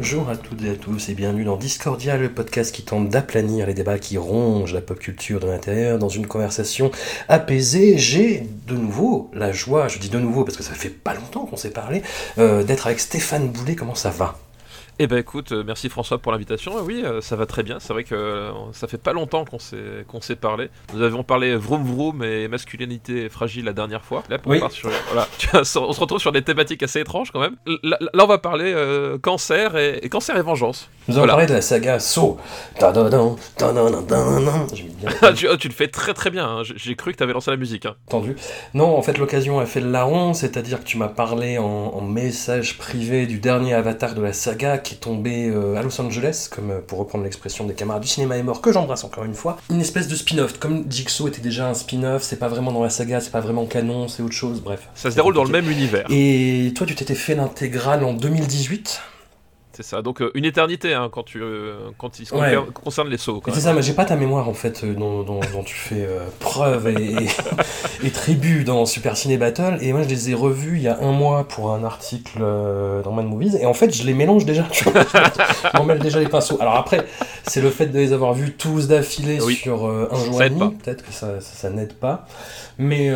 Bonjour à toutes et à tous et bienvenue dans Discordia, le podcast qui tente d'aplanir les débats qui rongent la pop culture de l'intérieur dans une conversation apaisée. J'ai de nouveau la joie, je dis de nouveau parce que ça fait pas longtemps qu'on s'est parlé, euh, d'être avec Stéphane Boulet. Comment ça va? Eh ben écoute, euh, merci François pour l'invitation. Oui, euh, ça va très bien. C'est vrai que euh, ça fait pas longtemps qu'on s'est qu'on s'est parlé. Nous avions parlé vroom vroom et masculinité fragile la dernière fois. Là, on, Oui. part sur, voilà, tu vois, on se retrouve sur des thématiques assez étranges quand même. Là, là, on va parler euh, cancer et, et cancer et vengeance. Nous allons Voilà. parler de la saga So. Bien tu, ah, tu le fais très très bien. hein. J'ai- J'ai cru que tu avais lancé la musique. hein. entendu. Non, en fait, l'occasion a fait le larron, c'est-à-dire que tu m'as parlé en, en message privé du dernier avatar de la saga qui est tombé euh, à Los Angeles, comme euh, pour reprendre l'expression des camarades du cinéma est mort, que j'embrasse encore une fois. Une espèce de spin-off. Comme Jigsaw était déjà un spin-off, c'est pas vraiment dans la saga, c'est pas vraiment canon, c'est autre chose, bref. Ça se déroule dans le même univers. Et toi, tu t'étais fait l'intégrale en 2018 C'est ça. Donc euh, une éternité hein, quand tu euh, quand il Ouais. concerne les sauts. c'est ça, mais j'ai pas ta mémoire en fait, euh, dont, dont- dont tu fais euh, preuve et, et, tribut dans Super Ciné Battle. Et moi, je les ai revus il y a un mois pour un article dans Mad Movies. Et en fait, je les mélange déjà. Tu vois, je m'en mêle déjà les pinceaux. Alors après, c'est le fait de les avoir vus tous d'affilée Oui. sur un jour et demi. Peut-être que ça, ça, ça n'aide pas. Mais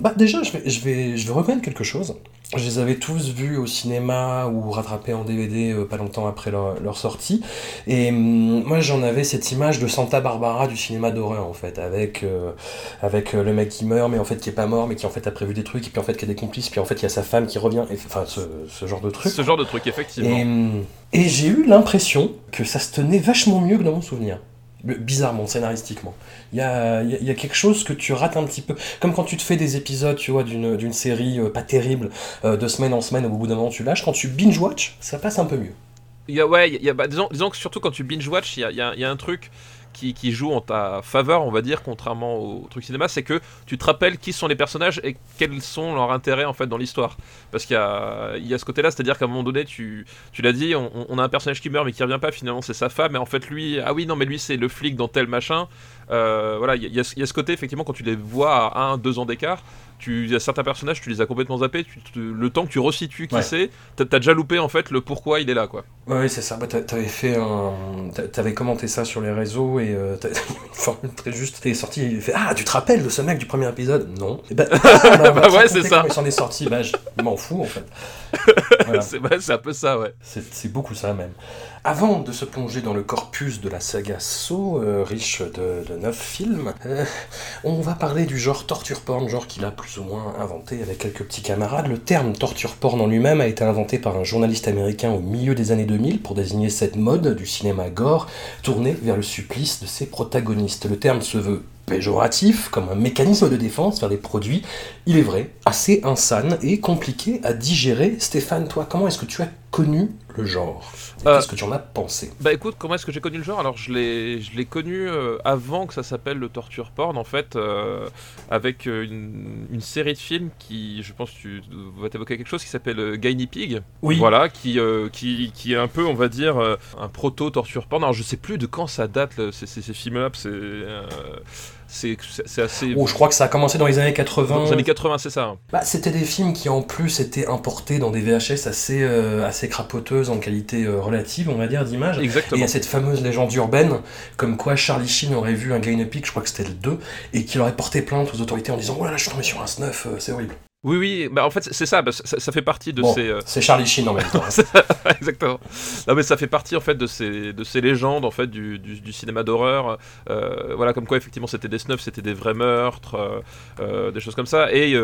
bah, déjà, je vais, je, vais, je vais reconnaître quelque chose. Je les avais tous vus au cinéma ou rattrapés en DVD euh, pas longtemps après leur, leur sortie. Et hum, moi, j'en avais cette image de Santa Barbara du cinéma d'horreur, en fait, avec, euh, avec euh, le mec qui meurt, mais en fait qui est pas mort, mais qui en fait a prévu des trucs, et puis en fait qui a des complices, puis en fait il y a sa femme qui revient, et, enfin ce, ce genre de truc. Ce genre de truc effectivement. Et, hum, et j'ai eu l'impression que ça se tenait vachement mieux que dans mon souvenir. Bizarrement, scénaristiquement. Il y a, y a- y a quelque chose que tu rates un petit peu. Comme quand tu te fais des épisodes, tu vois, d'une série euh, pas terrible, euh, de semaine en semaine, au bout d'un moment tu lâches. Quand tu binge-watch, ça passe un peu mieux. Y a, ouais, y bah, disons, disons que surtout quand tu binge-watch, il y a un truc qui, joue en ta faveur, on va dire, contrairement au truc cinéma, c'est que tu te rappelles qui sont les personnages et quels sont leurs intérêts en fait dans l'histoire. Parce qu'il y a, il y a ce côté-là, c'est-à-dire qu'à un moment donné, tu, tu l'as dit, on, on a un personnage qui meurt mais qui revient pas, finalement c'est sa femme, et en fait lui, ah oui, non, mais lui c'est le flic dans tel machin. Euh, voilà, il y, a- il y a ce- côté, effectivement, quand tu les vois à 1, 2 ans d'écart, tu, il y a certains personnages, tu les as complètement zappés, tu, le temps que tu resitues qui Ouais. c'est, t'as t'as déjà loupé en fait le pourquoi il est là, quoi. Ouais, c'est ça. Bah, t'a- t'avais fait un... t'a- T'avais commenté ça sur les réseaux et euh, une formule très juste. T'es sorti il fait Ah, tu te rappelles de ce mec du premier épisode? Non. Et bah, ah, bah, Bah ouais, c'est ça. Il s'en est sorti? Bah, je m'en fous en fait. Voilà. c'est un peu ça, ouais. C'est beaucoup ça même. Avant de se plonger dans le corpus de la saga So, euh, riche de, de neuf films, euh, on va parler du genre torture porn, genre qu'il a plus ou moins inventé avec quelques petits camarades. Le terme torture porn en lui-même a été inventé par un journaliste américain au milieu des années 2000 pour désigner cette mode du cinéma gore tournée vers le supplice de ses protagonistes. Le terme se veut péjoratif, comme un mécanisme de défense vers des produits, il est vrai, assez insane et compliqué à digérer. Stéphane, toi, comment est-ce que tu as connu le genre Euh, Qu'est-ce que tu en as pensé? Bah écoute, comment est-ce que j'ai connu le genre? Alors je l'ai, je l'ai connu euh, avant que ça s'appelle le torture porn en fait, euh, avec euh, une, une série de films qui, je pense, tu vas t'évoquer quelque chose qui s'appelle Guinea Pig. Oui. Voilà, qui, euh, qui, qui est un peu, on va dire, un proto torture porn. Alors je sais plus de quand ça date ces, ces, ces films-là. C'est, c'est, c'est, c'est assez. Oh, je crois que ça a commencé dans les années dans 80. les années 80, c'est ça. Bah, c'était des films qui en plus étaient importés dans des VHS assez, euh, assez crapoteuses en qualité euh, relative, on va dire, d'image. Et il Exactement. y a cette fameuse légende urbaine, comme quoi Charlie Sheen aurait vu un Guinea Pig, je crois que c'était le 2, et qu'il aurait porté plainte aux autorités en disant Oh là là, je suis tombé sur un snuff, euh, c'est horrible. Oui, oui, bah en fait c'est ça, bah, ça, ça fait partie de Bon, ces. euh, C'est Charlie Sheen en même temps. Exactement. Non mais ça fait partie en fait de ces de ces légendes en fait du, du, du cinéma d'horreur. Euh, voilà comme quoi effectivement c'était des snuffs, c'était des vrais meurtres, euh, des choses comme ça. Et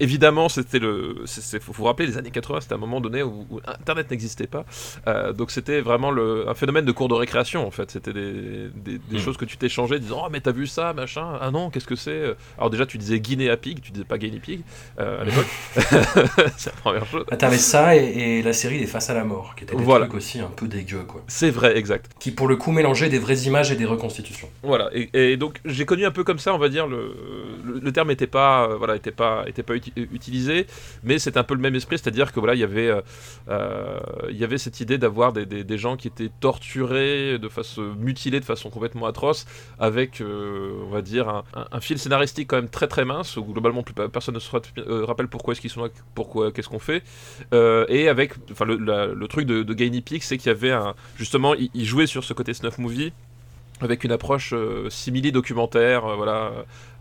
évidemment c'était le, c'est- faut vous rappeler les années 80, c'était un moment donné où, où Internet n'existait pas. Donc c'était vraiment le, un phénomène de cours de récréation en fait. C'était des, des, des Mm. choses que tu t'échangeais disant oh mais t'as vu ça machin? Ah non qu'est-ce que c'est alors déjà tu disais Guinea Pig, tu disais pas Guinea Pig à l'époque. c'est la première chose. Ah, T'avais ça et, et la série des Face à la mort, qui était des Voilà. trucs aussi un peu dégueux, quoi. C'est vrai exact. Qui pour le coup mélangeait des vraies images et des reconstitutions. Voilà, et, et donc j'ai connu un peu comme ça, on va dire, le, le, le terme n'était pas, euh, voilà, était pas, était pas uti- utilisé, mais c'est un peu le même esprit, c'est-à-dire que voilà, il y avait, euh, euh, il y avait cette idée d'avoir des, des, des gens qui étaient torturés, de façon mutilés de façon complètement atroce, avec, euh, on va dire, un, un- un fil scénaristique quand même très très mince, où globalement plus personne ne se euh, rappelle pourquoi est-ce qu'ils sont là, pourquoi, qu'est-ce qu'on fait, euh, et avec, enfin le, truc de, de Gainy Peak, c'est qu'il y avait un, justement, il, il jouait sur ce côté snuff movie avec une approche euh, simili-documentaire, euh, voilà,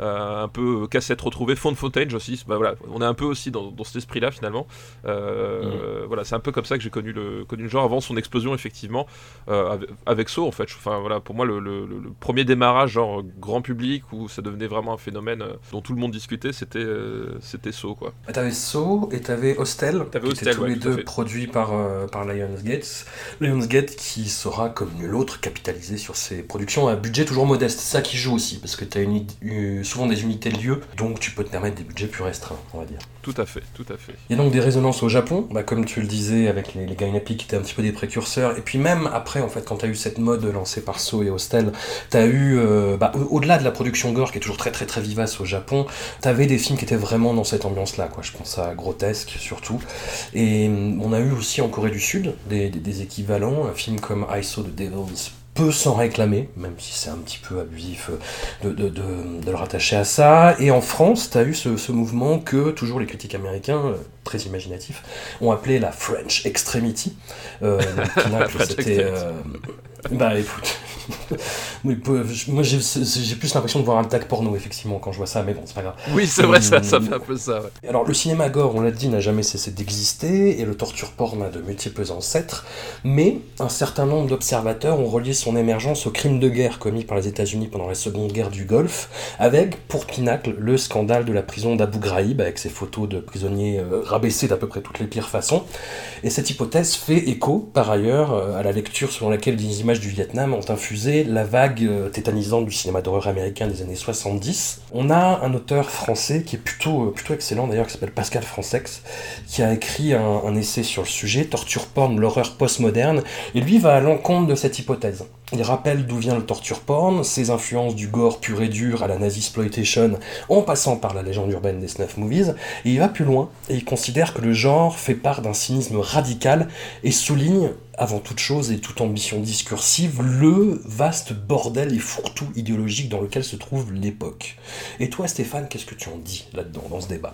euh, un peu euh, cassette retrouvée, fond de footage aussi. Bah, voilà, on est un peu aussi dans, dans cet esprit-là finalement. Euh, Voilà, c'est un peu comme ça que j'ai connu le, connu le genre avant son explosion effectivement euh, avec, avec Saw en fait. Enfin voilà, pour moi le, le- le- le premier démarrage genre grand public où ça devenait vraiment un phénomène euh, dont tout le monde discutait, c'était euh, c'était Saw quoi. Ah, T'avais Saw et t'avais Hostel, T'avais qui Hostel, étaient tous ouais, les deux fait. produits par, euh, par Lionsgate. Lionsgate qui saura, comme nul autre, capitaliser sur ses productions à budget toujours modeste. C'est ça qui joue aussi, parce que une, id- une- souvent des unités de lieu, donc tu peux te permettre des budgets plus restreints, on va dire. Tout à fait, tout à fait. Il y a donc des résonances au Japon, bah, comme tu le disais avec les, les Gainapi qui étaient un petit peu des précurseurs, et puis même après, en fait, quand tu as eu cette mode lancée par So et Hostel, tu as eu, euh, bah, au- au-delà de la production gore qui est toujours très très très vivace au Japon, tu avais des films qui étaient vraiment dans cette ambiance-là, quoi. Je pense à Grotesque surtout. Et hum, on a eu aussi en Corée du Sud des, des- des équivalents, un film comme I Saw the Devils peut s'en réclamer, même si c'est un petit peu abusif euh, de, de, de- de le rattacher à ça. Et en France, tu as eu ce, ce mouvement que toujours les critiques américains, euh, très imaginatifs, ont appelé la French Extremity. Euh, c'était... euh, bah écoute, Oui, moi j'ai plus l'impression de voir un tag porno effectivement quand je vois ça, mais bon c'est pas grave. Oui, c'est vrai, ça, ça fait un peu ça. ouais. Alors le cinéma gore, on l'a dit, n'a jamais cessé d'exister, et le torture porn a de multiples ancêtres, mais un certain nombre d'observateurs ont relié son émergence au crime de guerre commis par les États-Unis pendant la Seconde Guerre du Golfe, avec, pour pinacle, le scandale de la prison d'Abu Ghraib, avec ses photos de prisonniers euh, rabaissés d'à peu près toutes les pires façons. Et cette hypothèse fait écho, par ailleurs, euh, à la lecture selon laquelle des images du Vietnam ont infusé la vague euh, tétanisante du cinéma d'horreur américain des années 70. On a un auteur français qui est plutôt, euh, plutôt excellent d'ailleurs, qui s'appelle Pascal Francex, qui a écrit un, un essai sur le sujet, Torture porn, l'horreur postmoderne, et lui va à l'encontre de cette hypothèse. Il rappelle d'où vient le torture porn, ses influences du gore pur et dur à la nazi-exploitation, en passant par la légende urbaine des snuff movies, et il va plus loin, et il considère que le genre fait part d'un cynisme radical, et souligne, avant toute chose et toute ambition discursive, le vaste bordel et fourre-tout idéologique dans lequel se trouve l'époque. Et toi Stéphane, qu'est-ce que tu en dis là-dedans, dans ce débat?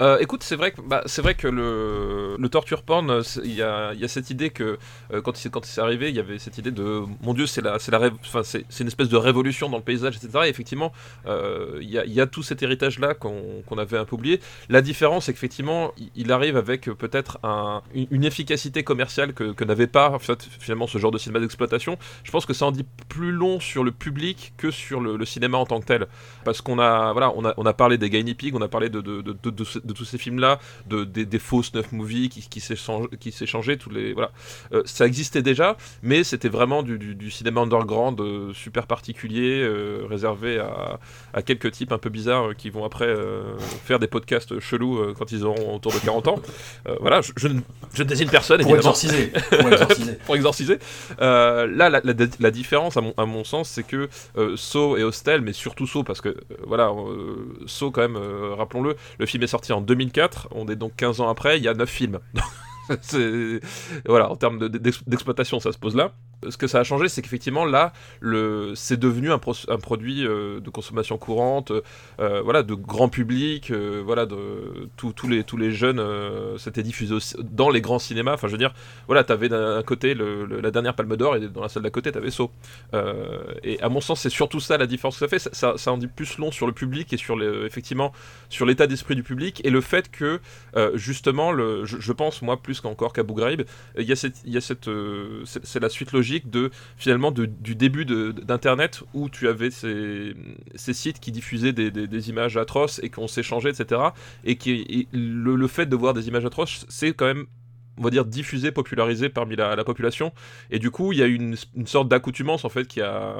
Euh, écoute, c'est vrai que bah, c'est vrai que le, le torture porn, il y a, il cette idée que euh, quand c'est quand c'est arrivé, il y avait cette idée de mon Dieu, c'est la c'est la enfin c'est une espèce de révolution dans le paysage, etc. Et effectivement, euh, il y, a, il tout cet héritage là qu'on qu'on avait un peu oublié. La différence, c'est qu'effectivement, il, il arrive avec peut-être un, une, efficacité commerciale que, n'avait pas finalement ce genre de cinéma d'exploitation. Je pense que ça en dit plus long sur le public que sur le, cinéma en tant que tel, parce qu'on a voilà, on a on a parlé des Guinea Pig, on a parlé de, de, de ce- de tous ces films-là, de, des, des faux snuff movies qui, qui s'échangeaient, tous les voilà. Euh, ça existait déjà, mais c'était vraiment du, du, du cinéma underground euh, super particulier, euh, réservé à, à quelques types un peu bizarres qui vont après faire des podcasts chelous quand ils auront autour de 40 ans. Voilà, je, je, ne- je ne désigne personne, Pour évidemment exorciser, pour exorciser. pour exorciser. Là, la, la- la différence, à mon, à mon sens, c'est que Saw et Hostel, mais surtout Saw, parce que, voilà, Saw, quand même, rappelons-le, le film est sorti en 2004, on est donc 15 ans après, il y a 9 films. Voilà, en termes de- d'ex- d'exploitation, ça se pose là. Ce que ça a changé, c'est qu'effectivement là, c'est devenu un, produit de consommation courante, voilà, de grand public, voilà, de tous les tous les jeunes, c'était diffusé dans les grands cinémas. Enfin, je veux dire, voilà, t'avais d'un côté la dernière Palme d'Or et dans la salle d'à côté, t'avais Saut. et à mon sens, c'est surtout ça la différence que ça fait. Ça, ça, en dit plus long sur le public et sur effectivement sur l'état d'esprit du public et le fait que justement, je, pense moi plus qu'encore qu'à Ghraib, il y a cette, y a cette, c'est la suite logique de finalement du début d'internet où tu avais ces, sites qui diffusaient des, des, images atroces et qu'on s'échangeait etc et qui le, le fait de voir des images atroces c'est quand même on va dire diffusé, popularisé parmi la, population. Et du coup, il y a une, une sorte d'accoutumance en fait qui a,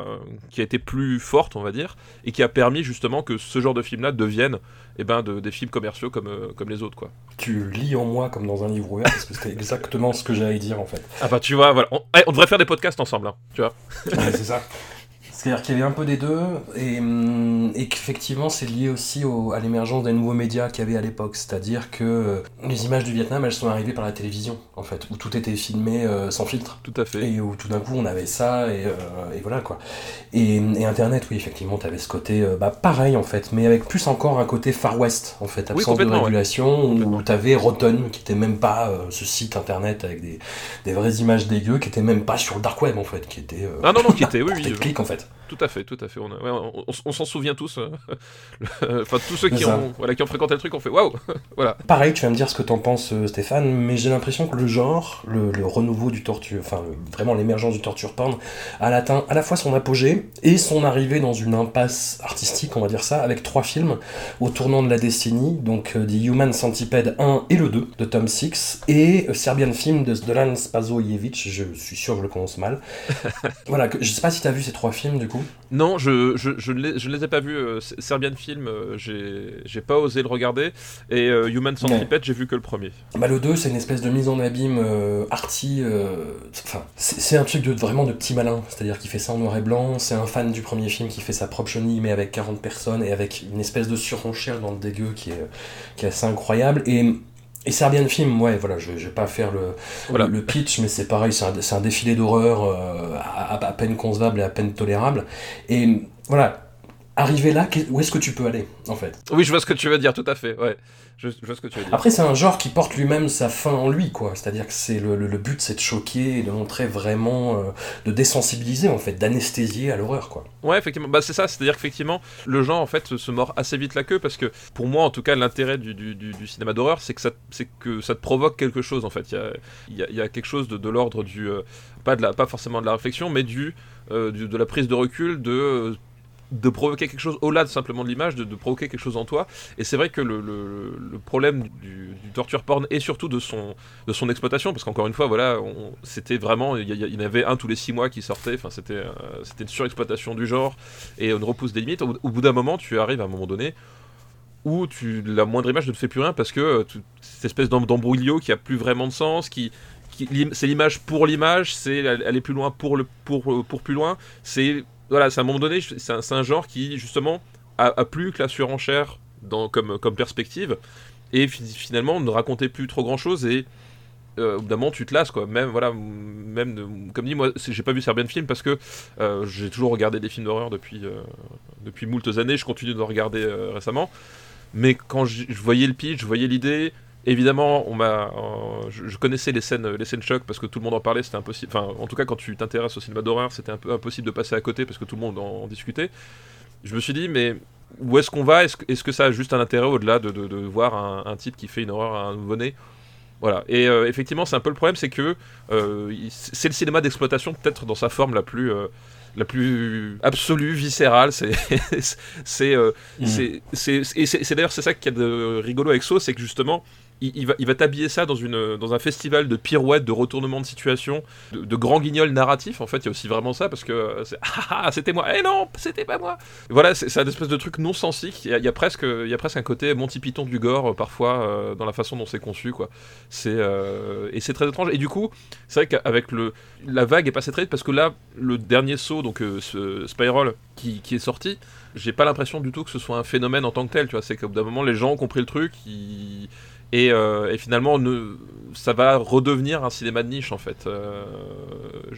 qui a été plus forte, on va dire, et qui a permis justement que ce genre de film-là devienne eh ben, de, des films commerciaux comme, euh, comme les autres. quoi. Tu lis en moi comme dans un livre ouvert, parce que c'était exactement ce que j'allais dire en fait. Ah bah tu vois, voilà. On, eh, on devrait faire des podcasts ensemble, hein, tu vois. c'est ça. C'est-à-dire qu'il y avait un peu des deux, et, hum, et qu'effectivement c'est lié aussi à l'émergence des nouveaux médias qu'il y avait à l'époque. C'est-à-dire que euh, les images du Vietnam, elles sont arrivées par la télévision, en fait, où tout était filmé euh, sans filtre. Tout à fait. Et où tout d'un coup on avait ça, et, euh, et voilà quoi. Et, Internet, oui, effectivement, tu avais ce côté, bah, pareil en fait, mais avec plus encore un côté Far West, en fait, absence de régulation, où tu avais Rotten, qui était même pas ce site Internet avec des, des, vraies images dégueu, qui était même pas sur le dark web en fait, qui était. ah non, non, qui était, oui, oui. clic en fait. Tout à fait, tout à fait. On, s'en souvient tous. Euh, enfin, tous ceux qui ont, voilà, qui ont fréquenté le truc ont fait waouh voilà. Pareil, tu vas me dire ce que t'en penses, euh, Stéphane, mais j'ai l'impression que le genre, le, renouveau du torture, enfin, vraiment l'émergence du torture porn, a atteint à la fois son apogée et son arrivée dans une impasse artistique, on va dire ça, avec trois films au tournant de la décennie, donc euh, The Human Centipede 1 et le 2 de Tom Six, et Serbian Film de Zdolan Spazojevic, je suis sûr que je le prononce mal. voilà, je sais pas si t'as vu ces trois films du coup. Non, je, je, je, ne les, ai pas vus. Euh, Serbian Film, euh, j'ai pas osé le regarder. Et euh, Human Centipede, j'ai vu que le premier. Bah, le 2, c'est une espèce de mise en abîme arty. Enfin, c'est un truc de, vraiment de petit malin. C'est-à-dire qu'il fait ça en noir et blanc. C'est un fan du premier film qui fait sa propre chenille, mais avec 40 personnes et avec une espèce de surenchère dans le dégueu qui est, qui est assez incroyable. Et et Serbian Film, ouais, voilà, je, je vais pas faire le, le, pitch, mais c'est pareil, c'est un, un, défilé d'horreur euh, à, à, peine concevable et à peine tolérable. Et voilà, arriver là, où est-ce que tu peux aller, en fait? Oui, je vois ce que tu veux dire, tout à fait, ouais. Je, vois ce que tu veux dire. Après, c'est un genre qui porte lui-même sa fin en lui, quoi. C'est-à-dire que c'est le, le, but, c'est de choquer et de montrer vraiment, euh, de désensibiliser, en fait, d'anesthésier à l'horreur, quoi. Ouais, effectivement, bah, c'est ça, c'est-à-dire qu'effectivement, le genre, en fait, se mord assez vite la queue, parce que, pour moi, en tout cas, l'intérêt du, du, du, cinéma d'horreur, c'est que, ça, que ça te provoque quelque chose, en fait. Il y a, y a, quelque chose de, de l'ordre du... Euh, pas, de la, pas forcément de la réflexion, mais du, euh, du de la prise de recul, de de provoquer quelque chose au-delà de simplement de l'image, de, provoquer quelque chose en toi. Et c'est vrai que le, problème du, torture porn et surtout de son, de son exploitation, parce qu'encore une fois, voilà, c'était vraiment, il y, en avait un tous les six mois qui sortait, enfin c'était euh, c'était une surexploitation du genre, et on repousse des limites. Au, bout d'un moment, tu arrives à un moment donné où tu, la moindre image ne te fait plus rien parce que euh, cette espèce d'embrouillio qui a plus vraiment de sens, qui, c'est l'image pour l'image, c'est aller plus loin pour le pour, pour plus loin, c'est voilà, c'est à un moment donné, c'est un, genre qui justement a, plus que la surenchère dans, comme, comme perspective. Et finalement ne racontait plus trop grand chose et euh, au tu te lasses quoi. Même voilà même comme dit moi j'ai pas vu Serbian Film parce que euh, j'ai toujours regardé des films d'horreur depuis euh, depuis moultes années. Je continue de regarder récemment. Mais quand je voyais le pitch je voyais l'idée Évidemment, on m'a, euh, je, connaissais les scènes, les scènes choc parce que tout le monde en parlait, c'était impossible. Enfin, en tout cas, quand tu t'intéresses au cinéma d'horreur, c'était un peu impossible de passer à côté parce que tout le monde en, discutait. Je me suis dit, mais où est-ce qu'on va? Est-ce est que ça a juste un intérêt au-delà de, de, voir un, un, type qui fait une horreur à un nouveau-né voilà. Et euh, effectivement, c'est un peu le problème, c'est que euh, c'est le cinéma d'exploitation peut-être dans sa forme la plus la plus absolue, viscérale. C'est c'est mm. c'est d'ailleurs c'est ça qui est de rigolo avec So, c'est que justement il, va, il va t'habiller ça dans, une, dans un festival de pirouettes, de retournements de situation, de, de grands guignols narratifs. En fait, il y a aussi vraiment ça parce que euh, ah, ah, c'était moi. Eh non, c'était pas moi. Voilà, c'est un espèce de truc non sensique. Il y a, presque, il y a presque un côté Monty Python du gore euh, parfois euh, dans la façon dont c'est conçu, quoi. C'est et c'est très étrange. Et du coup, c'est vrai qu'avec le la vague est passée très vite parce que là, le dernier saut, donc Spiral qui, qui est sorti, j'ai pas l'impression du tout que ce soit un phénomène en tant que tel. Tu vois, c'est qu'au bout d'un moment, les gens ont compris le truc. Ils Et, euh, et finalement, ne, ça va redevenir un cinéma de niche en fait. Euh,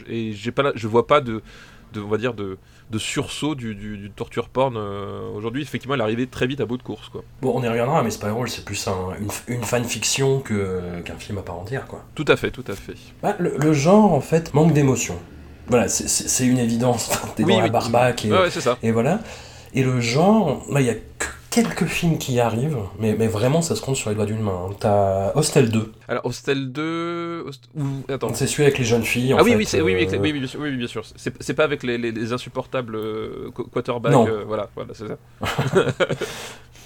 et j'ai pas, la- je vois pas de, de, on va dire de, de sursaut du, du, du torture porn euh, aujourd'hui. Effectivement, elle est arrivée très vite à bout de course quoi. Bon, on y reviendra, mais Spiral, c'est plus un- une, une fanfiction que- qu'un film à part entière, quoi. Tout à fait, tout à fait. Bah, le, le genre, en fait, manque d'émotion. Voilà, c'est- c'est c'est une évidence. T'es Oui, dans la oui. barbaque et, Ouais, ouais, c'est ça. et voilà. Et le genre, bah, il y a que quelques films qui y arrivent, mais, mais vraiment, ça se compte sur les doigts d'une main. hein. T'as Hostel 2, Alors Hostel 2, Host- ou attends. c'est celui avec les jeunes filles. en Ah oui, fait, oui, c'est, oui, oui, euh, oui, oui, bien sûr, oui, oui, bien sûr. C'est, c'est pas avec les, les, les insupportables euh, qu- quarterbacks. Non. euh, voilà, voilà, c'est ça.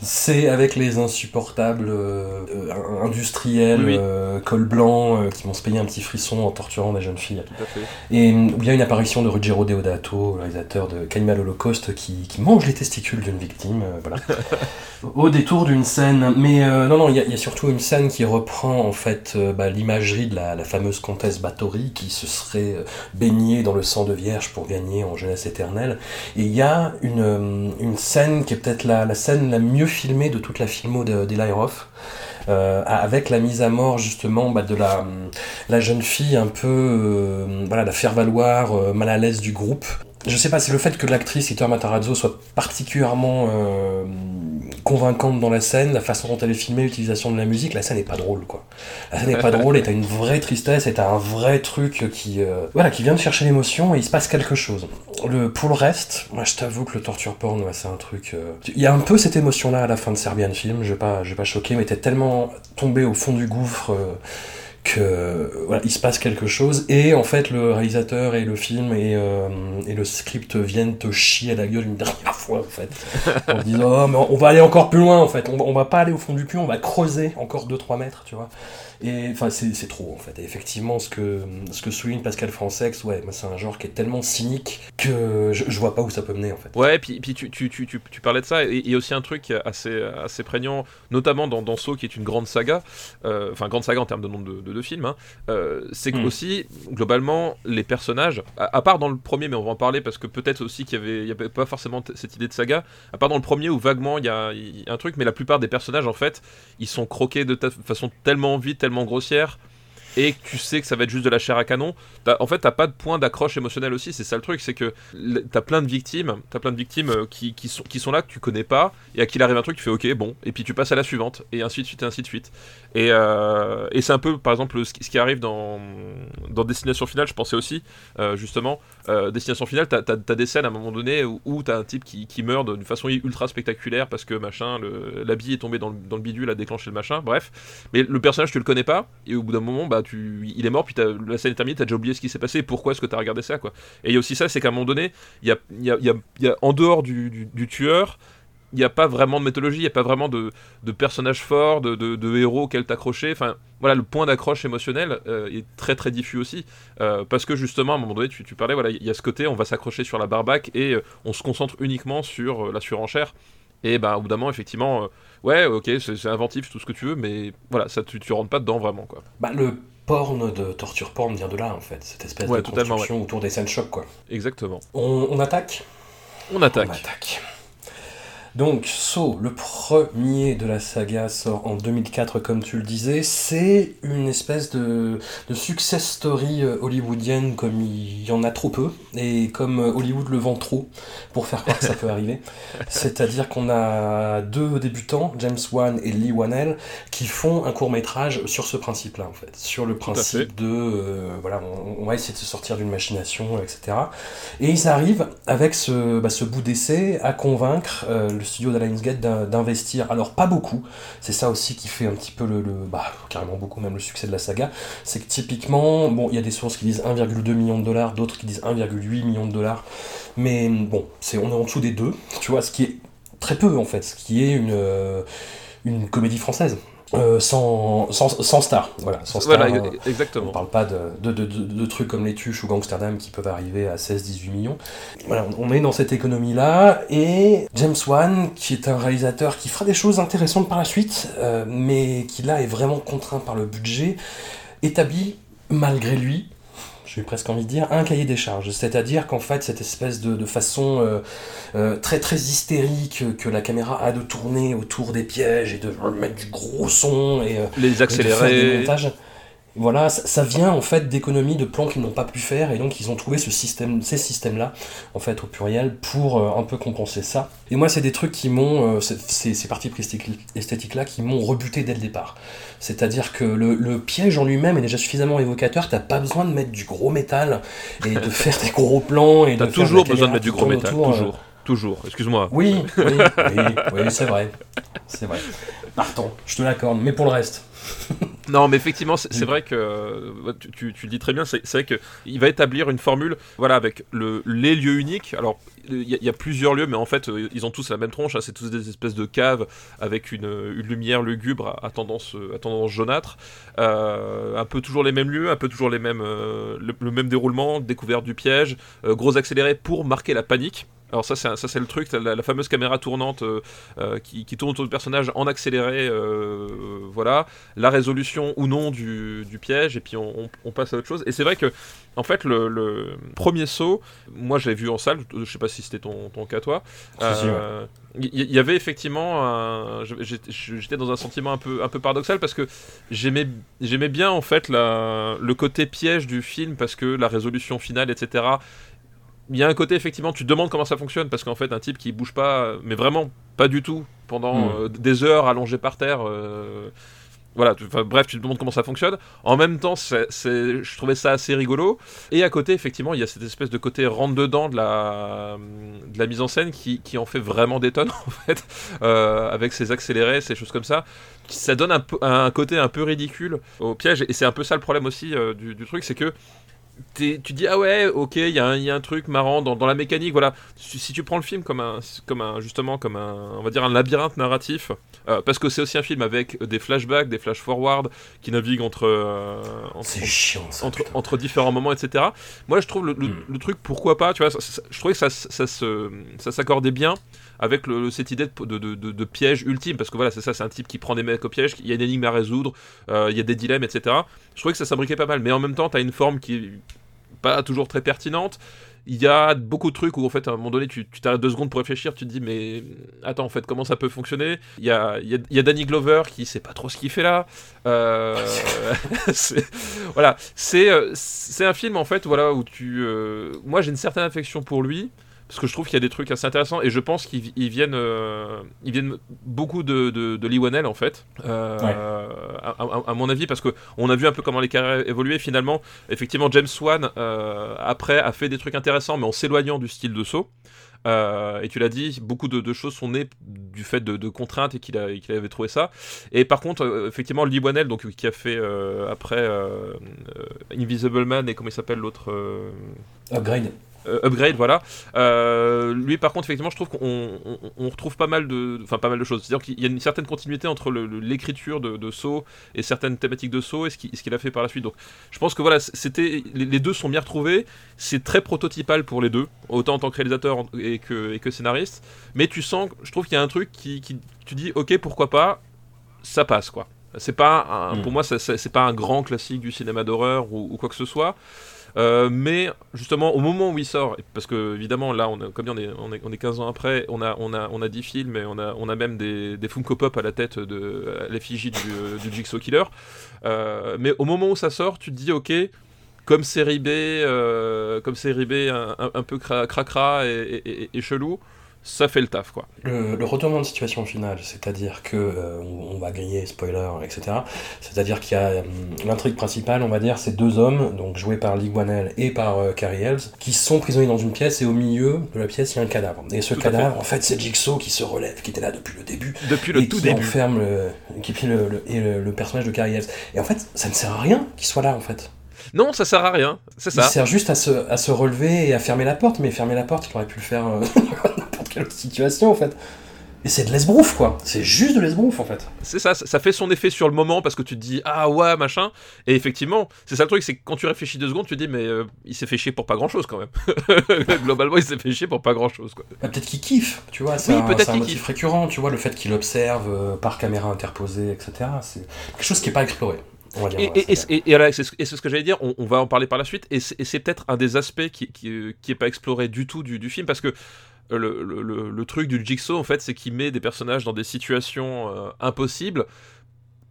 C'est avec les insupportables euh, euh, industriels, Oui, euh, col blanc, euh, qui vont se payer un petit frisson en torturant des jeunes filles. Tout à fait. Et euh, il y a une apparition de Ruggero Deodato, le réalisateur de Cannibal Holocaust, qui, qui mange les testicules d'une victime, voilà. Au détour d'une scène. Mais non, non, il y, a- il y a surtout une scène qui reprend en fait bah, l'imagerie de la, la fameuse comtesse Bathory qui se serait baignée dans le sang de vierge pour gagner en jeunesse éternelle. Et il y a une, une scène qui est peut-être la, la scène la mieux filmée de toute la filmo de- d'Eli Roth. euh, avec la mise à mort justement bah, de la, la jeune fille un peu euh, voilà la faire valoir euh, mal à l'aise du groupe je sais pas c'est le fait que l'actrice Iter Matarazzo soit particulièrement convaincante dans la scène la façon dont elle est filmée l'utilisation de la musique la scène est pas drôle quoi. La scène est pas drôle et t'as une vraie tristesse et t'as un vrai truc qui euh, voilà qui vient de chercher l'émotion et il se passe quelque chose. Le pour le reste moi je t'avoue que le torture porn c'est un truc euh, il y a un peu cette émotion là à la fin de Serbian Film je vais pas je vais pas choquer mais t'es tellement tombé au fond du gouffre euh, que voilà, il se passe quelque chose. Et en fait le réalisateur et le film et, euh, le script viennent te chier à la gueule une dernière fois en fait. En disant oh, mais on va aller encore plus loin en fait. On on va pas aller au fond du puits on va creuser encore 2-3 mètres tu vois et enfin c'est trop en fait et effectivement ce que ce que souligne Pascal Francex ouais c'est un genre qui est tellement cynique que je, je vois pas où ça peut mener en fait Ouais, puis, puis tu, tu, tu, tu, tu parlais de ça, et il y a aussi un truc assez, assez prégnant, notamment dans, dans Saw, qui est une grande saga, euh, enfin grande saga en termes de nombre de, de, de films, hein, euh, c'est que Mm. aussi, globalement, les personnages, à, à part dans le premier, mais on va en parler parce que peut-être aussi qu'il y avait, il y avait pas forcément cette idée de saga, à part dans le premier où vaguement il y, a, il y a un truc, mais la plupart des personnages, en fait, ils sont croqués de façon tellement vite, tellement grossière, et tu sais que ça va être juste de la chair à canon, en fait, t'as pas de point d'accroche émotionnel aussi. C'est ça le truc, c'est que t'as plein de victimes, t'as plein de victimes euh, qui, qui sont, qui sont là que tu connais pas et à qui il arrive un truc, tu fais ok, bon, et puis tu passes à la suivante et ainsi de suite et ainsi de suite. Et, euh, et c'est un peu, par exemple, ce qui, arrive dans, Destination Finale. Je pensais aussi, euh, justement, euh, Destination Finale, t'as as, des scènes à un moment donné où, t'as un type qui, meurt d'une façon ultra spectaculaire parce que machin, l'habit est tombé dans le, bidule, a déclenché le machin, bref. Mais le personnage, tu le connais pas, et au bout d'un moment, bah, il est mort, puis la scène est terminée, t'as déjà oublié ce qui s'est passé, pourquoi est-ce que t'as regardé ça, quoi. Et il y a aussi ça, c'est qu'à un moment donné, il y a, en dehors du tueur, il n'y a pas vraiment de mythologie, il n'y a pas vraiment de, de personnages forts, de, de- de héros auxquels t'accrocher. Enfin, voilà, le point d'accroche émotionnel euh, est très très diffus aussi. euh, parce que justement, à un moment donné, tu, tu parlais, voilà, il y a ce côté, on va s'accrocher sur la barbaque et euh, on se concentre uniquement sur la surenchère. Et ben, au bout d'un moment, effectivement, ouais, ok, c'est c'est inventif, tout ce que tu veux, mais voilà, ça, tu, tu rentres pas dedans vraiment, quoi. bah, le porn de torture porn vient de là en fait cette espèce Ouais, de construction autour des scènes choc quoi Exactement. on, on attaque? On attaque. On attaque. Donc, Saw, le premier de la saga, sort en 2004, comme tu le disais. C'est une espèce de, de success story euh, hollywoodienne comme il y en a trop peu, et comme euh, Hollywood le vend trop, pour faire croire que ça peut arriver. C'est-à-dire qu'on a deux débutants, James Wan et Lee Wanell, qui font un court-métrage sur ce principe-là, en fait. Sur le principe de, euh, voilà, on, on va essayer de se sortir d'une machination, etc. Et ils arrivent avec ce, bah, ce bout d'essai à convaincre euh, le studio d'in- d'investir. Alors pas beaucoup, c'est ça aussi qui fait un petit peu le, le- bah, carrément beaucoup même le succès de la saga. C'est que typiquement, bon, il y a des sources qui disent 1,2 million de dollars, d'autres qui disent 1,8 million de dollars, mais bon, c'est on est en dessous des deux, tu vois, ce qui est très peu en fait, ce qui est une, euh, une comédie française. Euh, sans, sans, sans star, voilà, sans star. Voilà, euh, e- on exactement. parle pas de, de, de, de- de trucs comme les Tuches ou Gangsterdam qui peuvent arriver à 16-18 millions. Voilà, on est dans cette économie-là. Et James Wan, qui est un réalisateur qui fera des choses intéressantes par la suite, euh, mais qui là est vraiment contraint par le budget, établit malgré lui, j'ai presque envie de dire, un cahier des charges. C'est-à-dire qu'en fait, cette espèce de, de façon euh, euh, très très hystérique que la caméra a de tourner autour des pièges et de mettre du gros son et euh, Les et de faire des accélérer. montages. Voilà, ça, ça vient en fait d'économies de plans qu'ils n'ont pas pu faire et donc ils ont trouvé ce système, ces systèmes-là, en fait au pluriel, pour euh, un peu compenser ça. Et moi, c'est des trucs qui m'ont, euh, ces parties esthétiques-là qui m'ont rebuté dès le départ. C'est-à-dire que le, le piège en lui-même est déjà suffisamment évocateur, t'as pas besoin de mettre du gros métal et de faire des gros plans et T'as de faire toujours la besoin de mettre du gros métal, autour, euh, toujours. Toujours, excuse-moi. Oui, oui, oui, oui, c'est vrai. C'est vrai. Pardon, je te l'accorde, mais pour le reste. Non, mais effectivement, c'est vrai que tu, le dis très bien. C'est vrai que il va établir une formule, voilà, avec le, les lieux uniques. Alors, il y, a- plusieurs lieux, mais en fait, euh, ils ont tous la même tronche. hein, c'est tous des espèces de caves avec une, lumière lugubre à, tendance, jaunâtre. Euh, un peu toujours les mêmes lieux, un peu toujours les mêmes, euh, le, même déroulement, découverte du piège, gros accéléré pour marquer la panique. Alors ça c'est un- ça c'est le truc, la, la fameuse caméra tournante euh, euh, qui, qui tourne autour du personnage en accéléré, euh, voilà, la résolution ou non du, du piège et puis on, on- on passe à autre chose. Et c'est vrai que en fait le, le premier saut, moi je l'ai vu en salle, je sais pas si c'était ton, ton cas toi. Si, si, il y, avait effectivement un- j'étais j'étais dans un sentiment un peu un peu paradoxal parce que j'aimais j'aimais bien en fait la, le côté piège du film parce que la résolution finale etc il y a un côté effectivement tu te demandes comment ça fonctionne parce qu'en fait un type qui bouge pas mais vraiment pas du tout pendant Mm. euh, des heures allongé par terre euh, voilà, tu- bref, tu te demandes comment ça fonctionne. En même temps, c'est, c'est- je trouvais ça assez rigolo. Et à côté, effectivement, il y a cette espèce de côté rentre-dedans de la, de la mise en scène qui, qui en fait vraiment des tonnes, en fait, euh, avec ses accélérés, ces choses comme ça. Ça donne un, côté un peu ridicule au piège. Et c'est un peu ça le problème aussi euh, du, du truc, c'est que tu dis ah ouais ok il y, a un- il y a un truc marrant dans, dans la mécanique voilà si, si tu prends le film comme un comme un justement comme un on va dire un labyrinthe narratif euh, parce que c'est aussi un film avec des flashbacks des flash forward qui naviguent entre euh, entre, chiant ça. entre, différents moments, etc. Moi, je trouve le, le- Mm. le truc, pourquoi pas, tu vois, ça- ça- je trouvais que ça s'accordait bien avec cette idée de, piège ultime, parce que voilà, c'est ça, c'est un type qui prend des mecs au piège, il y a une énigme à résoudre, euh, il y a des dilemmes, etc. Je trouvais que ça s'abriquait pas mal, mais en même temps, tu as une forme qui est pas toujours très pertinente. Il y a beaucoup de trucs où en fait à un moment donné tu t'arrêtes deux secondes pour réfléchir, tu te dis mais attends en fait comment ça peut fonctionner? Il y a, Danny Glover qui sait pas trop ce qu'il fait là. Euh, voilà, euh, c'est un film en fait voilà où tu moi j'ai une certaine affection pour lui parce que je trouve qu'il y a des trucs assez intéressants et je pense qu'ils ils viennent euh, ils viennent beaucoup de, de, de en fait euh, Ouais. à, à- à mon avis parce que on a vu un peu comment les carrières évoluaient finalement effectivement James Wan euh, après a fait des trucs intéressants mais en s'éloignant du style de saut euh, et tu l'as dit, beaucoup de, de choses sont nées du fait de, de contraintes et qu'il a- qu'il avait trouvé ça. Et par contre, euh, effectivement, Lee Whannell, donc qui a fait euh, après euh, euh, Invisible Man et comment il s'appelle l'autre euh, Upgrade. Euh, Upgrade, voilà. Euh, lui, par contre, effectivement, je trouve qu'on on, on retrouve pas mal de, enfin pas mal de choses. C'est-à-dire qu'il y a une certaine continuité entre l'écriture de, de Saw et certaines thématiques de Saw et ce qu'il a fait par la suite. Donc, je pense que voilà, c'était les, les deux sont bien retrouvés. C'est très prototypal pour les deux, autant en tant que réalisateur et que, et que scénariste. Mais tu sens, je trouve qu'il y a un truc qui, qui, tu dis, ok, pourquoi pas, ça passe quoi. C'est pas, un- Mm. pour moi, c'est pas un grand classique du cinéma d'horreur ou, ou quoi que ce soit. Euh, mais justement, au moment où il sort, parce que évidemment, là, comme on est, on, est, on est 15 ans après, on a, on a, on a 10 films et on a, on a même des, Funko Pop à la tête de l'effigie du, euh, du Jigsaw Killer. Euh, mais au moment où ça sort, tu te dis, ok, comme série B, comme série B un, un- un peu cra- cracra et- et- et chelou, ça fait le taf, quoi. Le, le retournement de situation finale, c'est-à-dire que euh, on, on va griller, spoiler, etc. C'est-à-dire qu'il y a hum, l'intrigue principale, on va dire, c'est deux hommes, donc joués par Lee Whannell et par euh, Carrie Elves, qui sont prisonniers dans une pièce et au milieu de la pièce il y a un cadavre. Et ce Tout cadavre, en fait, c'est Jigsaw qui se relève, qui était là depuis le début. Depuis le et tout qui début. enferme le, qui le, le- et le, personnage de Carrie Elves. Et en fait, ça ne sert à rien qu'il soit là, en fait. Non, ça sert à rien, c'est Il ça. sert juste à se, à se relever et à fermer la porte, mais fermer la porte, il aurait pu le faire euh, quelle situation, en fait. Et c'est de l'esbrouf, quoi. C'est juste de l'esbrouf, en fait. C'est ça, ça fait son effet sur le moment parce que tu te dis ah ouais machin et effectivement c'est ça le truc c'est que quand tu réfléchis deux secondes tu te dis mais euh, il s'est fait chier pour pas grand chose quand même globalement il s'est fait chier pour pas grand chose quoi. Bah, peut-être qu'il kiffe, tu vois. C'est Oui, un, peut-être un motif kiffe. récurrent, tu vois, le fait qu'il observe euh, par caméra interposée, etc. C'est quelque chose qui n'est pas exploré. on va dire. Et, la et, et, et, voilà, c'est ce, que j'allais dire, on, on va en parler par la suite, et c'est peut-être un des aspects qui, qui, qui est pas exploré du tout du, du film, parce que le- le truc du Jigsaw, en fait, c'est qu'il met des personnages dans des situations euh, impossibles,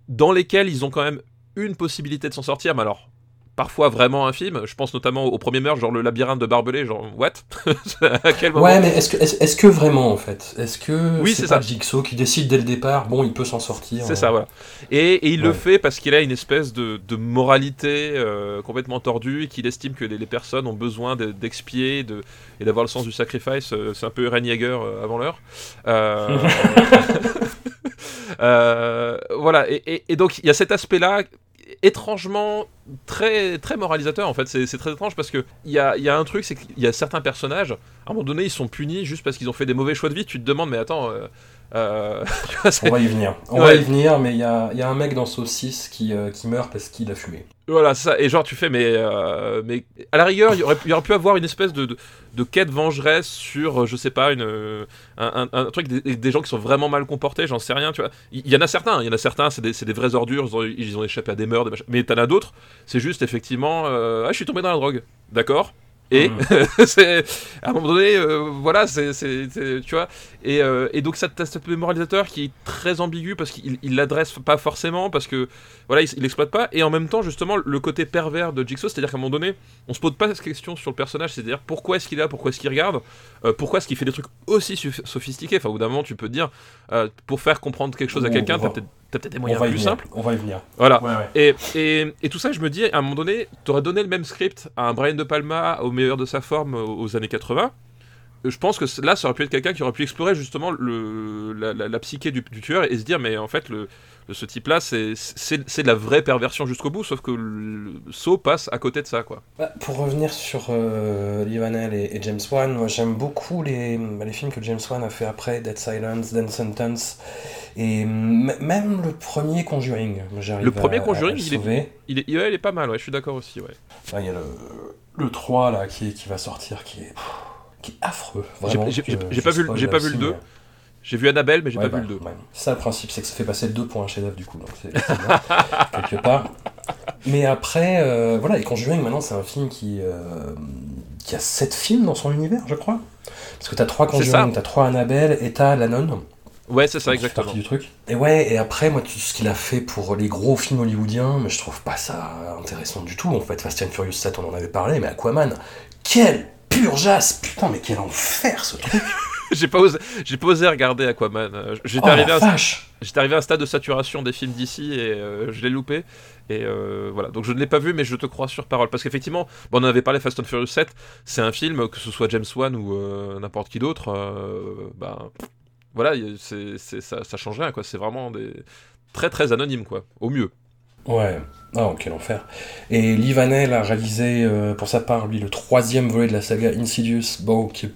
dans lesquelles ils ont quand même une possibilité de s'en sortir, mais alors parfois vraiment infime. Je pense notamment au premier meurtre, genre le labyrinthe de Barbelé, genre what? À quel moment? Ouais, mais est-ce que, est-ce que vraiment en fait? Est-ce que Oui, c'est ça. Jigsaw qui décide dès le départ, bon, il peut s'en sortir C'est euh, ça, voilà. Et, et il le fait parce qu'il a une espèce de, de moralité euh, complètement tordue et qu'il estime que les, les personnes ont besoin de- d'expier de, et d'avoir le sens du sacrifice. euh, C'est un peu Eren Yeager avant l'heure. Euh, voilà, et, et- et donc il y a cet aspect-là étrangement très moralisateur en fait. C'est très étrange parce que il y a, y a un truc c'est qu'il y a certains personnages à un moment donné ils sont punis juste parce qu'ils ont fait des mauvais choix de vie. Tu te demandes mais attends euh, euh, tu vois, c'est- On va y venir. On Ouais. va y venir, mais il y a, il y a un mec dans Saucisse qui, euh, qui meurt parce qu'il a fumé. Voilà, ça. Et genre, tu fais, mais, euh, mais à la rigueur, il y aurait, il y aurait pu avoir une espèce de, de, de quête vengeresse sur, je sais pas, une, un, un- un truc, des, des gens qui sont vraiment mal comportés, j'en sais rien, tu vois. Il y, en a certains, il y en a certains, c'est des, c'est des vrais ordures, ils ont, ils ont échappé à des meurtres, des machins. mais t'en as d'autres, c'est juste effectivement, ah, je suis tombé dans la drogue, d'accord? Et c'est à un moment donné, euh, voilà, c'est, tu vois. Et, euh, et donc ça, t'as cet moralisateur qui est très ambigu parce qu'il il l'adresse pas forcément parce que voilà, il, il exploite pas. Et en même temps, justement, le côté pervers de Jigsaw, c'est-à-dire qu'à un moment donné, on se pose pas cette question sur le personnage, c'est-à-dire pourquoi est-ce qu'il est là, pourquoi est-ce qu'il regarde, euh, pourquoi est-ce qu'il fait des trucs aussi sophistiqués? Enfin, au bout d'un moment, tu peux te dire, euh, pour faire comprendre quelque chose à quelqu'un, t'as peut-être, t'as peut-être des moyens plus venir. simples. On va y venir. Voilà. Ouais, ouais. Et, et, et tout ça, je me dis, à un moment donné, t'aurais donné le même script à un Brian De Palma au meilleur de sa forme aux années 80. Euh, Je pense que là, ça aurait pu être quelqu'un qui aurait pu explorer justement le, la, la- la psyché du, du tueur et se dire, mais en fait, le, ce type-là, c'est de la vraie perversion jusqu'au bout, sauf que le saut passe à côté de ça, quoi. Bah, pour revenir sur euh, et, et James Wan, moi j'aime beaucoup les, bah, les films que James Wan a fait après, Dead Silence, Dead Sentence, et même le premier Conjuring. Le premier à- Conjuring, à le il est-. Il est, il est pas mal, ouais, je suis d'accord aussi, ouais. Il y a le, le 3 là qui, qui va sortir qui est, pff, qui est affreux. J'ai- pas vu- pas vu le aussi, deux, mais- J'ai vu Annabelle, mais j'ai Ouais, pas bah, vu le 2. ouais. Ça, le principe, c'est que ça fait passer le 2 pour un chef-d'œuvre, du coup, donc c'est quelque part. Mais après, euh, voilà, et Conjuring, maintenant, c'est un film qui, euh, qui a 7 films dans son univers, je crois. Parce que t'as 3 C'est Conjuring, t'as 3 Annabelle, et t'as La Nonne. Ouais, c'est ça, exactement. partie du truc. Et ouais, et après, moi, tout ce qu'il a fait pour les gros films hollywoodiens, mais je trouve pas ça intéressant du tout. En fait, Fast and Furious 7, on en avait parlé, mais Aquaman, quel purgeasse Putain, mais quel enfer, ce truc j'ai pas osé, j'ai pas osé regarder Aquaman. Euh, J'étais Oh arrivé J'étais arrivé à un stade de saturation des films d'ici et euh, je l'ai loupé. Et euh, voilà, donc je ne l'ai pas vu, mais je te crois sur parole. Parce qu'effectivement, bon, on en avait parlé Fast and Furious 7, c'est un film, que ce soit James Wan ou euh, n'importe qui d'autre, bah, voilà, c'est, ça, ça change rien, quoi. C'est vraiment des... très très anonyme, quoi, au mieux. Ouais, oh quel enfer. Et Lee Vanell a réalisé euh, pour sa part, lui, le troisième volet de la saga Insidious, bon, qui est-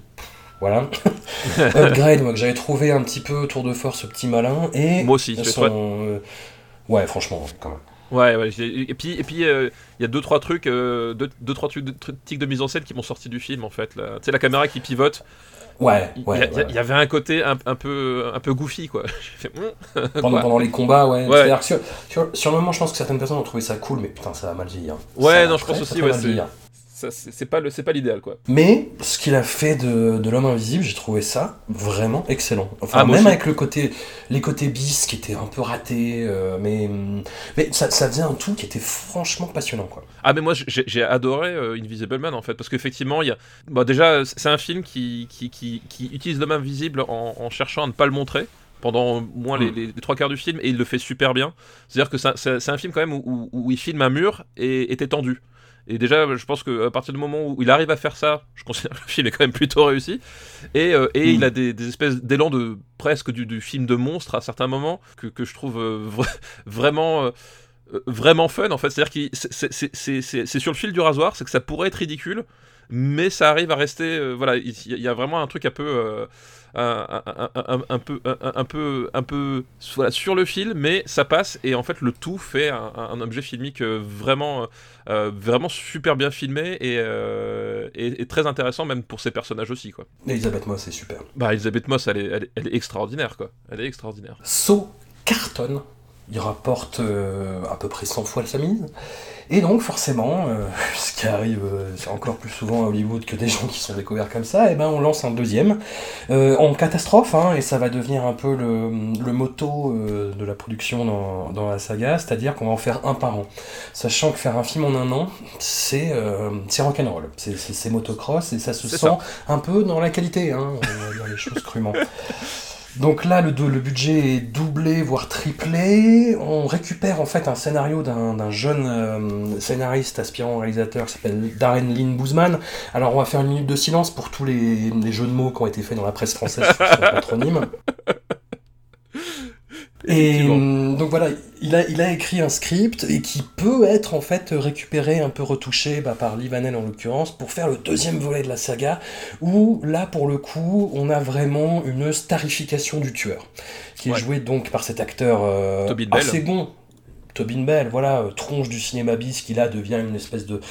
Voilà. Upgrade, moi, que j'avais trouvé un petit peu tour de force, ce petit malin. Et Moi aussi, son, toi. euh, Ouais, franchement, quand même. Ouais, ouais, et puis et puis euh, il y a deux trois trucs, euh, deux, deux trois trucs de, mise en scène qui m'ont sorti du film en fait. là. Tu sais la caméra qui pivote. Ouais, Il ouais. y, ouais. il y avait un côté un, un peu un peu goofy quoi. Fait, Hum. Pendant, Quoi pendant les combats, ouais. Ouais. C'est-à-dire que sur, sur, sur le moment, je pense que certaines personnes ont trouvé ça cool, mais putain, ça va mal vieillir. Ouais, Ça non, je pense aussi, ouais, c'est- pas le c'est pas l'idéal quoi. Mais ce qu'il a fait de, de l'homme invisible, j'ai trouvé ça vraiment excellent. Enfin, Ah, même aussi. avec le côté, les côtés bis qui étaient un peu ratés, euh, mais, mais ça, ça faisait un tout qui était franchement passionnant, quoi. Ah mais moi j'ai adoré euh, Invisible Man en fait parce qu'effectivement il y a bon, déjà c'est un film qui qui, qui, qui utilise l'homme invisible en, en cherchant à ne pas le montrer pendant au moins les, Mm. les- les trois quarts du film et il le fait super bien. C'est-à-dire que c'est un- c'est c'est un film quand même où, où- où il filme un mur et était tendu. Et déjà, je pense qu'à partir du moment où il arrive à faire ça, je considère que le film est quand même plutôt réussi. Et, euh, et il a des, des espèces d'élan de presque du, film de monstre à certains moments que, que je trouve euh, vra- vraiment. euh, vraiment fun en fait c'est à dire que c'est sur le fil du rasoir c'est que ça pourrait être ridicule mais ça arrive à rester voilà il y, a vraiment un truc un peu un, peu un, peu un peu voilà sur le fil mais ça passe et en fait le tout fait un, objet filmique euh, vraiment euh, vraiment super bien filmé et, euh, et, et très intéressant même pour ses personnages aussi quoi Elisabeth Moss est super. bah Elisabeth Moss elle est, elle est, elle est extraordinaire quoi elle est extraordinaire Saut cartonne il rapporte à peu près 100 fois sa mise. Et donc forcément, euh, ce qui arrive euh, encore plus souvent à Hollywood que des gens qui sont découverts comme ça, et eh ben on lance un deuxième euh, en catastrophe, hein, et ça va devenir un peu le, le motto de la production dans, dans la saga, c'est-à-dire qu'on va en faire un par an. Sachant que faire un film en un an, c'est c'est rock'n'roll, c'est motocross, et ça se sent un peu dans la qualité, hein, on va dire les choses crûment. Donc là, le, budget est doublé, voire triplé. On récupère en fait un scénario d'un jeune euh, scénariste aspirant réalisateur qui s'appelle Darren Lynn Boozman. Alors on va faire une minute de silence pour tous les, les jeux de mots qui ont été faits dans la presse française sur son patronyme. Et hum, donc voilà, il a, il a écrit un script et qui peut être en fait récupéré, un peu retouché bah, par Livanel en l'occurrence, pour faire le deuxième volet de la saga, où là pour le coup on a vraiment une starification du tueur, qui est joué donc par cet acteur euh, assez bon, Tobin Bell, voilà, euh, tronche du cinéma bis qui là devient une espèce de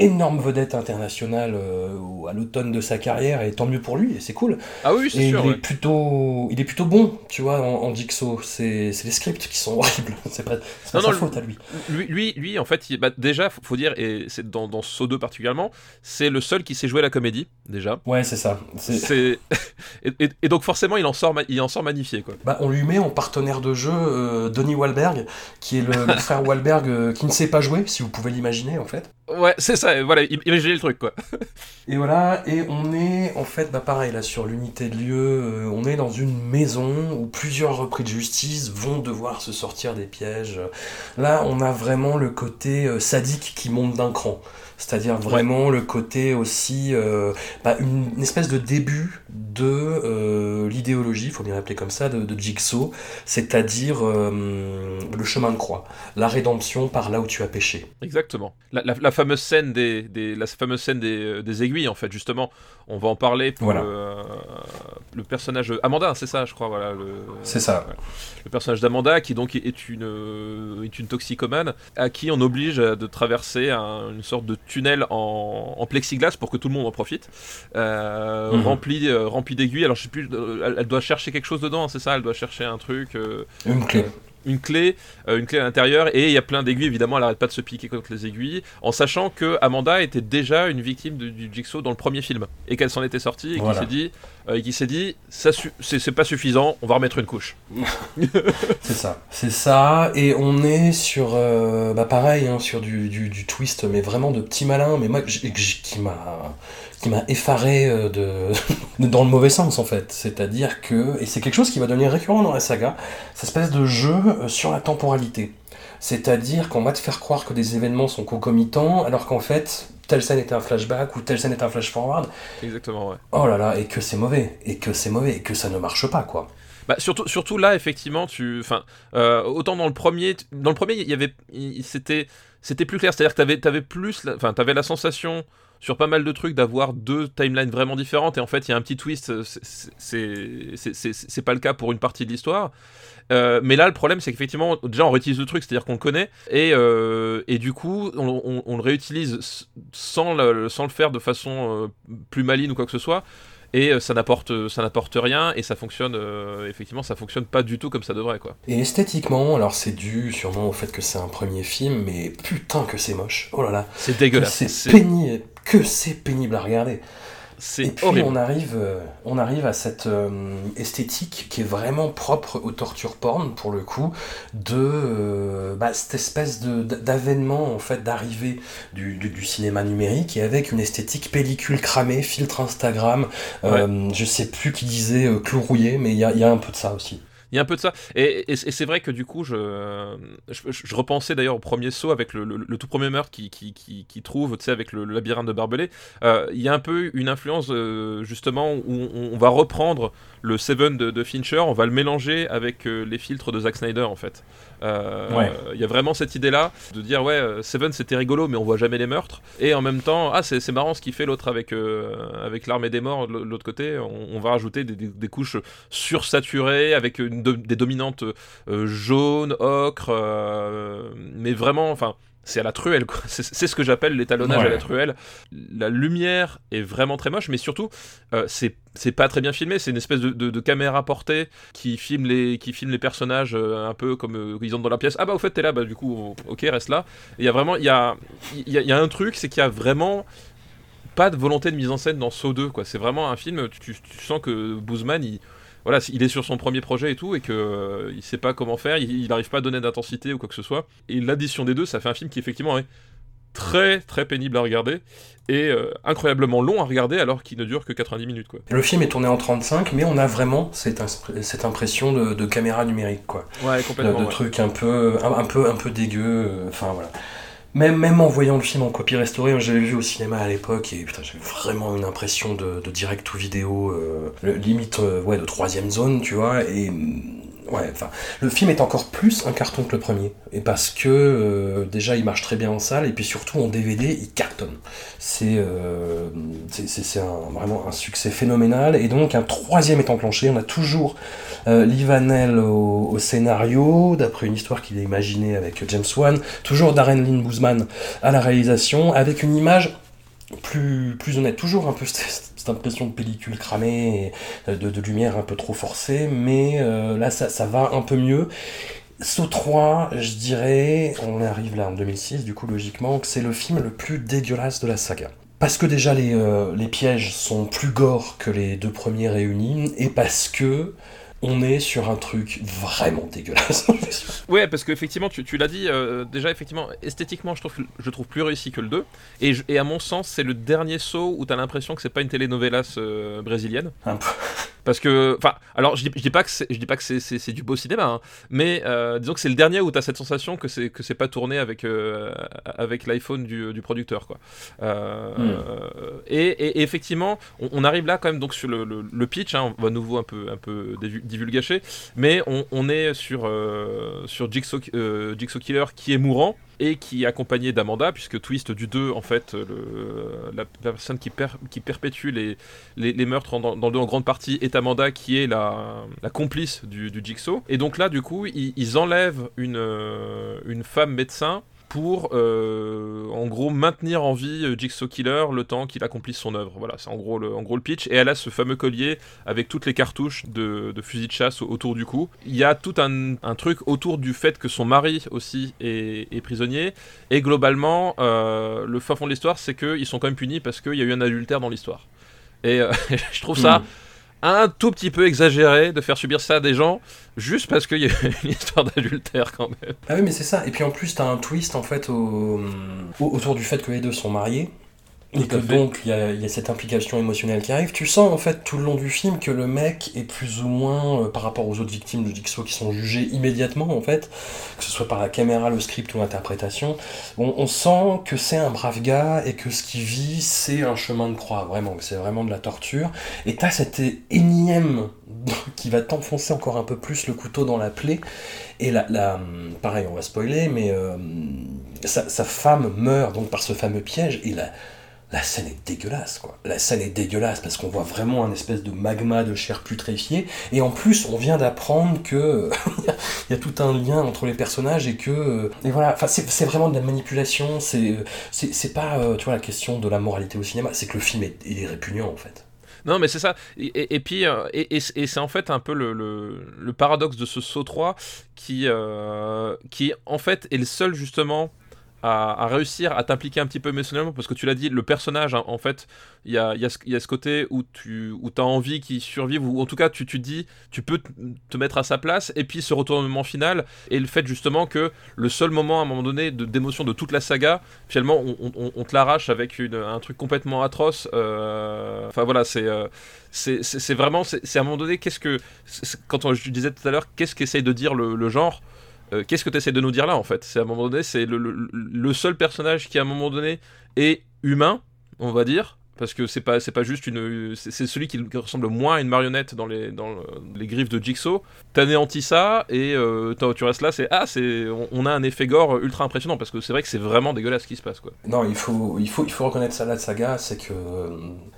énorme vedette internationale euh, à l'automne de sa carrière et tant mieux pour lui et c'est cool. Ah oui, c'est sûr. Il est plutôt, il est plutôt bon, tu vois, en, en Jigsaw. C'est, les scripts qui sont horribles. c'est pas, pas sa faute à lui. Lui, lui, en fait, il, bah, déjà, faut, faut dire, et c'est dans, dans Saw 2 particulièrement, c'est le seul qui sait jouer la comédie déjà. Ouais, c'est ça. C'est... et, donc forcément, il en sort, il en sort magnifié quoi. Bah, on lui met en partenaire de jeu euh, Donny Wahlberg, qui est le, frère Wahlberg euh, qui ne sait pas jouer, si vous pouvez l'imaginer en fait. Ouais, c'est ça, voilà, imaginez le truc, quoi. et voilà, et on est, en fait, bah pareil, là, sur l'unité de lieu, euh, on est dans une maison où plusieurs repris de justice vont devoir se sortir des pièges. Là, on a vraiment le côté euh, sadique qui monte d'un cran. C'est-à-dire vraiment le côté aussi, euh, bah, une, espèce de début de euh, l'idéologie, il faut bien l'appeler comme ça, de, de Jigsaw, c'est-à-dire euh, le chemin de croix, la rédemption par là où tu as péché. Exactement. La, fameuse scène des, la fameuse scène des, aiguilles, en fait, justement, on va en parler pour le, personnage Amanda, c'est ça, je crois, voilà. C'est ça. Le personnage d'Amanda qui donc est une, est une toxicomane à qui on oblige de traverser une sorte de tunnel en, plexiglas pour que tout le monde en profite, euh, mhm. rempli, euh, rempli d'aiguilles. Alors je sais plus, euh, elle, doit chercher quelque chose dedans, c'est ça? Elle doit chercher un truc. une clé une clé, une clé à l'intérieur, et il y a plein d'aiguilles, évidemment, elle arrête pas de se piquer contre les aiguilles, en sachant que Amanda était déjà une victime du Jigsaw dans le premier film, et qu'elle s'en était sortie, et qu'il s'est dit, et qui s'est dit, c'est pas suffisant, on va remettre une couche. c'est ça, c'est ça, et on est sur, bah pareil, hein, sur du, du, twist, mais vraiment de petit malin, mais moi, qui m'a qui m'a effaré euh, de, dans le mauvais sens en fait. C'est-à-dire que, et c'est quelque chose qui va devenir récurrent dans la saga, cette espèce de jeu euh, sur la temporalité. C'est-à-dire qu'on va te faire croire que des événements sont concomitants, alors qu'en fait, telle scène était un flashback ou telle scène est un flash forward. Exactement, ouais. Oh là là, et que c'est mauvais, et que c'est mauvais, et que ça ne marche pas, quoi. Bah, surtout, surtout là, effectivement, tu, enfin, euh, autant dans le premier, dans le premier, il y avait, c'était, c'était plus clair, c'est-à-dire que t'avais, avais plus, enfin, t'avais la sensation sur pas mal de trucs d'avoir deux timelines vraiment différentes et en fait il y a un petit twist c'est pas le cas pour une partie de l'histoire euh, mais là le problème c'est qu'effectivement déjà on réutilise le truc c'est à dire qu'on le connaît et, euh, et du coup on, le réutilise sans le, sans le faire de façon euh, plus maligne ou quoi que ce soit et ça n'apporte ça n'apporte rien et ça fonctionne effectivement ça fonctionne pas du tout comme ça devrait quoi. Et esthétiquement alors c'est dû sûrement au fait que c'est un premier film mais putain que c'est moche. Oh là là. C'est dégueulasse. C'est pénible que c'est pénible à regarder. Et puis on arrive, euh, on arrive à cette euh, esthétique qui est vraiment propre au torture porn pour le coup, de euh, bah, cette espèce d'avènement en fait d'arrivée du, du, cinéma numérique et avec une esthétique pellicule cramée, filtre Instagram, je sais plus qui disait clou rouillé, mais il y a, y a un peu de ça aussi. Il y a un peu de ça. Et, c'est vrai que du coup, je, repensais d'ailleurs au premier saut avec le, tout premier meurtre qui, trouve, tu sais, avec le, labyrinthe de Barbelé. Euh, il y a un peu une influence, euh, justement, où on, va reprendre le Seven de, Fincher, on va le mélanger avec euh, les filtres de Zack Snyder, en fait. Il y a vraiment cette idée-là de dire, ouais, Seven c'était rigolo, mais on voit jamais les meurtres. Et en même temps, ah, c'est marrant ce qu'il fait l'autre avec, avec l'armée des morts de l'autre côté. On, va rajouter des, des couches sursaturées avec une des dominantes euh, jaunes, ocre, euh, mais vraiment, enfin, c'est à la truelle, quoi. C'est ce que j'appelle l'étalonnage à la truelle. La lumière est vraiment très moche, mais surtout, euh, c'est pas très bien filmé. C'est une espèce de, caméra portée qui filme les, qui filme les personnages euh, un peu comme euh, ils entrent dans la pièce. Ah bah, au fait, t'es là, bah, du coup, ok, reste là. Il y a vraiment, il y a, y, y a un truc, c'est qu'il y a vraiment pas de volonté de mise en scène dans Saw 2, quoi. C'est vraiment un film, tu, tu sens que Boozman, il voilà, il est sur son premier projet et tout, et que euh, il sait pas comment faire, il n'arrive pas à donner d'intensité ou quoi que ce soit. Et l'addition des deux, ça fait un film qui effectivement est très très pénible à regarder et euh, incroyablement long à regarder alors qu'il ne dure que 90 minutes quoi. Le film est tourné en 35 mais on a vraiment cette, cette impression de, caméra numérique quoi. Ouais complètement. De, trucs un peu un, peu un peu dégueu euh, enfin voilà. Même, même en voyant le film en copie restaurée, j'avais vu au cinéma à l'époque et putain, j'avais vraiment une impression de, direct ou vidéo, euh, limite euh, ouais, de troisième zone, tu vois. Et Ouais, enfin, le film est encore plus un carton que le premier. Et parce que euh, déjà il marche très bien en salle, et puis surtout en DVD il cartonne. C'est euh, vraiment un succès phénoménal. Et donc un troisième est enclenché. On a toujours euh, Livanel au, scénario, d'après une histoire qu'il a imaginée avec James Wan. Toujours Darren Lynn Boozman à la réalisation, avec une image plus, plus honnête. Toujours un peu cette impression de pellicule cramée, de, de, lumière un peu trop forcée, mais euh, là ça, ça, va un peu mieux. Saut 3, je dirais, on arrive là en 2006, du coup logiquement, que c'est le film le plus dégueulasse de la saga. Parce que déjà les, euh, les pièges sont plus gore que les deux premiers réunis, et parce que on est sur un truc vraiment dégueulasse. ouais, parce qu'effectivement, tu, tu l'as dit, euh, déjà, effectivement, esthétiquement, je trouve, je trouve plus réussi que le 2. Et, et à mon sens, c'est le dernier saut où t'as l'impression que c'est pas une telenovelas euh, brésilienne. Un peu. Parce que, enfin, alors je dis, je dis pas que c'est, je dis pas que c'est, c'est, du beau cinéma, hein, mais euh, disons que c'est le dernier où tu as cette sensation que c'est que c'est pas tourné avec euh, avec l'iPhone du, du, producteur, quoi. Euh, hmm. et, et, effectivement, on, arrive là quand même donc sur le, le, pitch, hein, on va nouveau un peu un peu divulgacher, mais on, est sur sur Jigsaw, Jigsaw Killer qui est mourant et qui est accompagné d'Amanda, puisque Twist du 2, en fait, le, la, personne qui, qui perpétue les, les, meurtres dans, le 2 en grande partie est Amanda, qui est la, complice du, du, Jigsaw. Et donc là, du coup, ils, ils enlèvent une, une femme médecin pour euh, en gros maintenir en vie euh, Jigsaw Killer le temps qu'il accomplisse son œuvre. Voilà, c'est en gros, le, en gros le pitch. Et elle a ce fameux collier avec toutes les cartouches de, fusil de chasse autour du cou. Il y a tout un, truc autour du fait que son mari aussi est, est prisonnier. Et globalement, euh, le fin fond de l'histoire, c'est qu'ils sont quand même punis parce qu'il y a eu un adultère dans l'histoire. Et je trouve ça. Hmm un tout petit peu exagéré de faire subir ça à des gens juste parce qu'il y a une histoire d'adultère quand même. Ah oui, mais c'est ça. Et puis en plus, t'as un twist en fait au... autour du fait que les deux sont mariés. Et que donc il y, a, cette implication émotionnelle qui arrive. Tu sens en fait tout le long du film que le mec est plus ou moins, euh, par rapport aux autres victimes de Jigsaw qui sont jugées immédiatement en fait, que ce soit par la caméra, le script ou l'interprétation, on, sent que c'est un brave gars et que ce qu'il vit c'est un chemin de croix, vraiment, c'est vraiment de la torture. Et t'as cette énième qui va t'enfoncer encore un peu plus le couteau dans la plaie. Et là, la pareil, on va spoiler, mais euh, sa, sa, femme meurt donc par ce fameux piège et la la scène est dégueulasse, quoi. La scène est dégueulasse parce qu'on voit vraiment un espèce de magma de chair putréfiée. Et en plus, on vient d'apprendre que il y a tout un lien entre les personnages et que euh, et voilà. Enfin, c'est vraiment de la manipulation. C'est c'est pas euh, tu vois la question de la moralité au cinéma. C'est que le film est, est répugnant en fait. Non, mais c'est ça. Et, et, puis, euh, et, et c'est en fait un peu le, le, le, paradoxe de ce saut 3 qui, qui, en fait, est le seul justement à, réussir à t'impliquer un petit peu émotionnellement parce que tu l'as dit le personnage hein, en fait il y a, ce côté où tu où as envie qu'il survive ou en tout cas tu, tu dis tu peux te mettre à sa place et puis ce retournement final et le fait justement que le seul moment à un moment donné d'émotion de, toute la saga finalement on, on, te l'arrache avec une, un truc complètement atroce euh, enfin voilà c'est euh, c'est vraiment c'est à un moment donné qu'est-ce que quand je disais tout à l'heure qu'est-ce qu'essaye de dire le genre? Euh, qu'est-ce que tu essaies de nous dire là en fait? C'est à un moment donné, c'est le, seul personnage qui à un moment donné est humain, on va dire. Parce que c'est pas c'est pas juste une c'est celui qui ressemble moins à une marionnette dans les dans le- les griffes de Jigsaw. T'anéantis ça et euh, tu restes là, c'est ah c'est on, a un effet gore ultra impressionnant parce que c'est vrai que c'est vraiment dégueulasse ce qui se passe quoi. Non, il faut, il faut, il faut reconnaître ça, la saga, c'est que euh,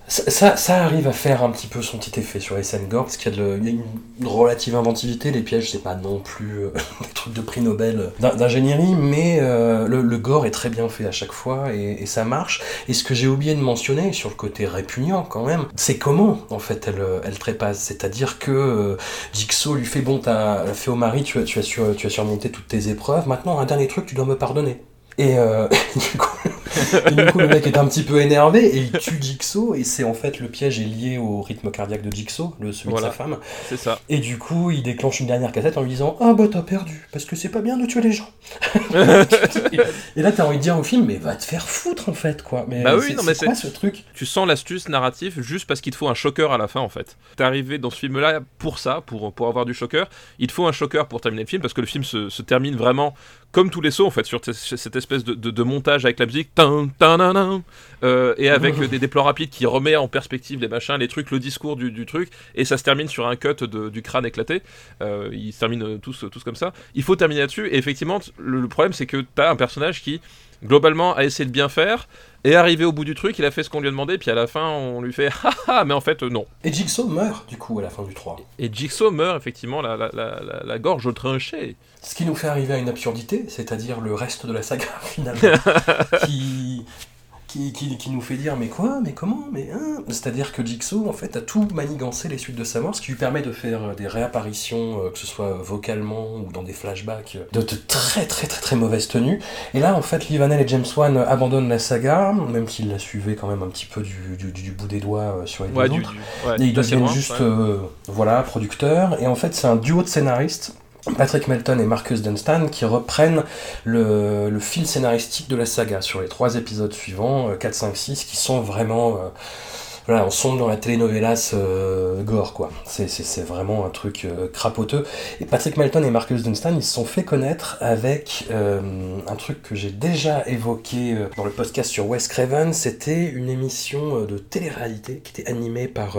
ça, ça, arrive à faire un petit peu son petit effet sur les scènes gore, parce qu'il y de y a une relative inventivité, les pièges, c'est pas non plus euh, des trucs de prix Nobel d'in- d'ingénierie, mais le, le gore est très bien fait à chaque fois, et, et ça marche. Et ce que j'ai oublié de mentionner, sur côté répugnant quand même, c'est comment, en fait, elle, euh, elle trépasse? C'est-à-dire que euh, Jigsaw lui fait, bon, t'as fait au mari, tu as, tu, tu as surmonté toutes tes épreuves, maintenant, un dernier truc, tu dois me pardonner. Et euh, du, coup, et du coup, le mec est un petit peu énervé et il tue Jigsaw. Et c'est en fait le piège est lié au rythme cardiaque de Jigsaw, le, celui Voilà. de sa femme. C'est ça. Et du coup, il déclenche une dernière cassette en lui disant Ah bah t'as perdu, parce que c'est pas bien de tuer les gens. et là, t'as envie de dire au film Mais va te faire foutre en fait, quoi. Mais Bah oui, non, mais c'est ce truc? Tu sens l'astuce narrative juste parce qu'il te faut un choqueur à la fin en fait. T'es arrivé dans ce film là pour ça, pour, pour avoir du choqueur. Il te faut un choqueur pour terminer le film parce que le film se, se termine vraiment comme tous les sauts en fait sur cette espèce de, de- de montage avec la musique nan, nan, euh, et avec des, des plans rapides qui remet en perspective les machins, les trucs, le discours du, du truc et ça se termine sur un cut de- du crâne éclaté. Euh, ils se terminent euh, tous, tous comme ça. Il faut terminer là-dessus et effectivement le, le problème c'est que t'as un personnage qui globalement a essayé de bien faire et arrivé au bout du truc, il a fait ce qu'on lui a demandé, puis à la fin, on lui fait haha, mais en fait, euh, non. Et Jigsaw meurt du coup à la fin du 3. Et Jigsaw meurt effectivement la, la- la gorge tranchée. Ce qui nous fait arriver à une absurdité, c'est-à-dire le reste de la saga finalement, qui, qui, qui, qui nous fait dire mais quoi, mais comment, mais hein? C'est-à-dire que Jigsaw en fait a tout manigancé les suites de sa mort, ce qui lui permet de faire euh, des réapparitions, euh, que ce soit vocalement ou dans des flashbacks, euh, de, de très très très très mauvaise tenue. Et là en fait Lee Vanell et James Wan abandonnent la saga, même s'ils la suivaient quand même un petit peu du, du, du bout des doigts sur les Ouais, deux du, autres. du- ouais, Et ils deviennent juste, ouais. euh, voilà, producteurs. Et en fait, c'est un duo de scénaristes, Patrick Melton et Marcus Dunstan, qui reprennent le, fil scénaristique de la saga. Sur les trois épisodes suivants, euh, 4, 5, 6, qui sont vraiment... euh, voilà, on sombre dans la telenovelas euh, gore, quoi. C'est, vraiment un truc euh, crapoteux. Et Patrick Melton et Marcus Dunstan, ils se sont fait connaître avec euh, un truc que j'ai déjà évoqué euh, dans le podcast sur Wes Craven. C'était une émission de télé-réalité qui était animée par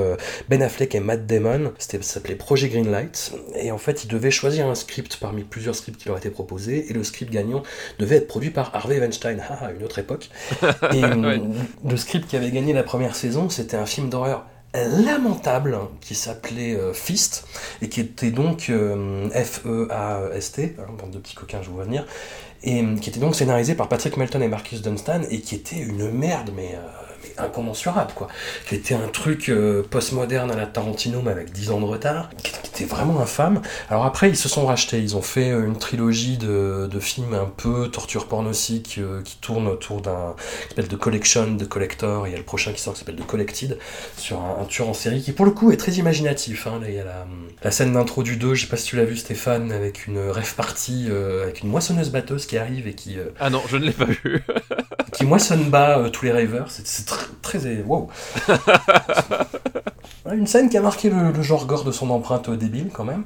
Ben Affleck et Matt Damon. C'était, ça s'appelait Projet Greenlight. Et en fait, ils devaient choisir un script parmi plusieurs scripts qui leur étaient proposés. Et le script gagnant devait être produit par Harvey Weinstein. Ah, ah, une autre époque. Et Ouais. le script qui avait gagné la première saison, c'était un film d'horreur lamentable qui s'appelait euh, Fist et qui était donc euh, F-E-A-S-T, hein, bande de petits coquins, je vous vois venir, et euh, qui était donc scénarisé par Patrick Melton et Marcus Dunstan et qui était une merde, mais incommensurable quoi, qui était un truc euh, postmoderne à la Tarantino mais avec 10 ans de retard, qui, qui était vraiment infâme. Alors après ils se sont rachetés, ils ont fait euh, une trilogie de, de films un peu torture pornosique euh, qui tourne autour d'un qui s'appelle The Collection, The Collector, et il y a le prochain qui sort qui s'appelle The Collected, sur un, un tueur en série qui pour le coup est très imaginatif. Hein. Là, il y a la, la scène d'intro du 2, je sais pas si tu l'as vu Stéphane, avec une rêve partie, euh, avec une moissonneuse batteuse qui arrive et qui, euh, Ah non, je ne l'ai pas vu. qui moissonne bas tous les rêveurs. C'est, c'est très. Wow Une scène qui a marqué le, le genre gore de son empreinte euh, débile quand même.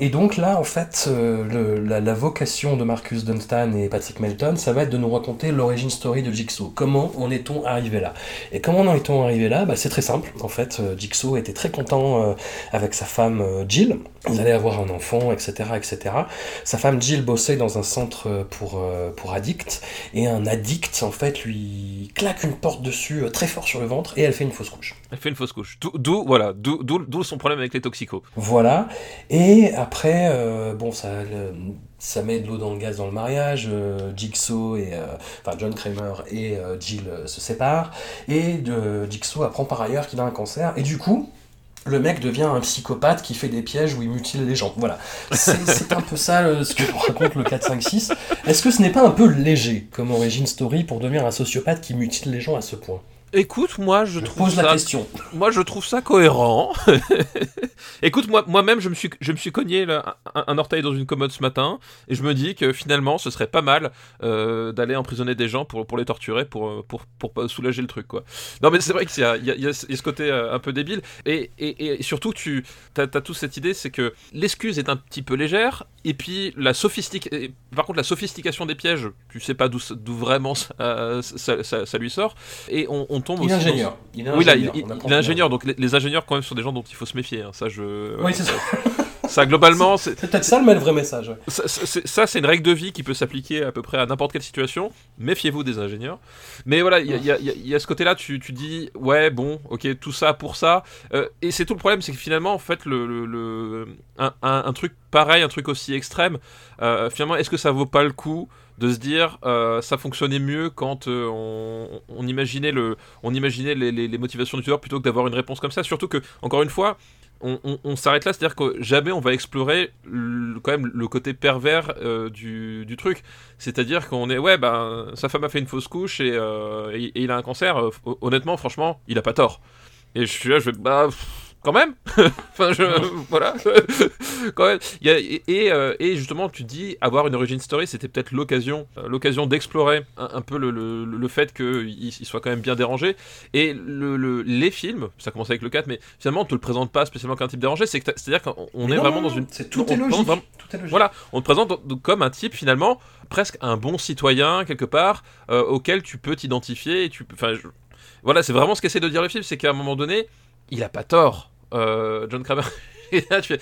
Et donc là, en fait, euh, le- la, la vocation de Marcus Dunstan et Patrick Melton, ça va être de nous raconter l'origine story de Jigsaw. Comment en est-on arrivé là? Et comment en est-on arrivé là? Bah, C'est très simple. En fait, euh, Jigsaw était très content euh, avec sa femme Jill. Ils allaient avoir un enfant, etc., etc. Sa femme Jill bossait dans un centre pour, pour addicts. Et un addict, en fait, lui claque une porte dessus très fort sur le ventre et elle fait une fausse couche. Elle fait une fausse couche. D'où- voilà, d'où son problème avec les toxicos. Voilà. Et après, euh, bon, ça, met de l'eau dans le gaz dans le mariage. euh, Jigsaw et, euh, John Kramer et Jill se séparent. Et Jigsaw apprend par ailleurs qu'il a un cancer. Et du coup, le mec devient un psychopathe qui fait des pièges où il mutile les gens. Voilà. C'est un peu ça ce que raconte le 4-5-6. Est-ce que ce n'est pas un peu léger comme origine story pour devenir un sociopathe qui mutile les gens à ce point? Écoute, moi je Je trouve pose la ça question. Moi, je trouve ça cohérent. Écoute, moi, moi-même, je me suis, je me suis cogné là, un, un orteil dans une commode ce matin, et je me dis que finalement, ce serait pas mal euh, d'aller emprisonner des gens pour, pour les torturer, pour, euh, pour, pour, pas soulager le truc, quoi. Non, mais c'est vrai qu'il y a, il y, a, il y a ce côté euh, un peu débile, et, et, et surtout, tu as, as toute cette idée, c'est que l'excuse est un petit peu légère, et puis la par contre, la sophistication des pièges, tu sais pas d'où vraiment ça, ça, ça- ça lui sort, et on, tombe Il est aussi dans- ingénieur. Il est Oui, là, ingénieur. il, est ingénieur, donc les, les ingénieurs, quand même, sont des gens dont il faut se méfier. hein. Ça, je. Oui, c'est ça. Ça, globalement, c'est. C'est peut-être ça le vrai message. ouais. Ça, c'est- une règle de vie qui peut s'appliquer à peu près à n'importe quelle situation. Méfiez-vous des ingénieurs. Mais voilà, il y, a- y y ce côté-là, tu, tu dis, ouais, bon, ok, tout ça pour ça. Euh, et c'est tout le problème, c'est que finalement, en fait, le, le- le- un, un- un truc pareil, un truc aussi extrême, euh, finalement, est-ce que ça vaut pas le coup de se dire, euh, ça fonctionnait mieux quand euh, on, on imaginait, le, on imaginait les, les- les motivations du tueur plutôt que d'avoir une réponse comme ça? Surtout que, encore une fois, on, s'arrête là, c'est-à-dire que jamais on va explorer le- quand même le côté pervers euh, du, truc. C'est-à-dire qu'on est, ouais, ben, sa femme a fait une fausse couche et, euh, il a un cancer. hon- honnêtement, franchement, il a pas tort. Et je suis là, je vais, bah, quand même. enfin, je, voilà. quand même. Il y a- et, et, euh, et justement, tu dis, avoir une origin story, c'était peut-être l'occasion, euh, l'occasion d'explorer un, un peu le, le, le fait qu'il il soit quand même bien dérangé. Et le, le- les films, ça commence avec le 4, mais finalement, on te le présente pas spécialement qu'un type dérangé. C'est t'as- c'est-à-dire qu'on est non, vraiment dans une. Tout on- est on- logique. vraiment- Tout est logique. voilà, on te présente comme un type finalement presque un bon citoyen quelque part euh, auquel tu peux t'identifier. Et tu, enfin, voilà, c'est vraiment ce qu'essaie de dire le film, c'est qu'à un moment donné, il a pas tort, euh, John Kramer. et là, tu fais.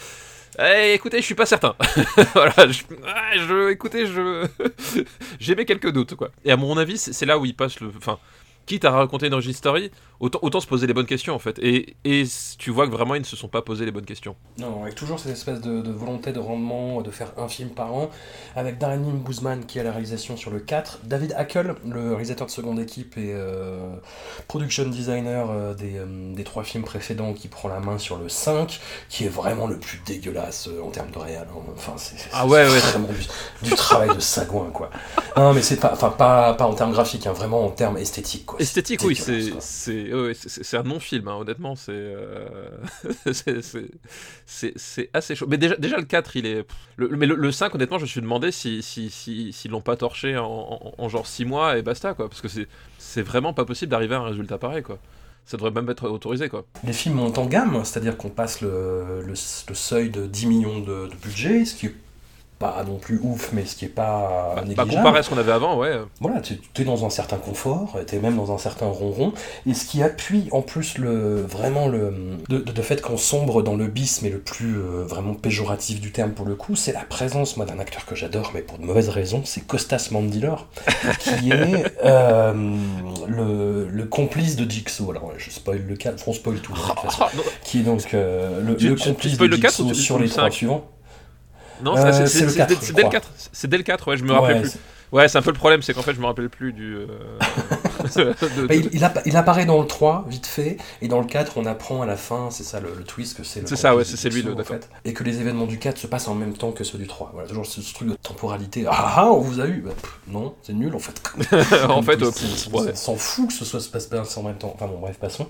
Eh, écoutez, je suis pas certain. voilà, je, ah, je- écoutez, je j'émets quelques doutes quoi. Et à mon avis, c'est c'est là où il passe le, enfin, quitte à raconter une origin story, autant, autant se poser les bonnes questions en fait. Et, et tu vois que vraiment ils ne se sont pas posé les bonnes questions. Non, avec toujours cette espèce de, de volonté de rendement, de faire un film par an, avec Darren Boozman qui à la réalisation sur le 4, David Hackel, le réalisateur de seconde équipe et euh, production designer euh, des, euh, des trois films précédents qui prend la main sur le 5, qui est vraiment le plus dégueulasse en termes de réal. hein. Enfin, c'est Ah ouais, c'est ouais. vraiment du, du travail de sagouin, quoi. Non, mais c'est pas, enfin, pas, pas en termes graphiques, hein, vraiment en termes esthétiques, quoi. Esthétique, oui, c'est ouais, un non-film, hein, honnêtement, c'est euh, c'est- assez chaud. Mais déjà, déjà le 4, il est. Le, mais le, le 5, honnêtement, je me suis demandé s'ils si, si, s'ils l'ont pas torché en, en- en genre 6 mois et basta, quoi. Parce que c'est c'est vraiment pas possible d'arriver à un résultat pareil, quoi. Ça devrait même être autorisé, quoi. Les films montent en gamme, c'est-à-dire qu'on passe le, le- le seuil de 10 millions de, de budget, ce qui est pas non plus ouf, mais ce qui est pas Bah, négligeable. comparé à ce qu'on avait avant, ouais. Voilà, tu es dans un certain confort, tu es même dans un certain ronron, et ce qui appuie en plus le vraiment le de, de- de fait qu'on sombre dans le bis, mais le plus euh, vraiment péjoratif du terme pour le coup, c'est la présence moi d'un acteur que j'adore, mais pour de mauvaises raisons, c'est Costas Mandylor, qui est euh, le, le complice de Jigsaw. Alors je spoil le cas, on spoil tout de toute façon Ah, qui est donc euh, le, Tu- le tu- tu complice de le 4 Jigsaw sur les le trois 5? suivants. Non, Euh, c'est- c'est c'est le c'est 4, dès- dès le crois. 4. C'est dès le 4, ouais, je me rappelle Ouais, plus. Ouais, c'est un peu le problème, c'est qu'en fait, je me rappelle plus du. euh, de- Bah, il, apparaît dans le 3, vite fait, et dans le 4, on apprend à la fin, c'est ça le, le twist, que c'est le C'est ça, ouais, c'est- c'est lui, le- en fait, et que les événements du 4 se passent en même temps que ceux du 3. Voilà, toujours ce, ce truc de temporalité. Ah ah, on vous a eu Bah, pff, Non, c'est nul en fait. en fait, on euh, pff, ouais. s'en fout que ce soit se passe pas en même temps. Enfin bon, bref, passons.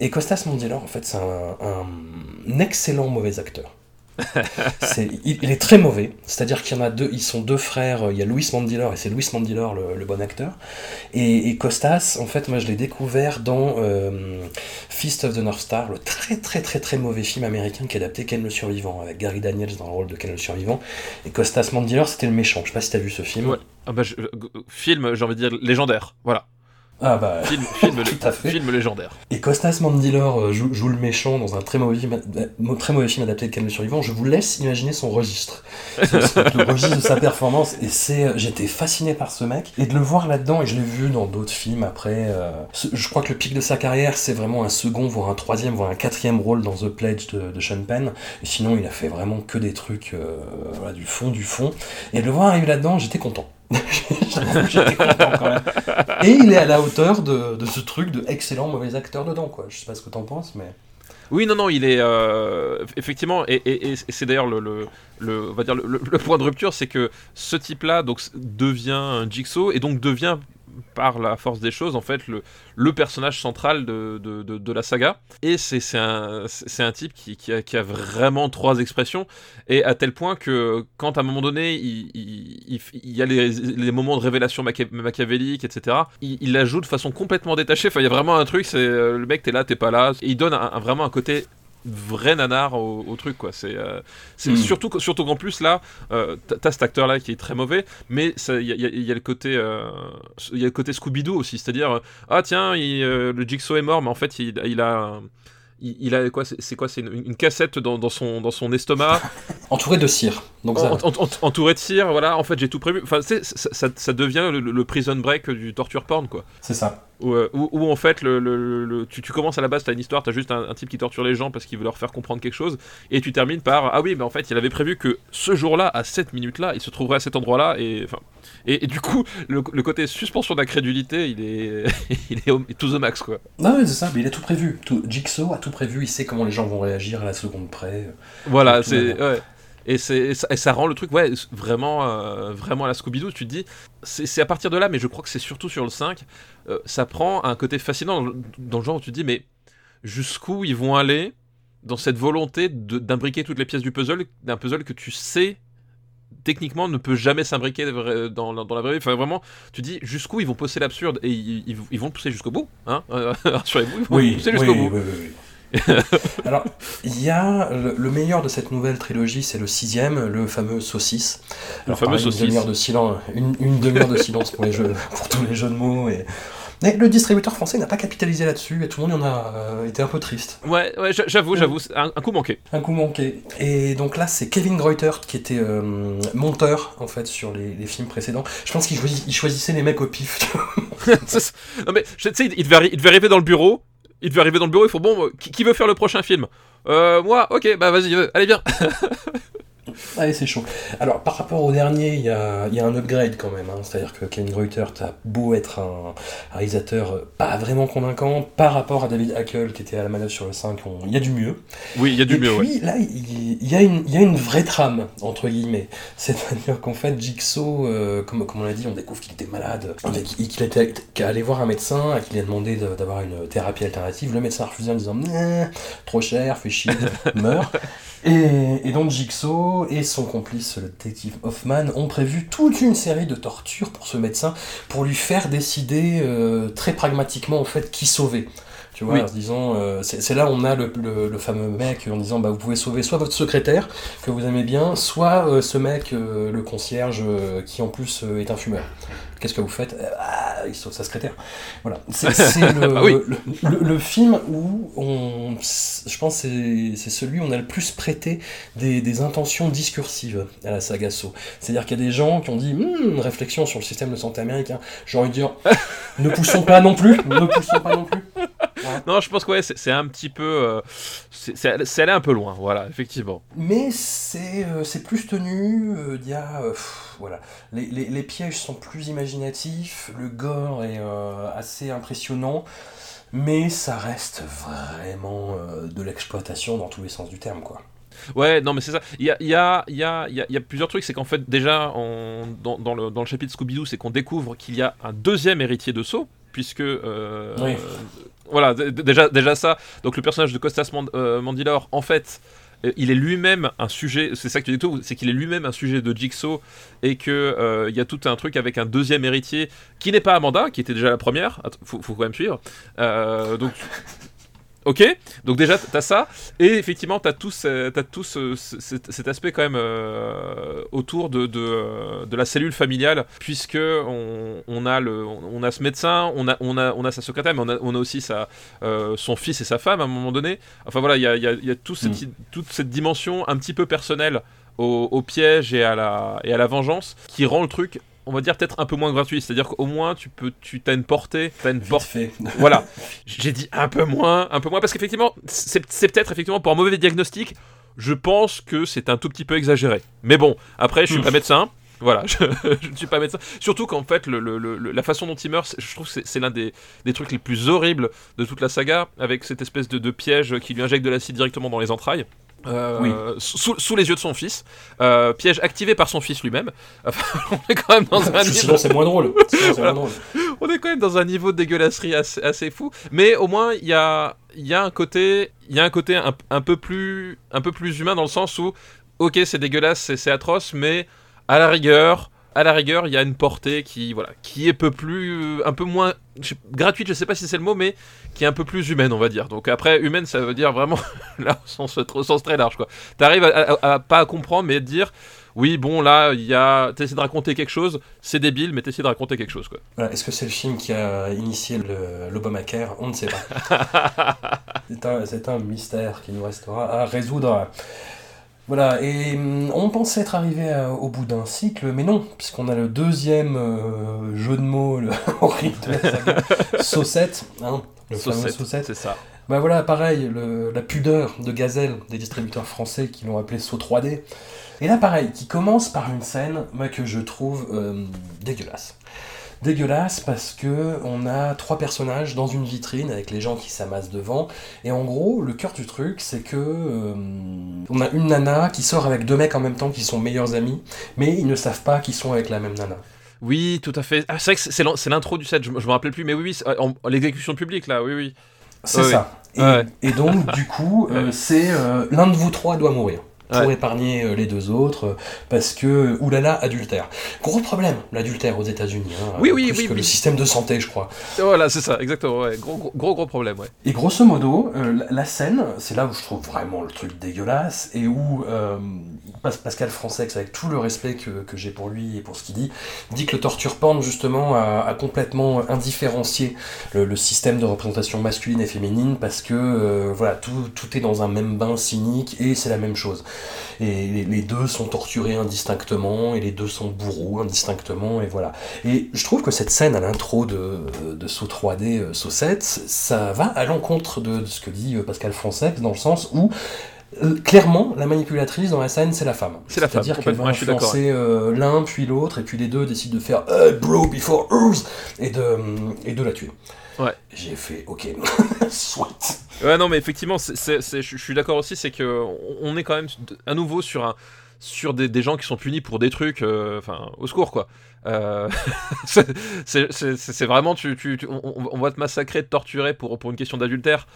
Et Costas Mandylor, en fait, c'est un, un excellent mauvais acteur. Il, est très mauvais, c'est-à-dire qu'il y en a deux, ils sont deux frères, il y a Louis Mandylor et c'est Louis Mandylor le, bon acteur. Et, Costas, en fait, moi je l'ai découvert dans euh, Fist of the North Star, le très très très très mauvais film américain qui adaptait Ken le Survivant, avec Gary Daniels dans le rôle de Ken le Survivant. Et Costas Mandylor, c'était le méchant. Je sais pas si t'as vu ce film. Ah bah, je- euh, film, j'ai envie de dire légendaire. Voilà. Ah bah. Film, film, Tout à fait. film légendaire. Et Costas Mandylor euh, joue, joue le méchant dans un très mauvais film, euh, très mauvais film adapté de le Survivant. Je vous laisse imaginer son registre. Le registre de sa performance. Et c'est, euh, j'étais fasciné par ce mec. Et de le voir là-dedans, et je l'ai vu dans d'autres films après. euh, je crois que le pic de sa carrière, c'est vraiment un second, voire un troisième, voire un quatrième rôle dans The Pledge de, de Sean Penn. Et sinon, il a fait vraiment que des trucs, euh, voilà, du fond, du fond. Et de le voir arriver là-dedans, j'étais content. Et il est à la hauteur de, ce truc de excellent mauvais acteur dedans, quoi. Je sais pas ce que t'en penses, mais. Oui, non, non, il est euh, effectivement, et, c'est d'ailleurs le, on va dire le, le- point de rupture, c'est que ce type-là donc devient un Jigsaw et donc devient par la force des choses en fait le, le personnage central de, de, de- la saga. Et c'est un, un type qui, qui, a, qui a vraiment trois expressions et à tel point que quand à un moment donné il, il, il y a les, les moments de révélation machiavélique etc il, la joue de façon complètement détachée. Enfin il y a vraiment un truc c'est euh, le mec t'es là t'es pas là. Et il donne un- vraiment un côté vrai nanar au, au truc quoi. C'est euh, c'est Mm. surtout surtout qu'en plus là, euh, t'as- cet acteur là qui est très mauvais, mais il y a, y y le côté euh, il y a le côté Scooby Doo aussi, c'est-à-dire euh, ah tiens il, euh, le Jigsaw est mort, mais en fait il, il a il, il a quoi C'est c'est quoi C'est une, une cassette dans, dans son dans son estomac. Entouré de cire. Donc ça, En- en- en- entouré de cire, voilà, en fait j'ai tout prévu. Enfin, ça, ça, ça devient le, le prison break du torture porn, quoi. c'est ça. Où, euh, où- où, en fait, le, le- le- tu, tu commences à la base, t'as une histoire, t'as juste un, un type qui torture les gens parce qu'il veut leur faire comprendre quelque chose, et tu termines par Ah oui, mais en fait, il avait prévu que ce jour-là, à cette minute-là, il se trouverait à cet endroit-là, et enfin. Et, et du coup, le, côté suspension d'incrédulité, il est, il est au, to the max, quoi. Non, mais c'est ça, mais il a tout prévu. Tout, Jigsaw a tout prévu, il sait comment les gens vont réagir à la seconde près. Voilà, Tout c'est. Ouais. Et, ça, et ça rend le truc ouais, vraiment, euh, vraiment à la Scooby-Doo. Tu te dis, c'est, à partir de là, mais je crois que c'est surtout sur le 5, euh, ça prend un côté fascinant dans le, dans le genre où tu te dis, mais jusqu'où ils vont aller dans cette volonté d'imbriquer toutes les pièces du puzzle, d'un puzzle que tu sais techniquement ne peut jamais s'imbriquer vra- dans, la- dans la vraie vie. Enfin, vraiment, tu dis jusqu'où ils vont pousser l'absurde? Et ils, ils- ils vont le pousser jusqu'au bout. Hein Euh, Rassurez-vous, ils vont le pousser jusqu'au bout. oui, oui, oui. Alors, il y a le, le meilleur de cette nouvelle trilogie, c'est le sixième, le fameux saucisse. Alors, fameux pareil, saucisse. Une demi-heure de silence, une, une demi-heure de silence pour les jeux, pour tous les jeux de mots. Et... Mais le distributeur français n'a pas capitalisé là-dessus et tout le monde y en a euh, été un peu triste. Ouais, ouais, j'a- j'avoue, j'avoue, c'est un, un coup manqué. Un coup manqué. Et donc là, c'est Kevin Greuter qui était euh, monteur en fait sur les, les films précédents. Je pense qu'il choisissait les mecs au pif. non mais tu sais, il devait, il devait arriver dans le bureau. Il devait arriver dans le bureau. Il faut bon, euh, qui, veut faire le prochain film? Euh, Moi, ok, bah vas-y, euh, allez bien. Allez, c'est chaud. Alors, par rapport au dernier, il y a, y a un upgrade quand même. hein. C'est-à-dire que Kevin Greuter, t'as beau être un réalisateur euh, pas vraiment convaincant, par rapport à David Hackel qui était à la manœuvre sur le 5, on- il y a du mieux. Oui, il y a du Et mieux. ouais. puis là, il y, a une, y a une vraie trame, entre guillemets. C'est-à-dire qu'en fait, Jigsaw, euh, comme, comme on l'a dit, on découvre qu'il était malade, et qu'il était allé voir un médecin, et qu'il a demandé de- d'avoir une thérapie alternative. Le médecin a refusé en disant trop cher, fais chier, meurs. Et, et donc Jigsaw et son complice, le détective Hoffman, ont prévu toute une série de tortures pour ce médecin, pour lui faire décider euh, très pragmatiquement en fait qui sauver. Tu vois, Oui. en disant, euh, c'est là où on a le, le- le fameux mec en disant, bah, vous pouvez sauver soit votre secrétaire, que vous aimez bien, soit euh, ce mec, euh, le concierge, euh, qui en plus euh, est un fumeur. Qu'est-ce que vous faites Euh, Ah, il sauve sa secrétaire. Voilà. C'est c'est le, Bah oui. le, le- le film où on, je pense que c'est celui où on a le plus prêté des, des intentions discursives à la saga Saw. C'est-à-dire qu'il y a des gens qui ont dit, Hmm, réflexion sur le système de santé américain. J'ai envie de dire, ne poussons pas non plus, ne poussons pas non plus. Non, je pense que ouais, c'est un petit peu, euh, c'est allé un peu loin. Voilà, effectivement. Mais c'est euh, plus tenu, euh, il y a... euh, pff, voilà. Les, les- les pièges sont plus imaginatifs, le gore est euh, assez impressionnant, mais ça reste vraiment euh, de l'exploitation dans tous les sens du terme, quoi. Ouais, non, mais c'est ça. Il y a, y, a, y, a, y a- plusieurs trucs. C'est qu'en fait, déjà, on- dans, dans le, dans le chapitre Scooby-Doo, c'est qu'on découvre qu'il y a un deuxième héritier de Saw, puisque. euh, Oui. voilà, déjà, déjà ça. Donc, le personnage de Costas Mand- Mandylor, en fait. Euh, Il est lui-même un sujet, c'est ça que tu dis tout, c'est qu'il est lui-même un sujet de Jigsaw et que euh, il y a tout un truc avec un deuxième héritier qui n'est pas Amanda, qui était déjà la première. Faut, faut quand même suivre. Euh, donc, ok. Donc déjà t'as ça et effectivement, t'as tout, t'as tout ce- ce- cet, cet aspect quand même euh, autour de, de, euh, de la cellule familiale, puisque on, on a le, on a ce médecin, on a, on a, on a sa secrétaire, mais on a, on a aussi sa, euh, son fils et sa femme à un moment donné. Enfin voilà, il y a, y a- il y a tout cette, toute cette dimension un petit peu personnelle au, au piège et à la, et à la vengeance qui rend le truc. On va dire peut-être un peu moins gratuit, c'est-à-dire qu'au moins tu peux, tu as une portée, t'as une portée voilà, j'ai dit un peu moins, un peu moins, parce qu'effectivement, c'est peut-être effectivement pour un mauvais diagnostic, je pense que c'est un tout petit peu exagéré. Mais bon, après, je suis pas médecin. Voilà, je, je ne suis pas médecin. Surtout qu'en fait, le, le- le- la façon dont il meurt, je trouve que c'est- c'est l'un des, des trucs les plus horribles de toute la saga, avec cette espèce de, de piège qui lui injecte de l'acide directement dans les entrailles. Euh, Oui. sous, sous les yeux de son fils. Euh, piège activé par son fils lui-même. Enfin, on est quand même dans un niveau... Sinon, c'est moins drôle. Sinon, c'est moins drôle. On est quand même dans un niveau de dégueulasserie assez, assez fou, mais au moins il y a, il y a un côté, il y a un côté un, un peu plus, un peu plus humain dans le sens où, ok c'est dégueulasse, c'est atroce, mais à la rigueur, à la rigueur, il y a une portée qui, voilà, qui est peu plus, un peu moins gratuite, je sais pas si c'est le mot, mais qui est un peu plus humaine, on va dire. Donc après, humaine, ça veut dire vraiment, là, au sens, très large, quoi. T'arrives à, à, pas à comprendre, mais à dire, oui, bon, là, il y a, t'essaies de raconter quelque chose, c'est débile, mais t'essaies de raconter quelque chose, quoi. Est-ce que c'est le film qui a initié l'Obamacare? On ne sait pas. c'est un, un, mystère qui nous restera à résoudre. Voilà, et hum, on pensait être arrivé au bout d'un cycle, mais non, puisqu'on a le deuxième euh, jeu de mots le horrible de la saga, Saucette, hein, le fameux Saucette. C'est ça. Bah voilà, pareil, le, la pudeur de Gazelle des distributeurs français qui l'ont appelé Saut 3D. Et là, pareil, qui commence par une scène moi, que je trouve euh, dégueulasse. Dégueulasse parce que on a trois personnages dans une vitrine avec les gens qui s'amassent devant. Et en gros, le cœur du truc, c'est que euh, on a une nana qui sort avec deux mecs en même temps qui sont meilleurs amis, mais ils ne savent pas qu'ils sont avec la même nana. Oui, tout à fait. Ah, c'est vrai que c'est l'intro du set, je, je me rappelais plus, mais oui, oui, l'exécution publique là, oui, oui. C'est ça. Et, donc, du coup, euh, c'est l'un de vous trois doit mourir pour épargner euh, les deux autres, euh, parce que, oulala, adultère. Gros problème, l'adultère aux États-Unis. Hein, oui, oui, plus oui, que le système de santé, je crois. Voilà, c'est ça, exactement. Gros, gros, gros, problème, ouais. Et grosso modo, euh, la, scène, c'est là où je trouve vraiment le truc dégueulasse, et où Pascal Francex, avec tout le respect que, que j'ai pour lui et pour ce qu'il dit, dit que le torture porn, justement, a, complètement indifférencié le, système de représentation masculine et féminine, parce que, voilà, tout, tout est dans un même bain cynique, et c'est la même chose et les, deux sont torturés indistinctement et les deux sont bourreaux indistinctement et voilà. Et je trouve que cette scène à l'intro de, de Saut 3D euh, Saut 7, ça va à l'encontre de, ce que dit euh, Pascal Fonseca dans le sens où euh, clairement, la manipulatrice dans la scène, c'est la femme. C'est la femme. C'est-à-dire qu'elle va influencer l'un puis l'autre, et puis les deux décident de faire hey, bro before us et de, et de la tuer. Ouais. J'ai fait ok, soit. Ouais, non, mais effectivement, je suis d'accord aussi, c'est que on est quand même à nouveau sur un sur des, gens qui sont punis pour des trucs, euh, enfin, au secours quoi. Euh, c'est vraiment, tu, tu, on, va te massacrer, te torturer pour, pour une question d'adultère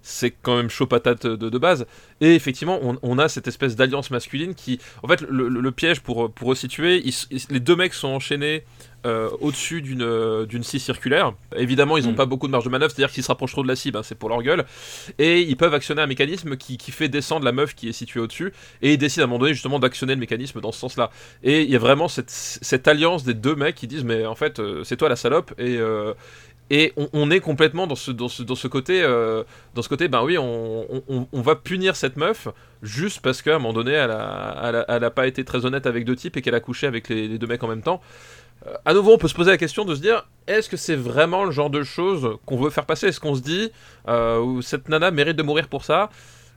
c'est quand même chaud patate de, base. Et effectivement, on, a cette espèce d'alliance masculine qui, en fait, le, piège pour, pour resituer, les deux mecs sont enchaînés euh, au-dessus d'une euh, d'une scie circulaire. Évidemment, ils n'ont mm. pas beaucoup de marge de manœuvre, c'est-à-dire qu'ils se rapprochent trop de la cible, hein, c'est pour leur gueule. Et ils peuvent actionner un mécanisme qui, qui fait descendre la meuf qui est située au-dessus. Et ils décident à un moment donné justement d'actionner le mécanisme dans ce sens-là. Et il y a vraiment cette, cette, alliance des deux mecs qui disent mais en fait euh, c'est toi la salope et et on, est complètement dans ce, dans ce, dans ce côté, dans ce côté, ben oui, on, on, va punir cette meuf juste parce qu'à un moment donné, elle a, elle a, pas été très honnête avec deux types et qu'elle a couché avec les, les, deux mecs en même temps. Euh, à nouveau, on peut se poser la question de se dire est-ce que c'est vraiment le genre de choses qu'on veut faire passer? Est-ce qu'on se dit euh, cette nana mérite de mourir pour ça?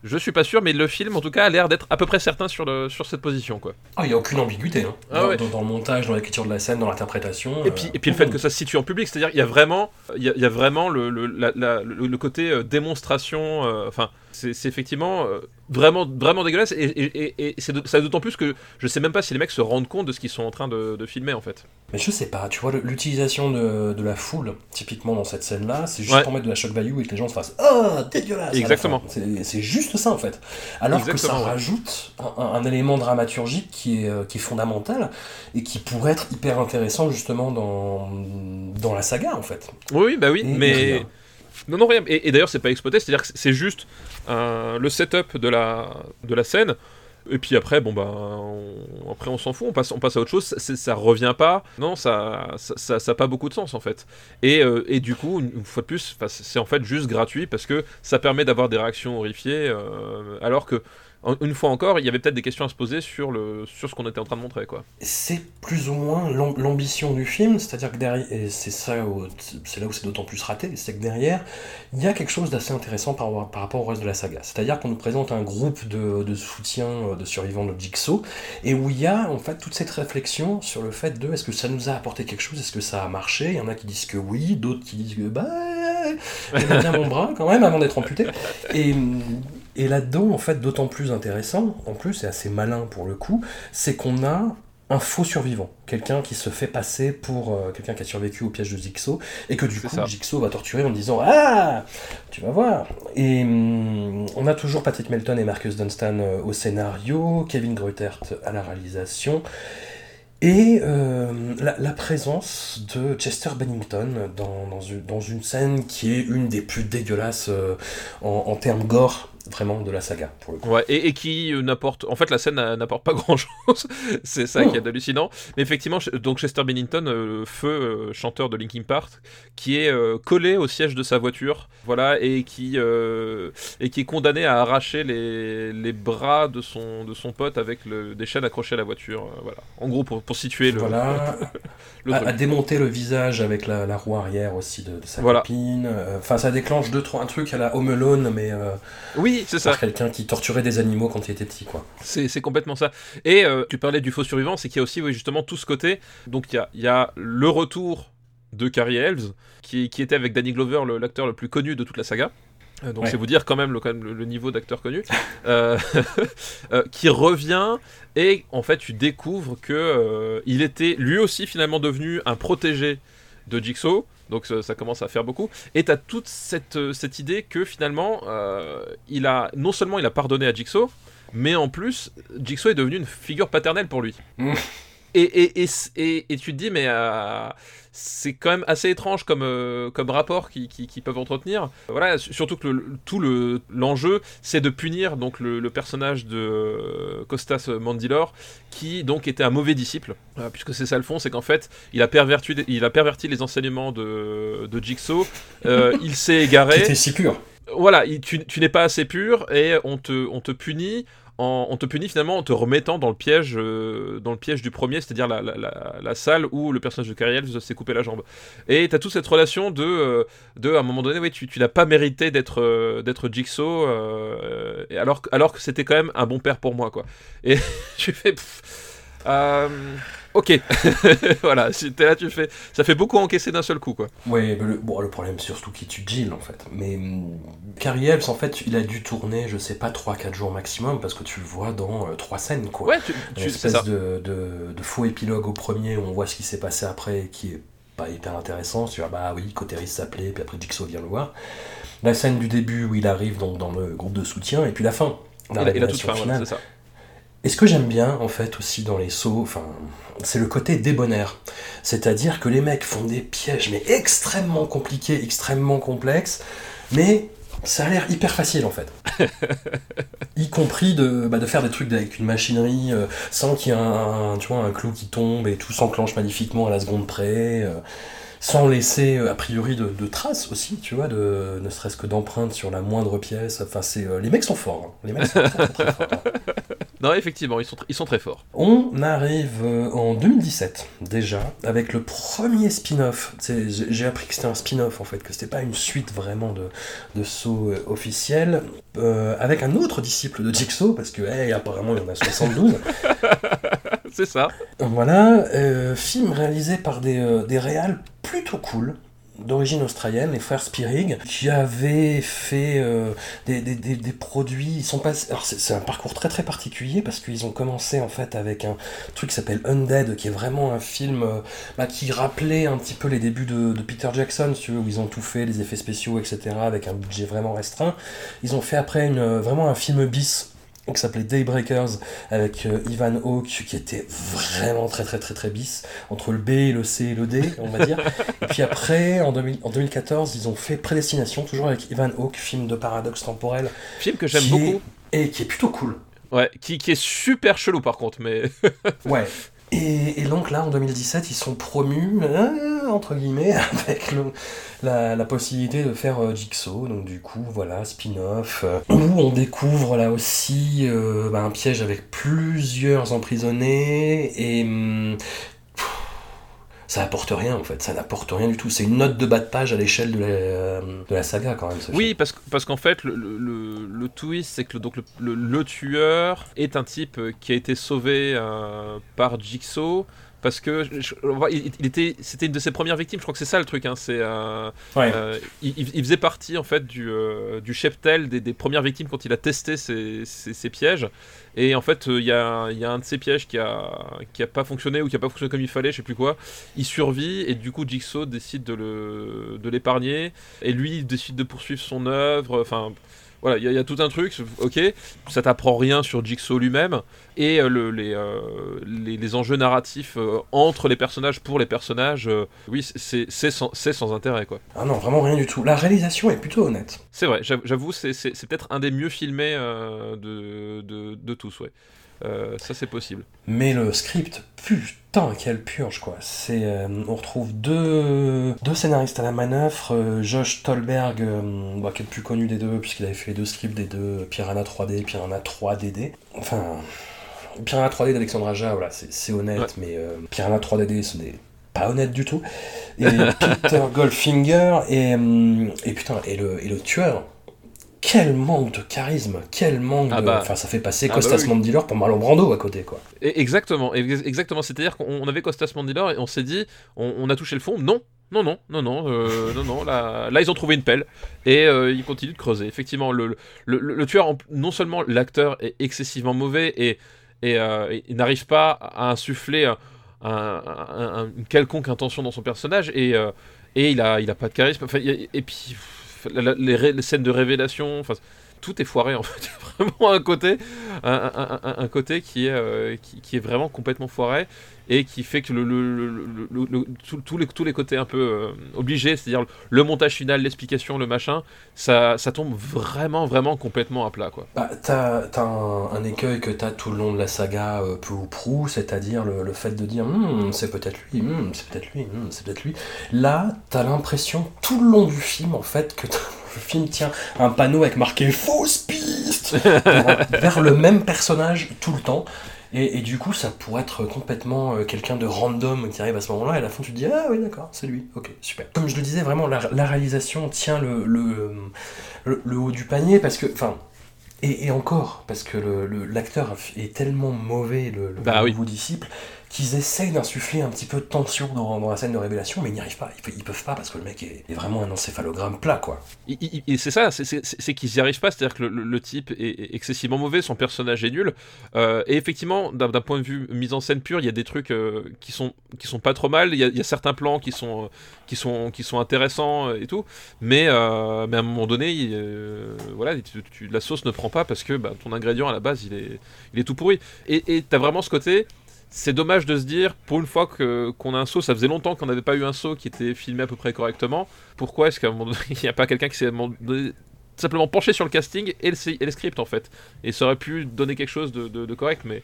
Je suis pas sûr, mais le film, en tout cas, a l'air d'être à peu près certain sur, le, sur cette position. quoi. Ah, il n'y a aucune ambiguïté. Hein. Ah dans, le montage, dans l'écriture de la scène, dans l'interprétation. Et, puis, euh, et puis le fait que ça se situe en public, c'est-à-dire qu'il y a vraiment, il y a, vraiment le, le, le, côté démonstration. Enfin, c'est effectivement euh, vraiment, vraiment dégueulasse et, et, c'est ça d'autant plus que je sais même pas si les mecs se rendent compte de ce qu'ils sont en train de, filmer en fait. Mais je sais pas, tu vois, l'utilisation de, la foule, typiquement dans cette scène-là, c'est juste pour mettre de la shock value et que les gens se fassent Oh, dégueulasse Exactement. C'est juste ça en fait. Alors que ça rajoute un, élément dramaturgique qui est, euh, qui est fondamental et qui pourrait être hyper intéressant justement dans, dans la saga en fait. Oui, bah oui, mais. Non, non, rien. Et, d'ailleurs, c'est pas exploité, c'est-à-dire que c'est juste le setup de la, de la scène. Et puis après, bon bah, on, après on s'en fout, on passe, on passe à autre chose. Ça, ça revient pas. Non, ça, ça, ça, pas beaucoup de sens en fait. Et, euh, et du coup, une, fois de plus, c'est en fait juste gratuit parce que ça permet d'avoir des réactions horrifiées, euh, alors que une fois encore, il y avait peut-être des questions à se poser sur, le, sur ce qu'on était en train de montrer. quoi. C'est plus ou moins l'ambition du film, c'est-à-dire que derrière, c'est ça, c'est là où c'est d'autant plus raté, c'est que derrière, il y a quelque chose d'assez intéressant par, rapport au reste de la saga. C'est-à-dire qu'on nous présente un groupe de, soutien euh, de survivants de Jigsaw, et où il y a en fait toute cette réflexion sur le fait de est-ce que ça nous a apporté quelque chose, est-ce que ça a marché Il y en a qui disent que oui, d'autres qui disent que bah, j'ai bien mon bras quand même avant d'être amputé. Et là-dedans, en fait, d'autant plus intéressant, en plus, et assez malin pour le coup, c'est qu'on a un faux survivant, quelqu'un qui se fait passer pour euh, quelqu'un qui a survécu au piège de Jigsaw, et que du coup Jigsaw va torturer en disant Ah! Tu vas voir. Et hum, on a toujours Patrick Melton et Marcus Dunstan euh, au scénario, Kevin Greutert à la réalisation, Et euh, la, la présence de Chester Bennington dans, dans, une, dans une scène qui est une des plus dégueulasses en, en termes gore vraiment de la saga pour le coup. Ouais, et, et qui euh, n'apporte. En fait, la scène n'a- n'apporte pas grand chose. c'est ça qui est hallucinant. Mais effectivement, donc Chester Bennington, euh, feu euh, chanteur de Linkin Park, qui est euh, collé au siège de sa voiture, voilà, et qui euh, et qui est condamné à arracher les, les bras de son de son pote avec le, des chaînes accrochées à la voiture. euh, voilà. En gros, pour, pour situer le. Voilà, à, démonter le visage avec la, la roue arrière aussi de, de sa Voilà. copine. Euh, Enfin, ça déclenche deux, trois, un truc à la Home Alone, mais euh, Oui, c'est ça. quelqu'un qui torturait des animaux quand il était petit, quoi. C'est c'est complètement ça. Et euh, tu parlais du faux survivant, c'est qu'il y a aussi oui, justement tout ce côté. Donc il y a, il y a le retour de Carrie Elves, qui, qui était avec Danny Glover, le- l'acteur le plus connu de toute la saga. Euh, donc Ouais. c'est vous dire quand même le, quand même le, le niveau d'acteur connu, Euh, euh, qui revient et en fait tu découvres que euh, il était lui aussi finalement devenu un protégé de Jigsaw, donc ça, ça commence à faire beaucoup. Et t'as toute cette, cette idée que finalement euh, il a non seulement il a pardonné à Jigsaw, mais en plus Jigsaw est devenu une figure paternelle pour lui. Mm. Et, et, et, et, tu te dis mais euh, c'est quand même assez étrange comme, euh, comme rapport qu'ils qui, qui peuvent entretenir. Voilà, surtout que le, tout le l'enjeu, c'est de punir donc le, le personnage de euh, Costas Mandylor, qui donc était un mauvais disciple, puisque c'est ça le fond, c'est qu'en fait, il a perverti, il a perverti les enseignements de, de Jigsaw, il s'est égaré. était si pur. Voilà, il- tu, tu n'es pas assez pur et on te, on te punit. En, on te punit finalement en te remettant dans le piège, euh, dans le piège du premier, c'est-à-dire la, salle où le personnage de Carrie Elves s'est coupé la jambe. Et t'as toute cette relation de, euh, de à un moment donné, tu, n'as pas mérité d'être euh, d'être Jigsaw, alors, que- alors que c'était quand même un bon père pour moi, quoi. Et tu fais. Euh, ok, voilà, là, tu fais. Ça fait beaucoup encaisser d'un seul coup, quoi. Ouais, le, bon, le problème, c'est surtout qu'il tue Jill, en fait. Mais hum, Carrie Elves, en fait, il a dû tourner, je sais pas, 3-4 jours maximum, parce que tu le vois dans 3 scènes, quoi. Ouais, tu, Une tu- espèce ça. de, de, de faux épilogue au premier où on voit ce qui s'est passé après qui est pas hyper intéressant. Tu vois, bah oui, Coteris s'appelait, puis après Jigsaw vient le voir. La scène du début où il arrive donc dans le groupe de soutien, et puis la fin. Et la, et la toute révélation fin, c'est ça. Et ce que j'aime bien, en fait, aussi dans les sauts, enfin, c'est le côté débonnaire. C'est-à-dire que les mecs font des pièges, mais extrêmement compliqués, extrêmement complexes, mais ça a l'air hyper facile, en fait. y compris de, bah, de faire des trucs avec une machinerie, euh, sans qu'il y ait un, un- tu vois, un clou qui tombe et tout s'enclenche magnifiquement à la seconde près. euh, sans laisser euh, a priori de, de traces aussi, tu vois, de, ne serait-ce que d'empreintes sur la moindre pièce. Enfin, c'est euh, les mecs sont forts. hein. Les mecs sont très, forts. hein. Non, effectivement, ils sont, ils sont très forts. On arrive euh, en 2017 déjà avec le premier spin-off. J'ai appris que c'était un spin-off en fait, que c'était pas une suite vraiment de, de saut officiel, euh, avec un autre disciple de Jigsaw parce que hey, apparemment il y en a 72. C'est ça. voilà, euh, film réalisé par des, euh, des réals plutôt cool. D'origine australienne, les frères Spirig, qui avaient fait euh, des, des- des- produits. Ils sont. Alors c'est un parcours très très particulier parce qu'ils ont commencé en fait avec un truc qui s'appelle Undead, qui est vraiment un film euh, bah, qui rappelait un petit peu les débuts de, Peter Jackson, où ils ont tout fait, les effets spéciaux, etc., avec un budget vraiment restreint. Ils ont fait après une, euh, vraiment un film bis qui s'appelait Daybreakers avec euh, Ivan Hawke qui était vraiment très très très très bis entre le B, le C et le D on va dire et puis après en, 2000 en 2014 ils ont fait Prédestination toujours avec Ivan Hawke film de paradoxe temporel Film que j'aime est- beaucoup. et qui est plutôt cool Ouais, qui, qui est super chelou par contre, mais. Ouais. Et, et donc là, en 2017, ils sont promus, euh, entre guillemets, avec le- la, la possibilité de faire euh, Jigsaw. Donc du coup, voilà, spin-off, euh, où on découvre là aussi euh, bah, un piège avec plusieurs emprisonnés. Et hum, pff, ça apporte rien en fait, ça n'apporte rien du tout. C'est une note de bas de page à l'échelle de, la, de la saga quand même. ce Oui, parce, parce qu'en fait, le, le- le- le twist, c'est que le, donc le, tueur est un type qui a été sauvé euh, par Jigsaw. Parce que je- il, il était, c'était une de ses premières victimes. Je crois que c'est ça le truc. Hein, c'est, euh, Ouais. euh, il, faisait partie en fait du, euh, du cheptel des, des premières victimes quand il a testé ses, ses- ses pièges. Et en fait, il y, a, y a un de ces pièges qui a, qui a pas fonctionné ou qui a pas fonctionné comme il fallait, je sais plus quoi. Il survit et du coup Jigsaw décide de le, de l'épargner et lui il décide de poursuivre son œuvre. Enfin, Voilà, il y, a- il y a tout un truc, ok, ça t'apprend rien sur Jigsaw lui-même, et euh, le- les, euh, les, les enjeux narratifs euh, entre les personnages, pour les personnages, oui, c'est sans, sans intérêt, quoi. Ah non, vraiment rien du tout. La réalisation est plutôt honnête. C'est vrai, j'av- j'avoue, c'est peut-être un des mieux filmés de, de, de tous, ouais. Euh, ça, c'est possible. Mais le script, putain, quelle purge quoi. C'est, euh, on retrouve deux, deux scénaristes à la manœuvre. euh, Josh Tolberg, bah, qui est le plus connu des deux, puisqu'il avait fait les deux scripts des deux Piranha 3D, Piranha 3DD. Enfin, Piranha 3D d'Alexandre Aja, voilà, c'est honnête, Ouais. mais Piranha 3DD, ce n'est pas honnête du tout. Et Peter Goldfinger, et, et putain, et le, et le tueur. Quel manque de charisme, quel manque Ah de. bah. Enfin, ça fait passer Ah Costas bah oui. Mandylor pour Marlon Brando à côté, quoi. Exactement, ex- exactement. C'est-à-dire qu'on on avait Costas Mandylor et on s'est dit, on, on a touché le fond. Non, non, non, non, non, euh, non, non. Là, là, ils ont trouvé une pelle et euh, ils continuent de creuser. Effectivement, le, le, le- le tueur, non seulement l'acteur est excessivement mauvais et, et, euh, n'arrive pas à insuffler un- un- un- un- une quelconque intention dans son personnage et, et il a, il a pas de charisme. Enfin, et puis pff, les, scènes de révélation, tout est foiré en fait. Vraiment un côté, un, un- côté qui est, euh, qui, est vraiment complètement foiré et qui fait que tous les, tous les côtés un peu euh, obligés, c'est-à-dire le montage final, l'explication, le machin, ça, tombe vraiment, vraiment complètement à plat quoi. Bah, t'as t'as un, écueil que t'as tout le long de la saga, euh, peu ou prou, c'est-à-dire le, fait de dire Hmm, c'est peut-être lui, hmm, c'est peut-être lui, hmm, c'est peut-être lui. Là, t'as l'impression tout le long du film, en fait, que le film tient un panneau avec marqué fausse piste vers, le même personnage tout le temps. Et, et du coup, ça pourrait être complètement euh, quelqu'un de random qui arrive à ce moment-là, et à la fin, tu te dis Ah oui, d'accord, c'est lui, ok, super. Comme je le disais, vraiment, la, la réalisation tient le, le, le, le haut du panier parce que, enfin, et, et encore, parce que le- l'acteur est tellement mauvais, le, Bah oui. nouveau disciple, qu'ils essayent d'insuffler un petit peu de tension dans, dans la scène de révélation, mais ils n'y arrivent pas. Ils, ils peuvent pas parce que le mec est, est vraiment un encéphalogramme plat, quoi. Et c'est ça, c'est- qu'ils n'y arrivent pas, c'est-à-dire que le, le- type est, excessivement mauvais, son personnage est nul. Euh, et effectivement, d'un point de vue mise en scène pure, il y a des trucs euh, qui, sont, qui sont pas trop mal, il y y a certains plans qui sont, euh, qui sont, qui sont intéressants et tout, mais, mais à un moment donné, il, voilà, la sauce ne prend pas parce que bah, ton ingrédient à la base, il est, il est tout pourri. Et tu as vraiment ce côté. C'est dommage de se dire, pour une fois qu'on a un saut, ça faisait longtemps qu'on n'avait pas eu un saut qui était filmé à peu près correctement. Pourquoi est-ce qu'à un moment il n'y a pas quelqu'un qui s'est simplement penché sur le casting et le, et script en fait? Et ça aurait pu donner quelque chose de correct, mais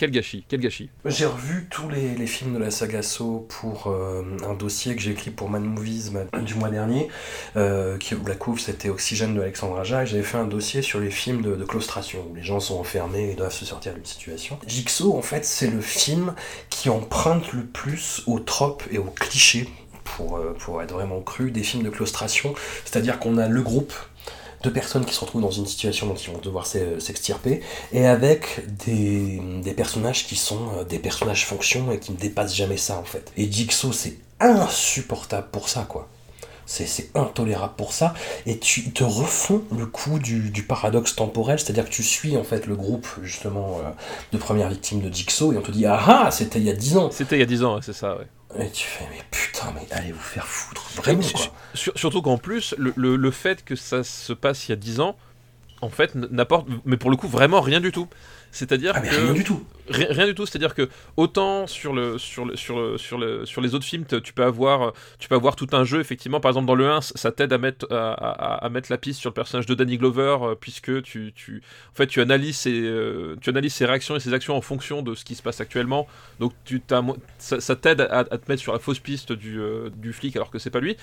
quel gâchis, quel gâchis. J'ai revu tous les, films de la saga Saw pour euh, un dossier que j'ai écrit pour Man Movies du mois dernier, euh, qui, où la couve c'était Oxygène de Alexandre Aja, et j'avais fait un dossier sur les films de, de claustration, où les gens sont enfermés et doivent se sortir d'une situation. Jigsaw, en fait, c'est le film qui emprunte le plus aux tropes et aux clichés, pour, euh, pour être vraiment cru, des films de claustration, c'est-à-dire qu'on a le groupe de personnes qui se retrouvent dans une situation dont ils vont devoir s'e- s'extirper, et avec des, des personnages qui sont euh, des personnages fonction et qui ne dépassent jamais ça en fait. Et Jigsaw c'est insupportable pour ça quoi. C'est intolérable pour ça, et tu te refont le coup du, du paradoxe temporel, c'est-à-dire que tu suis en fait le groupe justement euh, de premières victimes de Jigsaw, et on te dit ah ah c'était il y a 10 ans, C'était il y a 10 ans, c'est ça, ouais. Et tu fais mais putain mais allez vous faire foutre, vraiment quoi. su- sur- surtout qu'en plus, le, le- le fait que ça se passe il y a 10 ans, en fait, n'apporte, mais pour le coup, vraiment rien du tout. C'est-à-dire Ah mais que. rien du tout. Rien, du tout, c'est-à-dire que autant sur le sur le sur le sur le sur les autres films, tu peux avoir tu peux avoir tout un jeu effectivement. Par exemple dans le 1, ça t'aide à mettre à, mettre la piste sur le personnage de Danny Glover euh, puisque tu tu en fait tu analyses ses euh, tu analyses ses réactions et ses actions en fonction de ce qui se passe actuellement. Donc tu ça, ça t'aide à, te mettre sur la fausse piste du euh, du flic alors que c'est pas lui.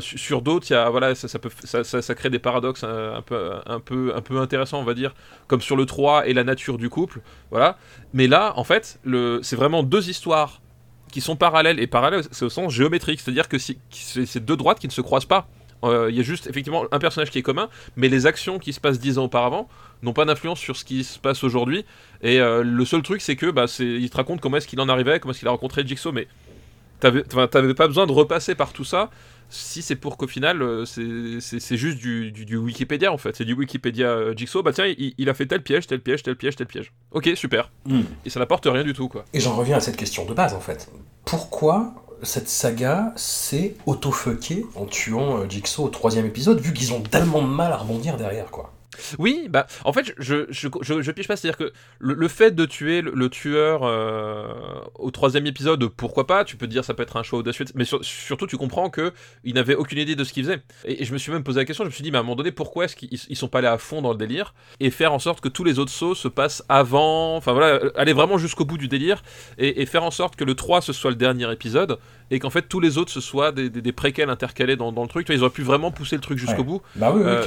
Su- sur d'autres, voilà ça, peut ça, ça, crée des paradoxes un, un peu un peu un peu intéressants on va dire comme sur le 3 et la nature du couple. Voilà. Mais là, en fait, c'est vraiment deux histoires qui sont parallèles et parallèles, c'est au sens géométrique, c'est-à-dire que c'est deux droites qui ne se croisent pas. Euh, Il y a juste effectivement un personnage qui est commun, mais les actions qui se passent dix ans auparavant n'ont pas d'influence sur ce qui se passe aujourd'hui. Et euh, le seul truc, c'est que bah, il te raconte comment est-ce qu'il en arrivait, comment est-ce qu'il a rencontré Jigsaw, mais t'avais pas besoin de repasser par tout ça si c'est pour qu'au final euh, c'est- juste du, du- du Wikipédia en fait. C'est du Wikipédia euh, Jigsaw. Bah tiens il, il a fait tel piège tel piège tel piège tel piège. Ok super. Hmm. et ça n'apporte rien du tout quoi. Et j'en reviens à cette question de base en fait. Pourquoi cette saga s'est auto-fuckée en tuant euh, Jigsaw au troisième épisode, vu qu'ils ont tellement de mal à rebondir derrière quoi? Oui, bah en fait je je, je, pas, c'est-à-dire que le, le fait de tuer le, le tueur euh, au troisième épisode, pourquoi pas Tu peux te dire ça peut être un choix audacieux, mais sur- surtout tu comprends que il n'avait aucune idée de ce qu'il faisait. Et, et je me suis même posé la question, je me suis dit mais à un moment donné pourquoi est-ce qu'ils ils sont pas allés à fond dans le délire et faire en sorte que tous les autres sauts se passent avant, enfin voilà, aller vraiment jusqu'au bout du délire et, et faire en sorte que le 3 ce soit le dernier épisode et qu'en fait tous les autres ce soit des, des, des préquels intercalés dans, dans le truc. Tu vois, ils auraient pu vraiment pousser le truc jusqu'au Ouais. bout Bah oui, Euh,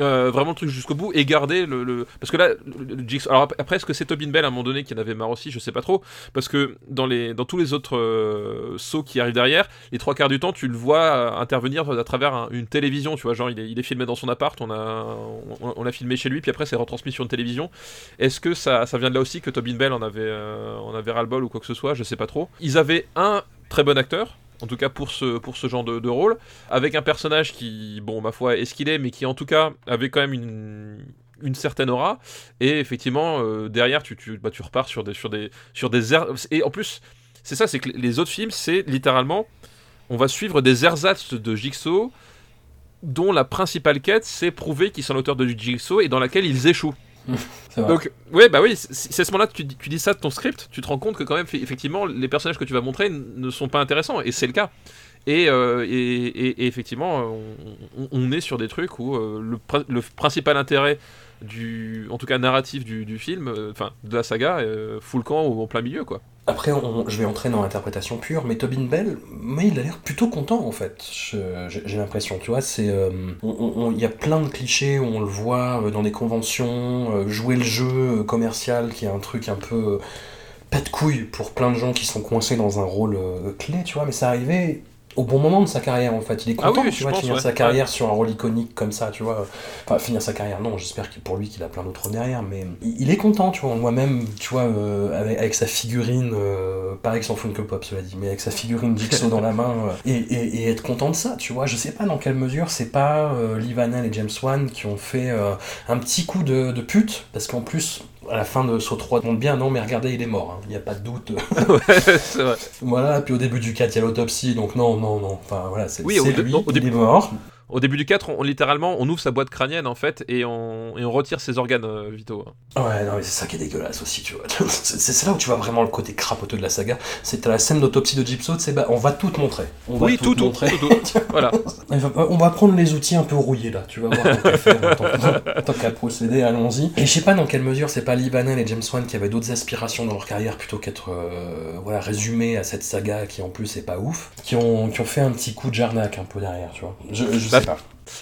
euh, vraiment le truc jusqu'au et garder le, parce que là le, alors ap- après est-ce que c'est Tobin Bell à un moment donné qui en avait marre aussi? Je sais pas trop. Parce que dans les dans tous les autres euh, sauts qui arrivent derrière les trois quarts du temps tu le vois euh, intervenir à travers un- une télévision tu vois. Genre il est, il est filmé dans son appart on a on, on l'a filmé chez lui puis après c'est retransmis sur une télévision. Est-ce que ça, ça vient de là aussi que Tobin Bell en avait euh, en avait ras le bol ou quoi que ce soit? Je sais pas trop. Ils avaient un très bon acteur en tout cas pour ce, pour ce genre de, rôle, avec un personnage qui, bon, ma foi, est ce qu'il est, mais qui en tout cas avait quand même une, une certaine aura. Et effectivement, euh, derrière, tu, tu, bah, tu repars sur des, sur des, sur des Et en plus, c'est ça, c'est que les autres films, c'est littéralement, on va suivre des ersatz de Jigsaw dont la principale quête, c'est prouver qu'ils sont l'auteur de Jigsaw et dans laquelle ils échouent. Donc, ouais, bah oui, c'est ce moment-là que tu, dis- ça de ton script, tu te rends compte que quand même, effectivement, les personnages que tu vas montrer ne sont pas intéressants, et c'est le cas. Et, euh, et, et- effectivement, on, est sur des trucs où euh, le, prin- le principal intérêt du, en tout cas narratif du, film, euh, enfin de la saga, fout le camp en plein milieu, quoi. Après, je vais entrer dans l'interprétation pure, mais Tobin Bell, mais il a l'air plutôt content en fait. J'ai l'impression, tu vois, c'est, euh, il y a plein de clichés où on le voit euh, dans des conventions, euh, jouer le jeu commercial, qui est un truc un peu pas de couilles pour plein de gens qui sont coincés dans un rôle clé, tu vois, mais ça arrivait au bon moment de sa carrière en fait. Il est Ah content, oui, tu vois, de finir ouais. sa carrière sur un rôle iconique comme ça, tu vois. Enfin, finir sa carrière, non, j'espère que pour lui qu'il a plein d'autres derrière, mais il est content, tu vois. Moi-même, tu vois, euh, avec, avec sa figurine, euh, pareil que s'en fout que pop, cela dit, mais avec sa figurine Jigsaw dans la main, euh, et, et- et être content de ça, tu vois. Je sais pas dans quelle mesure c'est pas euh, Lee Vanell et James Wan qui ont fait un petit coup de, de pute, parce qu'en plus, à la fin de Saut 3, montre bien, non, mais regardez, il est mort, hein. il n'y a pas de doute. ouais, c'est vrai. voilà, puis au début du 4, il y a l'autopsie, donc non, non, non. Enfin, voilà, c'est Oui, c'est au lui, non, au il début- est mort. Au début du 4, on, on- littéralement, on ouvre sa boîte crânienne en fait et on, et on retire ses organes euh, vitaux. Ouais, non, mais c'est ça qui est dégueulasse aussi, tu vois. C'est là où tu vois vraiment le côté crapoteux de la saga. C'est à la scène d'autopsie de Gypso, c'est bah, on va tout te montrer. On va Oui, tout, tout, montrer. tout, tout. Voilà. On va prendre les outils un peu rouillés là, tu vas voir tant qu'à procéder, allons-y. Et je sais pas dans quelle mesure c'est pas Lee Vanell et James Wan qui avaient d'autres aspirations dans leur carrière plutôt qu'être euh, voilà, résumés à cette saga qui en plus est pas ouf, qui ont, qui ont fait un petit coup de jarnac un peu derrière, tu vois. Je, je Bah,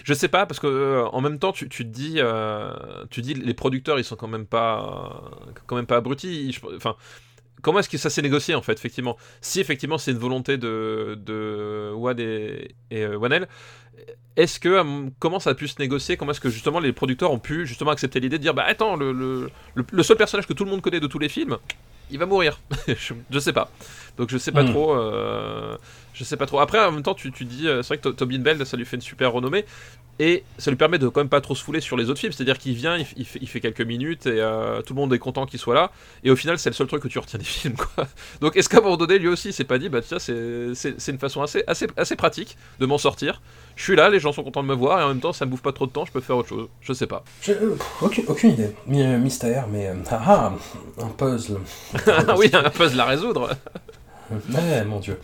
Je sais pas parce que euh, en même temps tu, te dis euh, tu dis les producteurs ils sont quand même pas quand même pas abrutis. Enfin comment est-ce que ça s'est négocié en fait effectivement? Si effectivement c'est une volonté de de Wad et, et euh, Wanel, est-ce que euh, comment ça a pu se négocier? Comment est-ce que justement les producteurs ont pu justement accepter l'idée de dire bah attends le, le, seul personnage que tout le monde connaît de tous les films il va mourir? je sais pas. Donc je sais pas Hmm. trop. euh, je sais pas trop. Après, en même temps, tu, tu dis, euh, c'est vrai que To- Tobin Bell, ça lui fait une super renommée. Et ça lui permet de quand même pas trop se fouler sur les autres films. C'est-à-dire qu'il vient, il, il fait, il fait quelques minutes et euh, tout le monde est content qu'il soit là. Et au final, c'est le seul truc que tu retiens des films. Quoi. Donc est-ce qu'à un moment donné, lui aussi, c'est pas dit, bah tiens, c'est une façon assez, assez, assez pratique de m'en sortir. Je suis là, les gens sont contents de me voir et en même temps, ça me bouffe pas trop de temps, je peux faire autre chose. Je sais pas. Je- euh, aucune, aucune idée. Mystère, mais. ah ah, un puzzle. ah oui, un puzzle à résoudre. Ouais, mon dieu.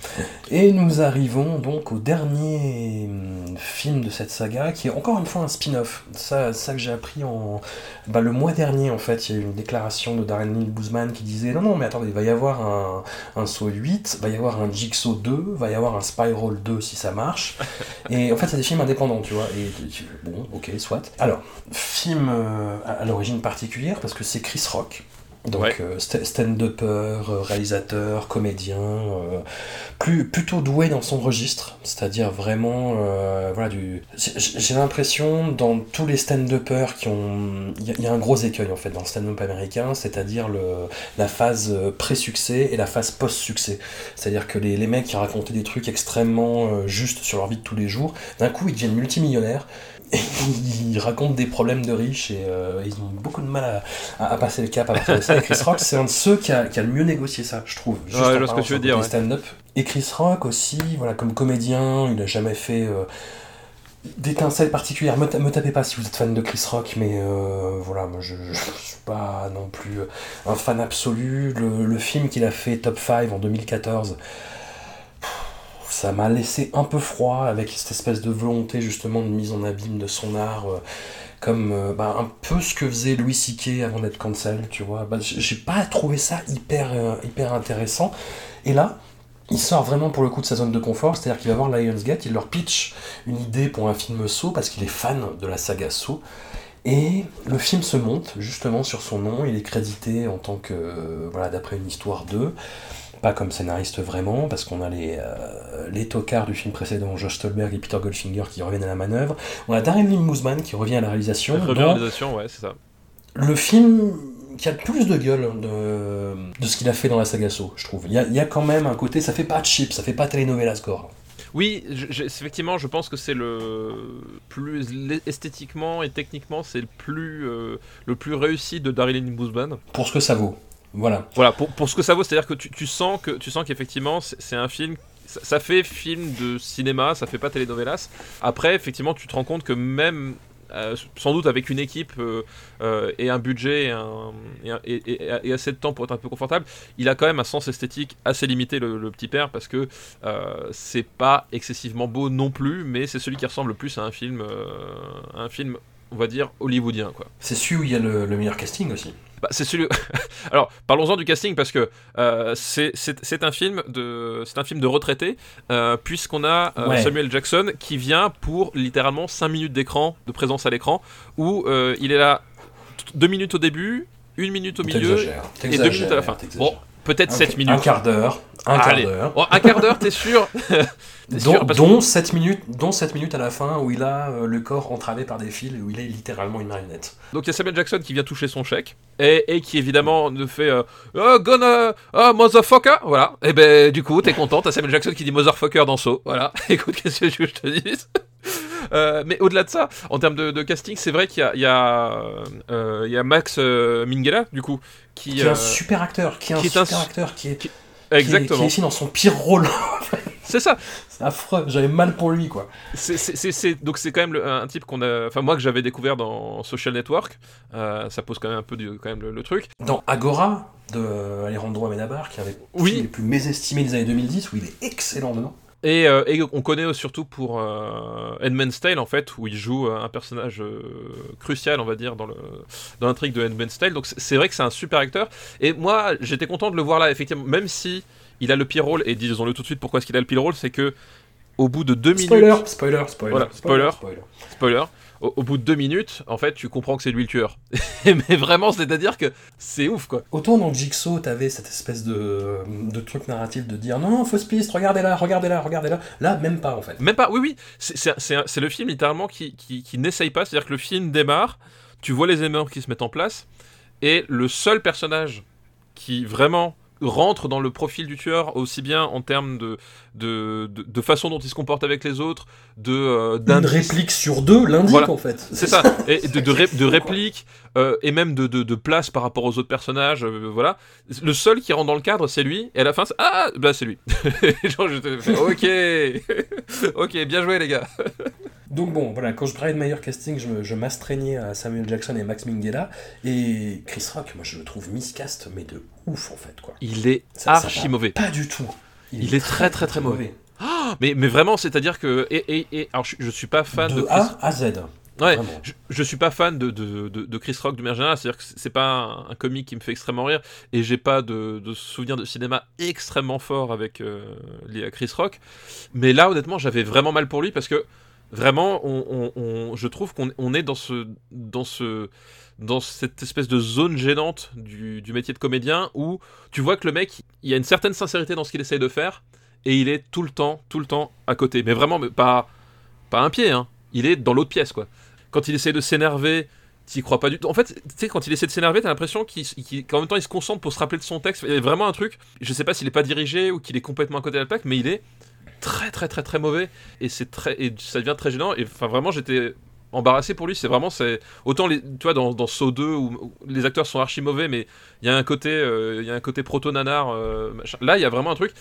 Et nous arrivons donc au dernier hum, film de cette saga, qui est encore une fois un spin-off. Ça, ça que j'ai appris en... Bah, le mois dernier, en fait, il y a eu une déclaration de Darren Lynn Boozman qui disait « Non, non, mais attendez, il va y avoir un, un Saw 8, va y avoir un Jigsaw 2, va y avoir un Spiral 2 si ça marche. » Et en fait, c'est des films indépendants, tu vois. Et tu- bon, ok, soit. Alors, film euh, à, à l'origine particulière, parce que c'est Chris Rock. Donc Ouais. euh, sta- stand-upper, euh, réalisateur, comédien, euh, plus, plutôt doué dans son registre, c'est-à-dire vraiment, euh, voilà, du... J'ai l'impression, dans tous les stand-uppers qui ont... Il y, a- un gros écueil, en fait, dans le stand-up américain, c'est-à-dire le, la phase pré-succès et la phase post-succès. C'est-à-dire que les, les mecs qui racontaient des trucs extrêmement justes sur leur vie de tous les jours, d'un coup, ils deviennent multimillionnaires, ils racontent des problèmes de riches, et euh, ils ont beaucoup de mal à, à, à passer le cap à partir de ça. Et Chris Rock, c'est un de ceux qui a, qui a le mieux négocié ça, je trouve. Juste Ouais, je ce que tu veux dire, stand-up. Et Chris Rock aussi, voilà, comme comédien, il a jamais fait. euh, d'étincelles particulières. Me, ta- me tapez pas si vous êtes fan de Chris Rock, mais euh, voilà, moi je, je, suis pas non plus un fan absolu. Le, le film qu'il a fait Top 5 en 2014, ça m'a laissé un peu froid avec cette espèce de volonté justement de mise en abîme de son art. euh, comme euh, bah, un peu ce que faisait Louis C.K. avant d'être cancel, tu vois. Bah, j'ai pas trouvé ça hyper, euh, hyper intéressant. Et là, il sort vraiment pour le coup de sa zone de confort, c'est-à-dire qu'il va voir Lionsgate, il leur pitch une idée pour un film Saw parce qu'il est fan de la saga Saw. Et le film se monte justement sur son nom, il est crédité en tant que, voilà, d'après une histoire 2, pas comme scénariste vraiment, parce qu'on a les, euh, les tocards du film précédent, Josh Stolberg et Peter Goldfinger qui reviennent à la manœuvre. On a Darren Lynn qui revient à la réalisation. Dont réalisation, ouais, c'est ça. le film qui a le plus de gueule de, de ce qu'il a fait dans la saga Saw, je trouve. Il y a, il y a quand même un côté, ça fait pas cheap, ça fait pas telenovela score. Oui, je- effectivement, je pense que c'est le plus esthétiquement et techniquement, c'est le plus euh, le plus réussi de Daryl Bousman. Pour ce que ça vaut. Voilà. Voilà, pour, pour ce que ça vaut, c'est-à-dire que tu, tu sens que tu sens qu'effectivement, c'est un film. Ça, ça fait film de cinéma, ça fait pas telenovelas. Après, effectivement, tu te rends compte que même euh, sans doute avec une équipe euh, euh, et un budget et, un- et un- et- et- et assez de temps pour être un peu confortable, il a quand même un sens esthétique assez limité, le, le petit père, parce que c'est pas excessivement beau non plus, mais c'est celui qui ressemble le plus à un film, un film, on va dire, hollywoodien, quoi. C'est celui où il y a le, le meilleur casting aussi. Bah, c'est celui. Alors, parlons-en du casting parce que euh, c'est un film de c'est un film de retraité euh, puisqu'on a euh, Ouais. Samuel Jackson qui vient pour littéralement 5 minutes d'écran de présence à l'écran où il est là 2 minutes au début, 1 minute au milieu et 2 minutes à la fin. Bon, peut-être Un- 7 minutes. Un quart d'heure. Un quart d'heure. Bon, un quart d'heure, t'es sûr Dont, sûr Parce que- dont 7 minutes, dont 7 minutes à la fin où il a euh, le corps entravé par des fils et où il est littéralement une marionnette. Donc il y a Samuel Jackson qui vient toucher son chèque et, et qui évidemment ne fait euh, oh, gonna oh, motherfucker. Voilà. Et ben du coup t'es content. T'as Samuel Jackson qui dit motherfucker dans Saw. Voilà. Écoute qu'est-ce que tu veux que je te dise Euh, mais au-delà de ça, en termes de, de casting, c'est vrai qu'il y y, euh, y a Max euh, Minghella, du coup, qui... Qui est un euh, super acteur, qui est un super su- acteur, qui est, qui est- exactement. qui est ici dans son pire rôle. C'est ça. C'est affreux, j'avais mal pour lui quoi. C'est- c'est- c'est- c'est- donc c'est quand même le- un type qu'on a... Enfin moi que j'avais découvert dans Social Network. Euh, ça pose quand même un peu du, quand même le, le truc. Dans Agora de Alejandro Amenabar, qui avait Oui. les plus mésestimés des années 2010, où il est excellent dedans. Et, euh, et on connaît surtout pour euh, Handmaid's Tale en fait, où il joue euh, un personnage euh, crucial, on va dire, dans le dans l'intrigue de Handmaid's Tale. Donc c'est- vrai que c'est un super acteur. Et moi, j'étais content de le voir là, effectivement, même si il a le pire rôle. Et disons-le tout de suite, pourquoi est-ce qu'il a le pire rôle, c'est que au bout de deux Spoiler, minutes, spoiler, spoiler, Voilà, spoiler. spoiler, au, au bout de deux minutes, en fait, tu comprends que c'est lui le tueur. Mais vraiment, c'est-à-dire que c'est ouf, quoi. Autant dans Jigsaw, t'avais cette espèce de, de truc narratif de dire non, non, fausse piste, regardez là, regardez là, même pas en fait. Même pas, oui, oui. C'est- le film littéralement qui, qui, qui n'essaye pas. C'est-à-dire que le film démarre, tu vois les émeurs qui se mettent en place, et le seul personnage qui vraiment rentre dans le profil du tueur, aussi bien en termes de, de, de, de façon dont il se comporte avec les autres, de euh, réplique sur deux l'indique Voilà. en fait. C'est ça, et de, de, ré- de répliques, euh, et même de, de, place par rapport aux autres personnages, euh, voilà. Le seul qui rentre dans le cadre, c'est lui, et à la fin, c'est Ah, bah c'est lui. Genre, j'étais fait, ok, ok, bien joué les gars. Donc bon, voilà, quand je parlais de meilleur casting, je, je m'astreignais à Samuel Jackson et Max Minghella. Et Chris Rock, moi je le trouve miscast, mais de ouf en fait quoi. Il est Ça- archi va mauvais. Pas du tout. Il est très, très, très mauvais. Mais, mais vraiment, c'est-à-dire que. Et, et, et- alors, je, je suis pas fan de, de Chris. A à Z. Ouais, je, je suis pas fan de, de, de, de Chris Rock de manière générale, c'est-à-dire que c'est pas un, un comique qui me fait extrêmement rire, et j'ai pas de, de souvenirs de cinéma extrêmement fort avec euh, lié à Chris Rock. Mais là, honnêtement, j'avais vraiment mal pour lui parce que vraiment, on, on- on- je trouve qu'on on est dans ce, dans ce, dans cette espèce de zone gênante du, métier de comédien où tu vois que le mec, il y a une certaine sincérité dans ce qu'il essaye de faire, et il est tout le temps, tout le temps à côté. Mais vraiment, pas, pas un pied, hein. Il est dans l'autre pièce, quoi. Quand il essaie de s'énerver, t'y crois pas du tout. En fait, tu sais, quand il essaie de s'énerver, t'as l'impression qu'en même temps, il se concentre pour se rappeler de son texte. Il y a vraiment un truc, je sais pas s'il est pas dirigé ou qu'il est complètement à côté de la plaque, mais il est très, très, très, très mauvais. Et c'est très, et ça devient très gênant. Et enfin, vraiment, j'étais embarrassé pour lui. C'est vraiment, c'est autant les, tu vois, dans, dans Saw 2 où, les acteurs sont archi mauvais, mais il y a un côté, euh, il y a un côté proto nanar. euh. Là, il y a vraiment un truc.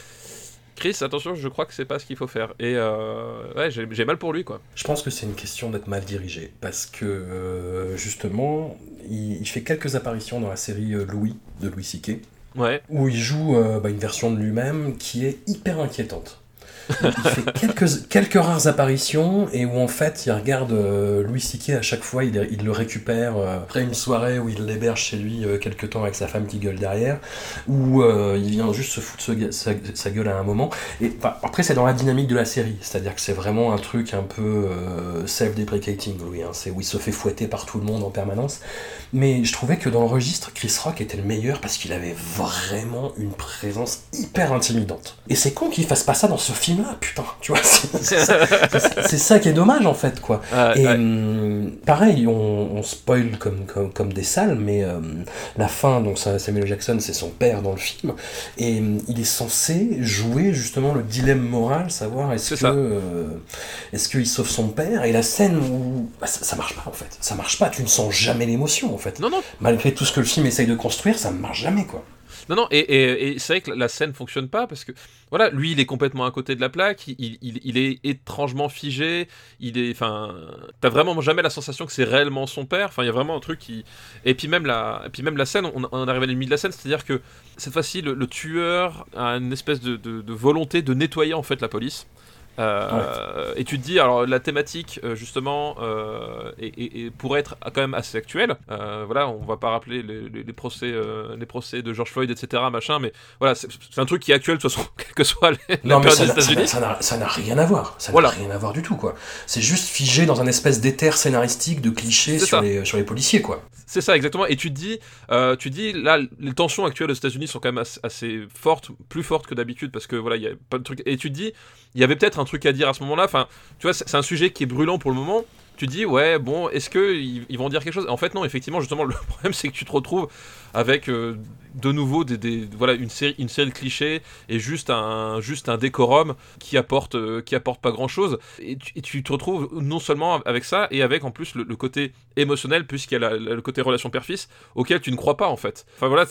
Chris, attention, je crois que c'est pas ce qu'il faut faire. Et euh, ouais, j'ai mal pour lui, quoi. Je pense que c'est une question d'être mal dirigé, parce que euh, justement, il, il fait quelques apparitions dans la série Louis de Louis C.K. Ouais. où il joue euh, bah, une version de lui-même qui est hyper inquiétante. Il fait quelques, quelques rares apparitions et où en fait il regarde euh, Louis C.K. à chaque fois, il, le récupère euh, après une soirée où il l'héberge chez lui euh, quelques temps avec sa femme qui gueule derrière, où il vient juste se foutre sa, gue- sa- sa gueule à un moment. Et après c'est dans la dynamique de la série, c'est-à-dire que c'est vraiment un truc un peu self-deprecating, Louis, hein. c'est où il se fait fouetter par tout le monde en permanence. Mais je trouvais que dans le registre, Chris Rock était le meilleur parce qu'il avait vraiment une présence hyper intimidante. Et c'est con qu'il fasse pas ça dans ce film-là, putain, tu vois. C'est ça, qui est dommage en fait, quoi. Ah, Et ouais. hum, pareil, on, on spoil comme, comme, comme des salles, mais hum, la fin, donc Samuel Jackson, c'est son père dans le film, et hum, il est censé jouer justement le dilemme moral, savoir est-ce que euh, est-ce qu'il sauve son père, et la scène où bah, ça, ça marche pas en fait, ça marche pas, tu ne sens jamais l'émotion en fait. Non, non, Malgré tout ce que le film essaye de construire, ça ne marche jamais quoi. Non, non, et, c'est vrai que la scène fonctionne pas parce que, voilà, lui, il est complètement à côté de la plaque, il, est étrangement figé, il est, enfin, t'as vraiment jamais la sensation que c'est réellement son père, enfin, il y a vraiment un truc qui. Et puis même la, et même la scène, on, on arrive à limite de la scène, c'est-à-dire que cette fois-ci, le, le tueur a une espèce de, de- de volonté de nettoyer en fait la police. Euh, Et tu te dis, alors la thématique euh, justement euh, et, et- et pourrait être quand même assez actuelle. Euh, voilà, on va pas rappeler les, les- les procès, les procès de George Floyd, etc. Machin, mais voilà, c'est un truc qui est actuel de toute façon, quelle que soit les, la Non, mais période ça des États-Unis. ça n'a rien à voir. Ça n'a Voilà. rien à voir du tout, quoi. C'est juste figé dans un espèce d'éther scénaristique de clichés sur les, sur les policiers, quoi. C'est ça exactement. Et tu te dis, tu te dis là, les tensions actuelles aux États-Unis sont quand même assez, assez fortes, plus fortes que d'habitude parce que voilà, il y a pas de trucs. Et tu te dis, il y avait peut-être un truc à dire à ce moment-là. Enfin, tu vois, c'est un sujet qui est brûlant pour le moment. Tu dis, ouais, bon, est-ce que ils, ils vont dire quelque chose? En fait, non. Effectivement, justement, le problème c'est que tu te retrouves avec euh, de nouveau des, des- voilà une série, une série de clichés et juste un, juste un décorum qui apporte, euh, qui apporte pas grand-chose. Et tu, et tu te retrouves non seulement avec ça et avec en plus le, le côté émotionnel puisqu'il y a la- la- le côté relation père-fils auquel tu ne crois pas en fait. Enfin voilà,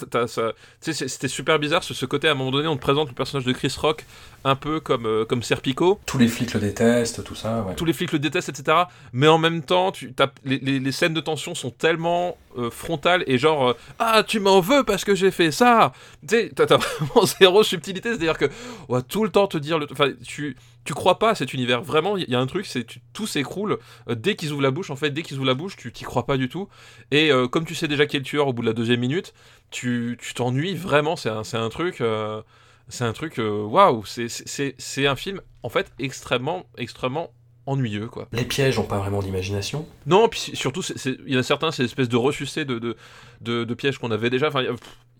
c'était super bizarre ce, ce côté à un moment donné on te présente le personnage de Chris Rock un peu comme euh, comme Serpico. Tous les flics le détestent, tout ça, ouais. Tous les flics le détestent, etc. Mais en même temps, tu, les- les scènes de tension sont tellement euh, frontales et genre euh, ah tu m'en veux parce que j'ai fait ça. Tu sais, t'as vraiment zéro subtilité, c'est-à-dire que on va tout le temps te dire le, enfin tu tu crois pas à cet univers vraiment. Il y a un truc, c'est tout s'écroule euh, dès qu'ils ouvrent la bouche. En fait, dès qu'ils ouvrent la bouche, tu t'y crois pas du tout. Et euh, comme tu sais déjà qui est le tueur au bout de la deuxième minute, tu tu t'ennuies vraiment. C'est un c'est un truc. c'est un truc, waouh, c'est- c'est un film en fait extrêmement, extrêmement ennuyeux quoi. Les pièges n'ont pas vraiment d'imagination. Non, puis surtout, il y en a certains, c'est l'espèce de ressucé de, de, de, de pièges qu'on avait déjà. Enfin, il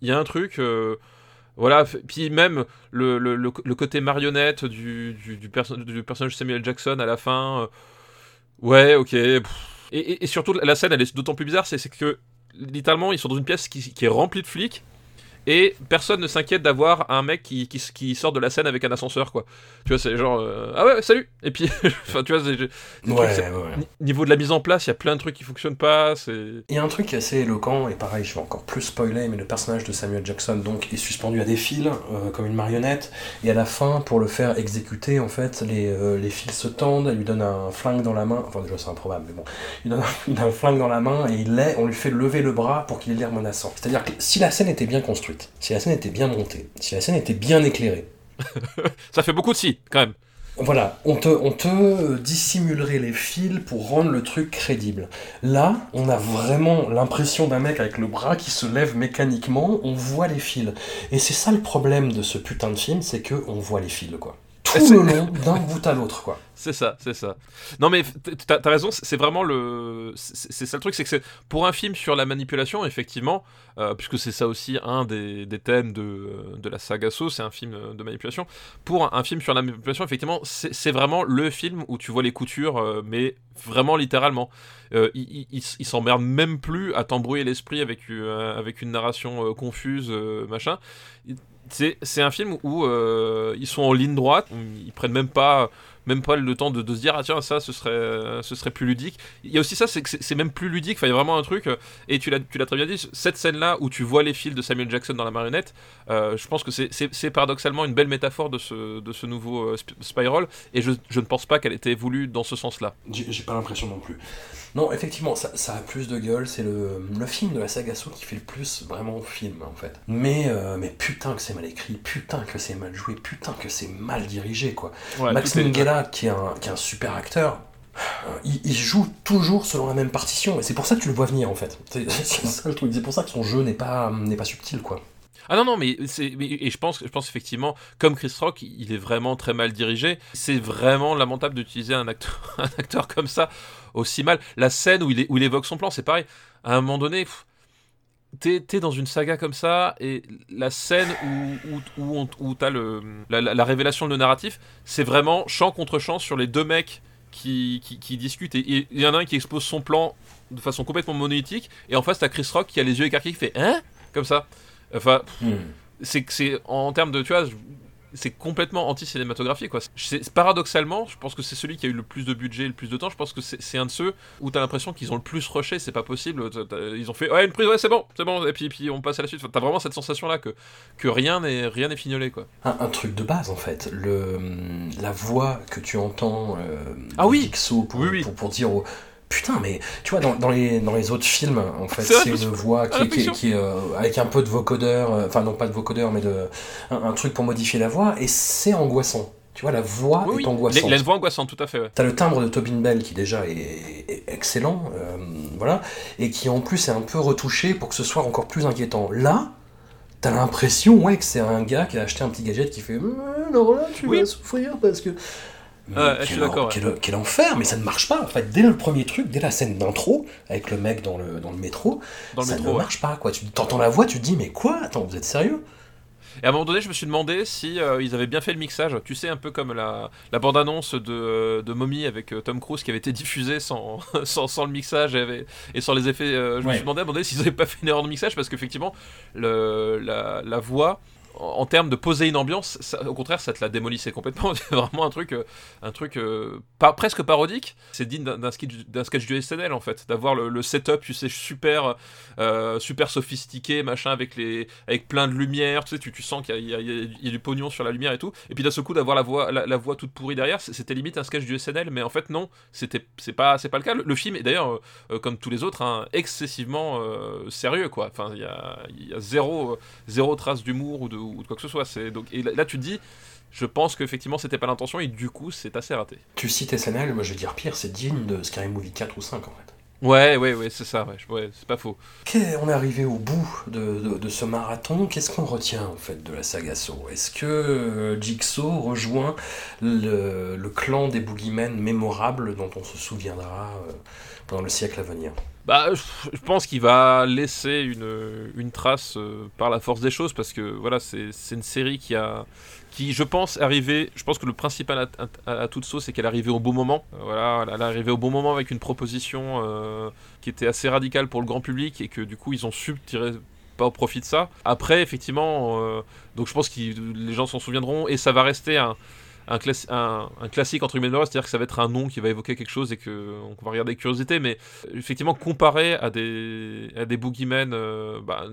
y a- y, un truc. euh, voilà, puis même le, le, le, le côté marionnette du, du, du, perso- du personnage Samuel Jackson à la fin. euh, ouais, ok. Et, et, et surtout, la scène, elle est d'autant plus bizarre, c'est c'est que littéralement, ils sont dans une pièce qui, qui est remplie de flics. Et personne ne s'inquiète d'avoir un mec qui, qui, qui sort de la scène avec un ascenseur, quoi. Tu vois, c'est genre, euh, ah ouais, salut Et puis, enfin, tu vois, c'est- trucs, Ouais, c'est- ouais, ouais. Ni- Niveau de la mise en place, il y a plein de trucs qui fonctionnent pas. C'est Il y a un truc qui est assez éloquent, et pareil, je vais encore plus spoiler, mais le personnage de Samuel Jackson donc est suspendu à des fils, euh, comme une marionnette, et à la fin, pour le faire exécuter, en fait, les, euh, les fils se tendent, elle lui donne un flingue dans la main, enfin déjà c'est improbable, mais bon, il donne un, il donne un flingue dans la main, et il l'est, on lui fait lever le bras pour qu'il ait l'air menaçant. C'est-à-dire que si la scène était bien construite, si la scène était bien montée, si la scène était bien éclairée, ça fait beaucoup de si quand même. Voilà, on te, on te dissimulerait les fils pour rendre le truc crédible. Là, on a vraiment l'impression d'un mec avec le bras qui se lève mécaniquement, on voit les fils. Et c'est ça le problème de ce putain de film, c'est que on voit les fils, quoi. Tout le long, d'un bout à l'autre, quoi. C'est ça, c'est ça. Non mais t'as t'as raison, c'est vraiment le, c'est ça le truc, c'est que pour un film sur la manipulation, effectivement, euh, puisque c'est ça aussi un des, des thèmes de, de la saga So, c'est un film de manipulation. Pour un, un film sur la manipulation, effectivement, c'est vraiment le film où tu vois les coutures, euh, mais vraiment littéralement. Euh, il s'emmerde même plus à t'embrouiller l'esprit avec, euh, avec une narration confuse, machin. Il- C'est un film où euh, ils sont en ligne droite, ils prennent même pas même pas le temps de, de se dire ah tiens ça ce serait ce serait plus ludique. Il y a aussi ça c'est que c'est même plus ludique. Enfin il y a vraiment un truc et tu l'as tu l'as très bien dit cette scène là où tu vois les fils de Samuel Jackson dans la marionnette. je pense que c'est paradoxalement une belle métaphore de ce de ce nouveau Spiral et je, je ne pense pas qu'elle était voulue dans ce sens-là. J'ai pas l'impression non plus. Non, effectivement, ça, ça a plus de gueule. C'est le, le, film de la saga Saw qui fait le plus vraiment film, en fait. Mais, euh, mais putain que c'est mal écrit, putain que c'est mal joué, putain que c'est mal dirigé, quoi. Max Minghella, qui, est un, qui est un super acteur, il, il, joue toujours selon la même partition, et c'est pour ça que tu le vois venir, en fait. C'est ça le truc. C'est pour ça que son jeu n'est pas, pas subtil, quoi. Ah non, non, mais, c'est, et je pense, je pense effectivement, comme Chris Rock, il est vraiment très mal dirigé. C'est vraiment lamentable d'utiliser un acteur, un acteur comme ça aussi mal. La scène où il, où il évoque son plan, c'est pareil. À un moment donné, t'es, dans une saga comme ça, et la scène où, où, où, où t'as le, la, révélation de narratif, c'est vraiment champ contre champ sur les deux mecs qui, qui, discutent. Et il y en a un qui expose son plan de façon complètement monolithique, et en face, t'as Chris Rock qui a les yeux écarquillés, qui fait Hein? Comme ça. Enfin, hmm. c'est en termes de, tu vois, c'est complètement anti-cinématographique quoi. Paradoxalement, je pense que c'est celui qui a eu le plus de budget, le plus de temps. Je pense que c'est un de ceux où t'as l'impression qu'ils ont le plus rushé. C'est pas possible. Ils ont fait ouais une prise, ouais c'est bon, c'est bon. Et puis, puis on passe à la suite. t'as vraiment cette sensation là que que rien n'est rien n'est fignolé quoi. Un, truc de base en fait. Le la voix que tu entends. Euh, ah oui. pour, oui, Pour, pour, dire Putain, mais tu vois, dans, dans, les, dans les autres films, en fait, c'est une voix qui, qui, qui, euh, avec un peu de vocodeur, euh, enfin, non pas de vocodeur, mais de, un, truc pour modifier la voix, et c'est angoissant. Tu vois, la voix est angoissante. Il a une voix angoissante, tout à fait. Ouais. T'as le timbre de Tobin Bell qui déjà est, excellent, euh, voilà, et qui en plus est un peu retouché pour que ce soit encore plus inquiétant. Là, t'as l'impression, ouais, que c'est un gars qui a acheté un petit gadget qui fait, alors là, tu vas souffrir parce que je suis d'accord. Quel, enfer, mais ça ne marche pas. En fait, dès le premier truc, dès la scène d'intro, avec le mec dans le, dans le métro, ça ne marche pas. Quoi. Tu entends la voix, tu te dis, mais quoi? Attends, vous êtes sérieux? Et à un moment donné, je me suis demandé si euh, ils avaient bien fait le mixage. Tu sais, un peu comme la, la bande-annonce de, de Mommy avec euh, Tom Cruise qui avait été diffusée sans, sans, sans, le mixage et, et, sans les effets. Euh, je me suis demandé, demandé s'ils n'avaient pas fait une erreur de mixage parce qu'effectivement, la, la voix en termes de poser une ambiance, au contraire, ça te la démolissait complètement. C'est vraiment un truc, euh, un truc euh, presque parodique. C'est digne d'un sketch, du SNL en fait, d'avoir le, setup, tu sais, super, euh, super sophistiqué, machin, avec les, avec plein de lumière. Tu sais, tu, sens qu'il y, a du pognon sur la lumière et tout. Et puis d'un seul coup, d'avoir la voix, la, voix toute pourrie derrière, c'était limite un sketch du SNL, mais en fait non, c'était, c'est pas, pas le cas. Le, film est d'ailleurs, comme tous les autres, hein, excessivement sérieux quoi. Enfin, il y a, y a zéro, zéro trace d'humour ou de ou de quoi que ce soit. C'est donc et là, tu te dis, je pense qu'effectivement c'était pas l'intention et du coup c'est assez raté. Tu cites SNL, moi je vais dire pire, c'est digne de Scary Movie 4 ou 5 en fait. Ouais, ouais, ouais, c'est ça, ouais, c'est pas faux. on est arrivé au bout de, de, ce marathon? Qu'est-ce qu'on retient en fait de la saga Saw? Est-ce que euh, Jigsaw rejoint le, le, clan des boogeymen mémorables dont on se souviendra euh, pendant le siècle à venir? Bah, je pense qu'il va laisser une, une trace euh, par la force des choses parce que voilà, c'est une série qui a, qui je pense arrivé. Je pense que le principal à, à, toute sauce, c'est qu'elle est arrivée au bon moment. Euh, voilà, elle est arrivée au bon moment avec une proposition euh, qui était assez radicale pour le grand public et que du coup ils ont su tirer pas au profit de ça. Après, effectivement, donc je pense que les gens s'en souviendront et ça va rester un un, un, classique entre guillemets, c'est-à-dire que ça va être un nom qui va évoquer quelque chose et qu'on va regarder avec curiosité, mais effectivement, comparé à des, à boogeymen euh, bah,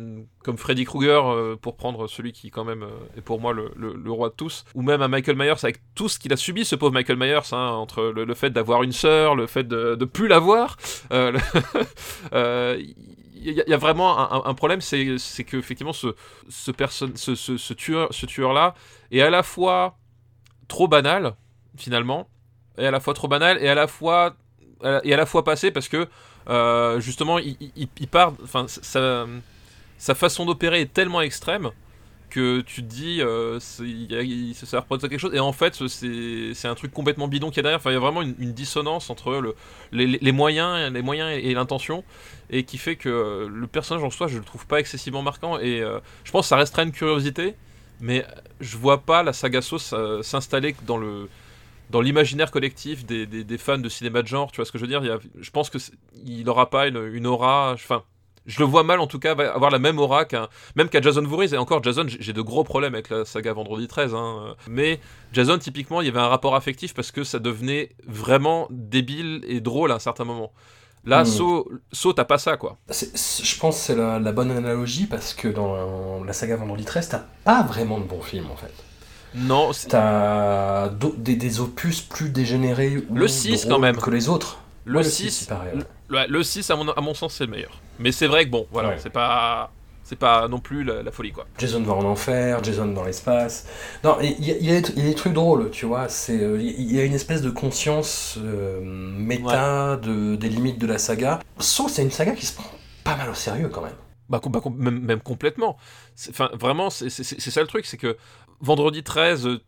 comme Freddy Krueger, euh, pour prendre celui qui, quand même, euh, est pour moi le, roi de tous, ou même à Michael Myers, avec tout ce qu'il a subi, ce pauvre Michael Myers, hein, entre le, fait d'avoir une sœur, le fait de, de plus l'avoir. il y, a vraiment un, problème, c'est que effectivement ce tueur là est à la fois trop banal finalement et à la fois trop banal et à la fois et à la fois passé parce que euh, justement il, part enfin sa, sa façon d'opérer est tellement extrême que tu te dis euh, ça représente quelque chose. Et en fait c'est un truc complètement bidon qui est derrière. Enfin il y a vraiment une, dissonance entre le, les, moyens les moyens et, l'intention et qui fait que le personnage en soi je le trouve pas excessivement marquant. Et euh, je pense que ça restera une curiosité mais je vois pas la saga Sauce euh, s'installer dans le dans l'imaginaire collectif des, des, fans de cinéma de genre, tu vois ce que je veux dire? Il y a, Je pense que il aura pas une, aura, enfin, je le vois mal en tout cas avoir la même aura qu'un même qu'à Jason Voorhees. Et encore Jason j'ai de gros problèmes avec la saga Vendredi 13 hein, mais Jason typiquement il y avait un rapport affectif parce que ça devenait vraiment débile et drôle à un certain moment Là. Saw, Saw, t'as pas ça, quoi. Je pense que c'est la, la bonne analogie parce que dans la saga Vendredi 13, t'as pas vraiment de bons films en fait. Non, c'est- T'as des, des opus plus dégénérés ou Le 6 drôles quand même. que les autres. le Ouais, 6, c'est pareil. ouais. le, le 6 à mon, à mon sens, c'est le meilleur. Mais c'est vrai que bon, voilà, Ouais. c'est pas. C'est pas non plus la, la folie, quoi. Jason va en enfer, Jason dans l'espace. Non, il y, a- y des- il y a des trucs drôles, tu vois. C'est, euh, il y a une espèce de conscience euh, méta de, des limites de la saga. Sauf c'est une saga qui se prend pas mal au sérieux quand même. Bah, bah, même, même complètement. Enfin, vraiment, c'est ça le truc, c'est que vendredi 13, euh,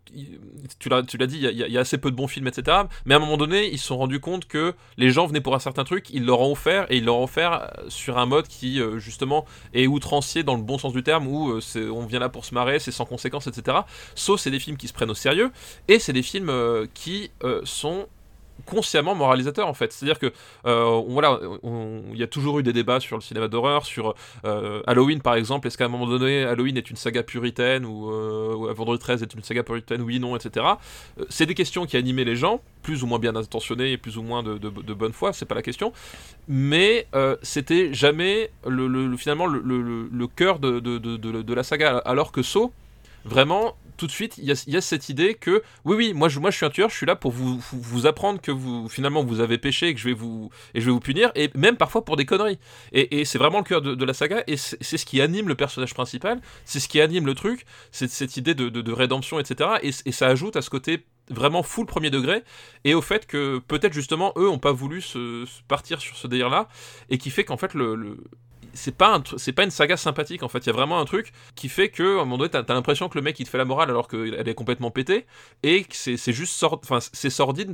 tu l'as dit, il y, a- assez peu de bons films, etc. Mais à un moment donné, ils se sont rendus compte que les gens venaient pour un certain truc, ils leur ont offert, et ils leur ont offert euh, sur un mode qui, euh, justement, est outrancier dans le bon sens du terme, où on vient là pour se marrer, c'est sans conséquences, etc. Sauf c'est des films qui se prennent au sérieux, et c'est des films qui sont consciemment moralisateurs en fait. C'est à dire que euh, voilà il y a toujours eu des débats sur le cinéma d'horreur sur euh, Halloween par exemple, est-ce qu'à un moment donné Halloween est une saga puritaine ou, euh, Vendredi 13 est une saga puritaine, oui, non, etc. Euh, c'est des questions qui animaient les gens, plus ou moins bien intentionnés et plus ou moins de, bonne foi, c'est pas la question, mais c'était jamais le, le- le- finalement le, cœur de la saga, alors que Saw, vraiment, tout de suite, il y a, cette idée que oui, oui, moi je, moi je suis un tueur, je suis là pour vous, vous, apprendre que vous finalement vous avez péché et que je vais vous et je vais vous punir, et même parfois pour des conneries. Et, c'est vraiment le cœur de, la saga, et c'est ce qui anime le personnage principal, c'est ce qui anime le truc, c'est cette idée de, de- de rédemption, etc. Et, ça ajoute à ce côté vraiment full premier degré, et au fait que peut-être justement eux ont pas voulu se, partir sur ce délire-là, et qui fait qu'en fait le- c'est pas c'est pas une saga sympathique en fait. Il y a vraiment un truc qui fait que à un moment donné t'as as, l'impression que le mec il te fait la morale alors qu'elle est complètement pétée et que c'est juste sord... enfin c'est sordide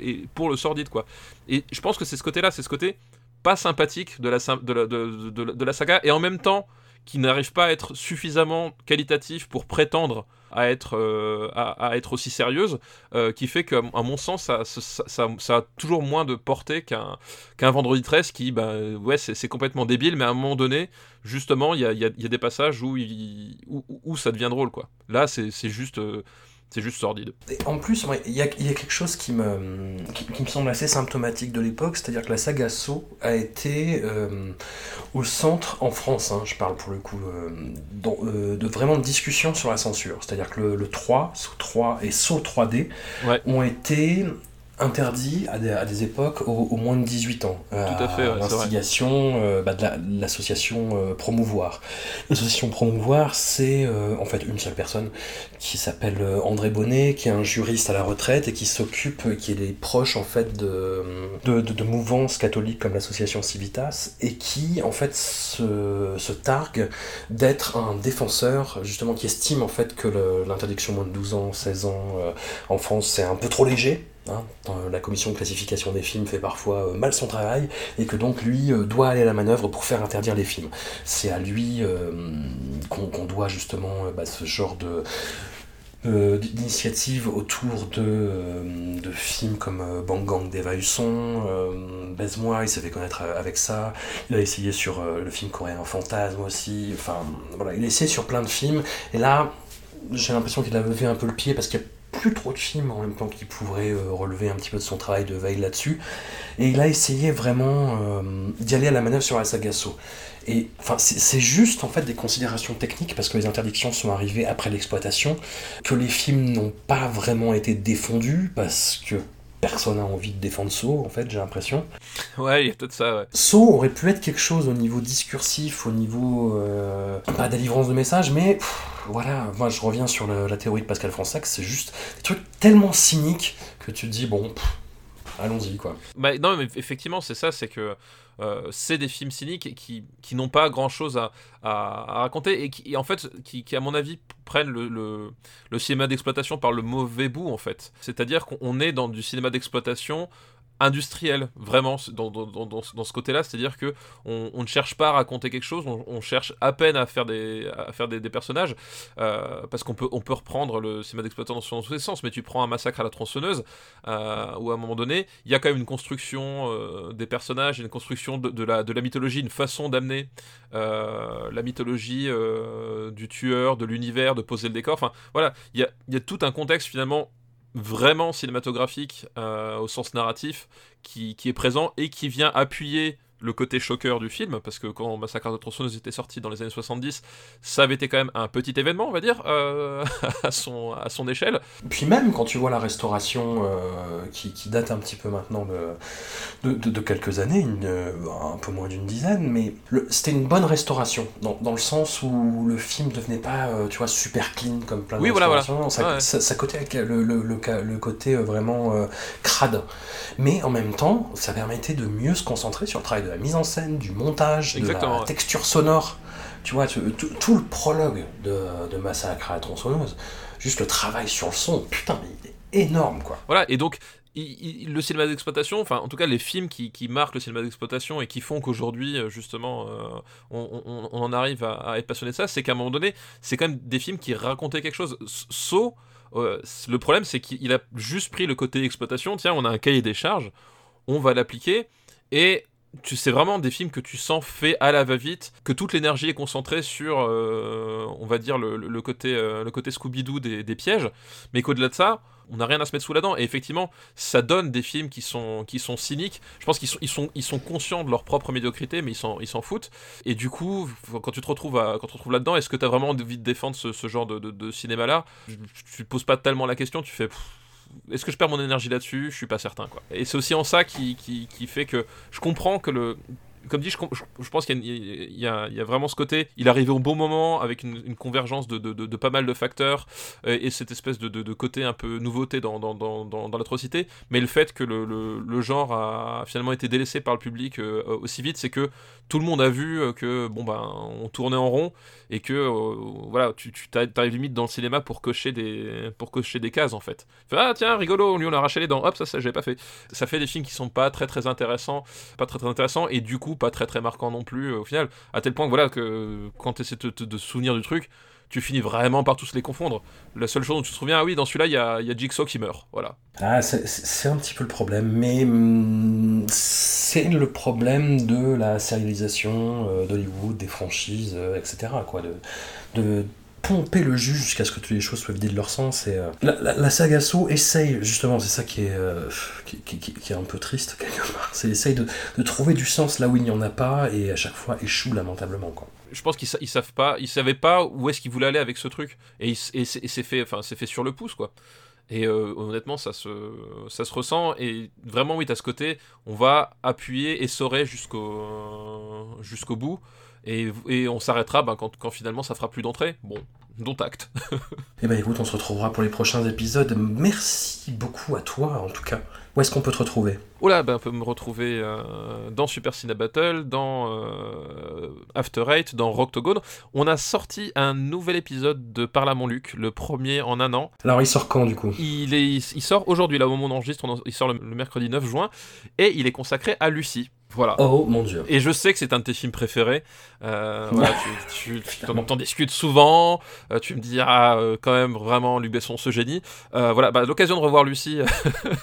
et pour le sordide quoi. Et je pense que c'est ce côté là c'est ce côté pas sympathique de la, de la, de- de la saga et en même temps qui n'arrive pas à être suffisamment qualitatif pour prétendre à être, euh, à, être aussi sérieuse, euh, qui fait qu'à mon sens, ça, a toujours moins de portée qu'un Vendredi 13 qui, bah, ouais, c'est complètement débile, mais à un moment donné, justement, il y a, y a- des passages où, où, ça devient drôle, quoi. Là, c'est c'est juste, euh, c'est juste sordide. Et en plus, il y, a, il y a quelque chose qui me, qui, qui me semble assez symptomatique de l'époque, c'est-à-dire que la saga Saw a été euh, au centre, en France, hein, je parle pour le coup, euh, dans, euh, de vraiment de discussions sur la censure. C'est-à-dire que le, le 3, Saw 3 et Saw 3D Ouais. ont été interdits à des, à des époques au, au moins de 18 ans. Tout à fait, ouais. L'instigation euh, bah, de la- de l'association euh, Promouvoir. L'association Promouvoir, c'est euh, en fait une seule personne qui s'appelle euh, André Bonnet, qui est un juriste à la retraite et qui s'occupe, euh, qui est des proches en fait de, de, de- de mouvances catholiques comme l'association Civitas et qui en fait se, se targue d'être un défenseur justement qui estime en fait que l'interdiction moins de 12 ans, 16 ans euh, en France c'est un peu trop léger. Hein. La commission de classification des films fait parfois euh, mal son travail et que donc lui euh, doit aller à la manœuvre pour faire interdire les films. C'est à lui euh, qu'on doit justement bah, ce genre de autour de, films comme Bang Gang d'Eva Husson, Baise-moi, il s'est fait connaître avec ça, il a essayé sur le film coréen Fantasme aussi, enfin voilà, il a essayé sur plein de films, et là j'ai l'impression qu'il a levé un peu le pied parce qu'il y a plus trop de films en même temps qui pourraient euh, relever un petit peu de son travail de veille là-dessus, et il a essayé vraiment euh, d'y aller à la manœuvre sur la saga Saw. Et enfin, c'est juste en fait des considérations techniques parce que les interdictions sont arrivées après l'exploitation, que les films n'ont pas vraiment été défendus parce que personne n'a envie de défendre Saw en fait, j'ai l'impression. Ouais, il y a peut-être ça, ouais. Saw aurait pu être quelque chose au niveau discursif, au niveau euh, pas délivrance de message, mais pff, voilà, moi je reviens sur la théorie de Pascal Fransac, c'est juste des trucs tellement cyniques que tu te dis bon, allons-y quoi. Bah, non, mais effectivement, c'est ça, c'est que euh, c'est des films cyniques qui, qui n'ont pas grand chose à, à- raconter et qui, en fait, qui, qui, à mon avis, prennent le, le, le cinéma d'exploitation par le mauvais bout, en fait. C'est-à-dire qu'on est dans du cinéma d'exploitation industriel, vraiment, dans, dans, dans, ce côté-là. C'est-à-dire que on, ne cherche pas à raconter quelque chose, on, cherche à peine à faire des, à faire des, personnages, euh, parce qu'on peut, on peut reprendre le cinéma d'exploitation dans les sens, mais tu prends un massacre à la tronçonneuse, euh, où à un moment donné, il y a quand même une construction euh, des personnages, une construction de, la, de la mythologie, une façon d'amener euh, la mythologie du tueur, de l'univers, de poser le décor. Enfin, voilà, il y a, y a tout un contexte finalement vraiment cinématographique euh, au sens narratif qui, qui, est présent et qui vient appuyer le côté choqueur du film, parce que quand Massacre de tronçonneuse était sorti dans les années 70, ça avait été quand même un petit événement, on va dire, euh, à, son, à son échelle. Puis même quand tu vois la restauration euh, qui, qui, date un petit peu maintenant de, de, de quelques années, une, euh, un peu moins d'une dizaine, mais c'était une bonne restauration, dans, dans, le sens où le film devenait pas, euh, tu vois, super clean comme plein de oui, voilà, voilà. Ça, ouais. ça, ça, côté le, le, le, le côté vraiment crade. Mais en même temps, ça permettait de mieux se concentrer sur le travail de la mise en scène, du montage, Exactement, de la ouais. texture sonore. Tu vois, tu, tout, tout, le prologue de, de Massacre à la tronçonneuse, juste le travail sur le son, putain, mais il est énorme, quoi. Voilà, et donc, il, il, le cinéma d'exploitation, enfin en tout cas les films qui, qui marquent le cinéma d'exploitation et qui font qu'aujourd'hui justement euh, on, on, on, en arrive à, à être passionné de ça, c'est qu'à un moment donné, c'est quand même des films qui racontaient quelque chose. Sauf, euh, le problème c'est qu'il a juste pris le côté exploitation, tiens on a un cahier des charges, on va l'appliquer, et sais vraiment des films que tu sens faits à la va-vite, que toute l'énergie est concentrée sur, euh, on va dire, le, côté, euh, côté Scooby-Doo des, pièges, mais qu'au-delà de ça, on n'a rien à se mettre sous la dent. Et effectivement, ça donne des films qui sont, qui sont cyniques. Je pense qu'ils sont, ils sont, ils sont conscients de leur propre médiocrité, mais ils s'en, ils s'en foutent. Et du coup, quand tu te retrouves, quand tu te retrouves là-dedans, est-ce que tu as vraiment envie de défendre ce, genre de, cinéma-là? Tu te poses pas tellement la question, tu fais... est-ce que je perds mon énergie là-dessus? Je suis pas certain quoi. Et c'est aussi en ça qui, qui, qui, fait que je comprends que le. Comme dit, je, pense qu'il y, a vraiment ce côté. Il arrivé au bon moment avec une, convergence de, pas mal de facteurs et, et cette espèce de, côté un peu nouveauté dans, l'atrocité. Mais le fait que le, genre a finalement été délaissé par le public euh, aussi vite, c'est que tout le monde a vu que bon ben on tournait en rond et que euh, voilà tu, tu arrives limite dans le cinéma pour cocher des pour cocher des cases en fait. Fait, ah tiens rigolo lui on a arraché les dents hop ça ça j'ai pas fait. Ça fait des films qui sont pas très très intéressants pas très très intéressants et du coup pas très très marquants non plus euh, au final à tel point que voilà que quand tu essaies de te souvenir du truc tu finis vraiment par tous les confondre. La seule chose dont tu te souviens, ah oui, dans celui-là, il y a, y a, Jigsaw qui meurt. Voilà. Ah, c'est un petit peu le problème, mais mm, c'est le problème de la sérialisation euh, d'Hollywood, des franchises, euh, etc. Quoi, de pomper le jus jusqu'à ce que toutes les choses soient vidées de leur sens. Et, euh, la, saga So essaye, justement, c'est ça qui est, euh, qui, est un peu triste quelque part, c'est essaye de, trouver du sens là où il n'y en a pas et à chaque fois échoue lamentablement. Quoi. Je pense qu'ils ils savent pas, ils savaient pas où est-ce qu'ils voulaient aller avec ce truc et, et c'est fait, enfin fait sur le pouce quoi. Et euh, honnêtement, ça se, ça se ressent. Et vraiment, oui, t'as ce côté, on va appuyer, essorer jusqu'au jusqu'au bout. Et, et on s'arrêtera ben, quand, quand, finalement ça fera plus d'entrée. Bon, dont acte. eh ben écoute, on se retrouvera pour les prochains épisodes. Merci beaucoup à toi, en tout cas. Où est-ce qu'on peut te retrouver? Oh là, ben on peut me retrouver euh, dans Super Cine Battle, dans euh, After Eight, dans Rocktogone. On a sorti un nouvel épisode de Parle à mon Luc, le premier en un an. Alors il sort quand du coup? Il, est, il sort aujourd'hui, là au moment où on enregistre, on, il sort le, le mercredi 9 juin, et il est consacré à Lucie. Voilà. Oh mon dieu. Et je sais que c'est un de tes films préférés. Euh, voilà, tu, tu, tu t'en discutes souvent. Euh, tu me dis, ah, euh, quand même, vraiment, Luc Besson, ce génie. Voilà, bah, l'occasion de revoir Lucie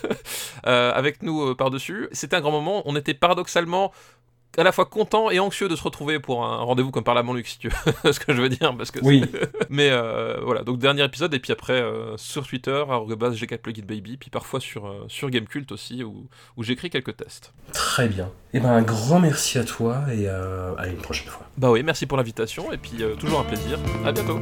avec nous par-dessus. C'était un grand moment. On était paradoxalement à la fois content et anxieux de se retrouver pour un rendez-vous comme par la si tu veux ce que je veux dire. Parce que oui. Mais euh, voilà, donc dernier épisode, et puis après euh, sur Twitter, g 4 Plugin Baby, puis parfois sur, euh, sur Gamecult aussi, où, où j'écris quelques tests. Très bien. Et eh ben un grand merci à toi et à une prochaine fois. Bah oui, merci pour l'invitation, et puis toujours un plaisir. À bientôt.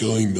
Killing millions of people. Whatever.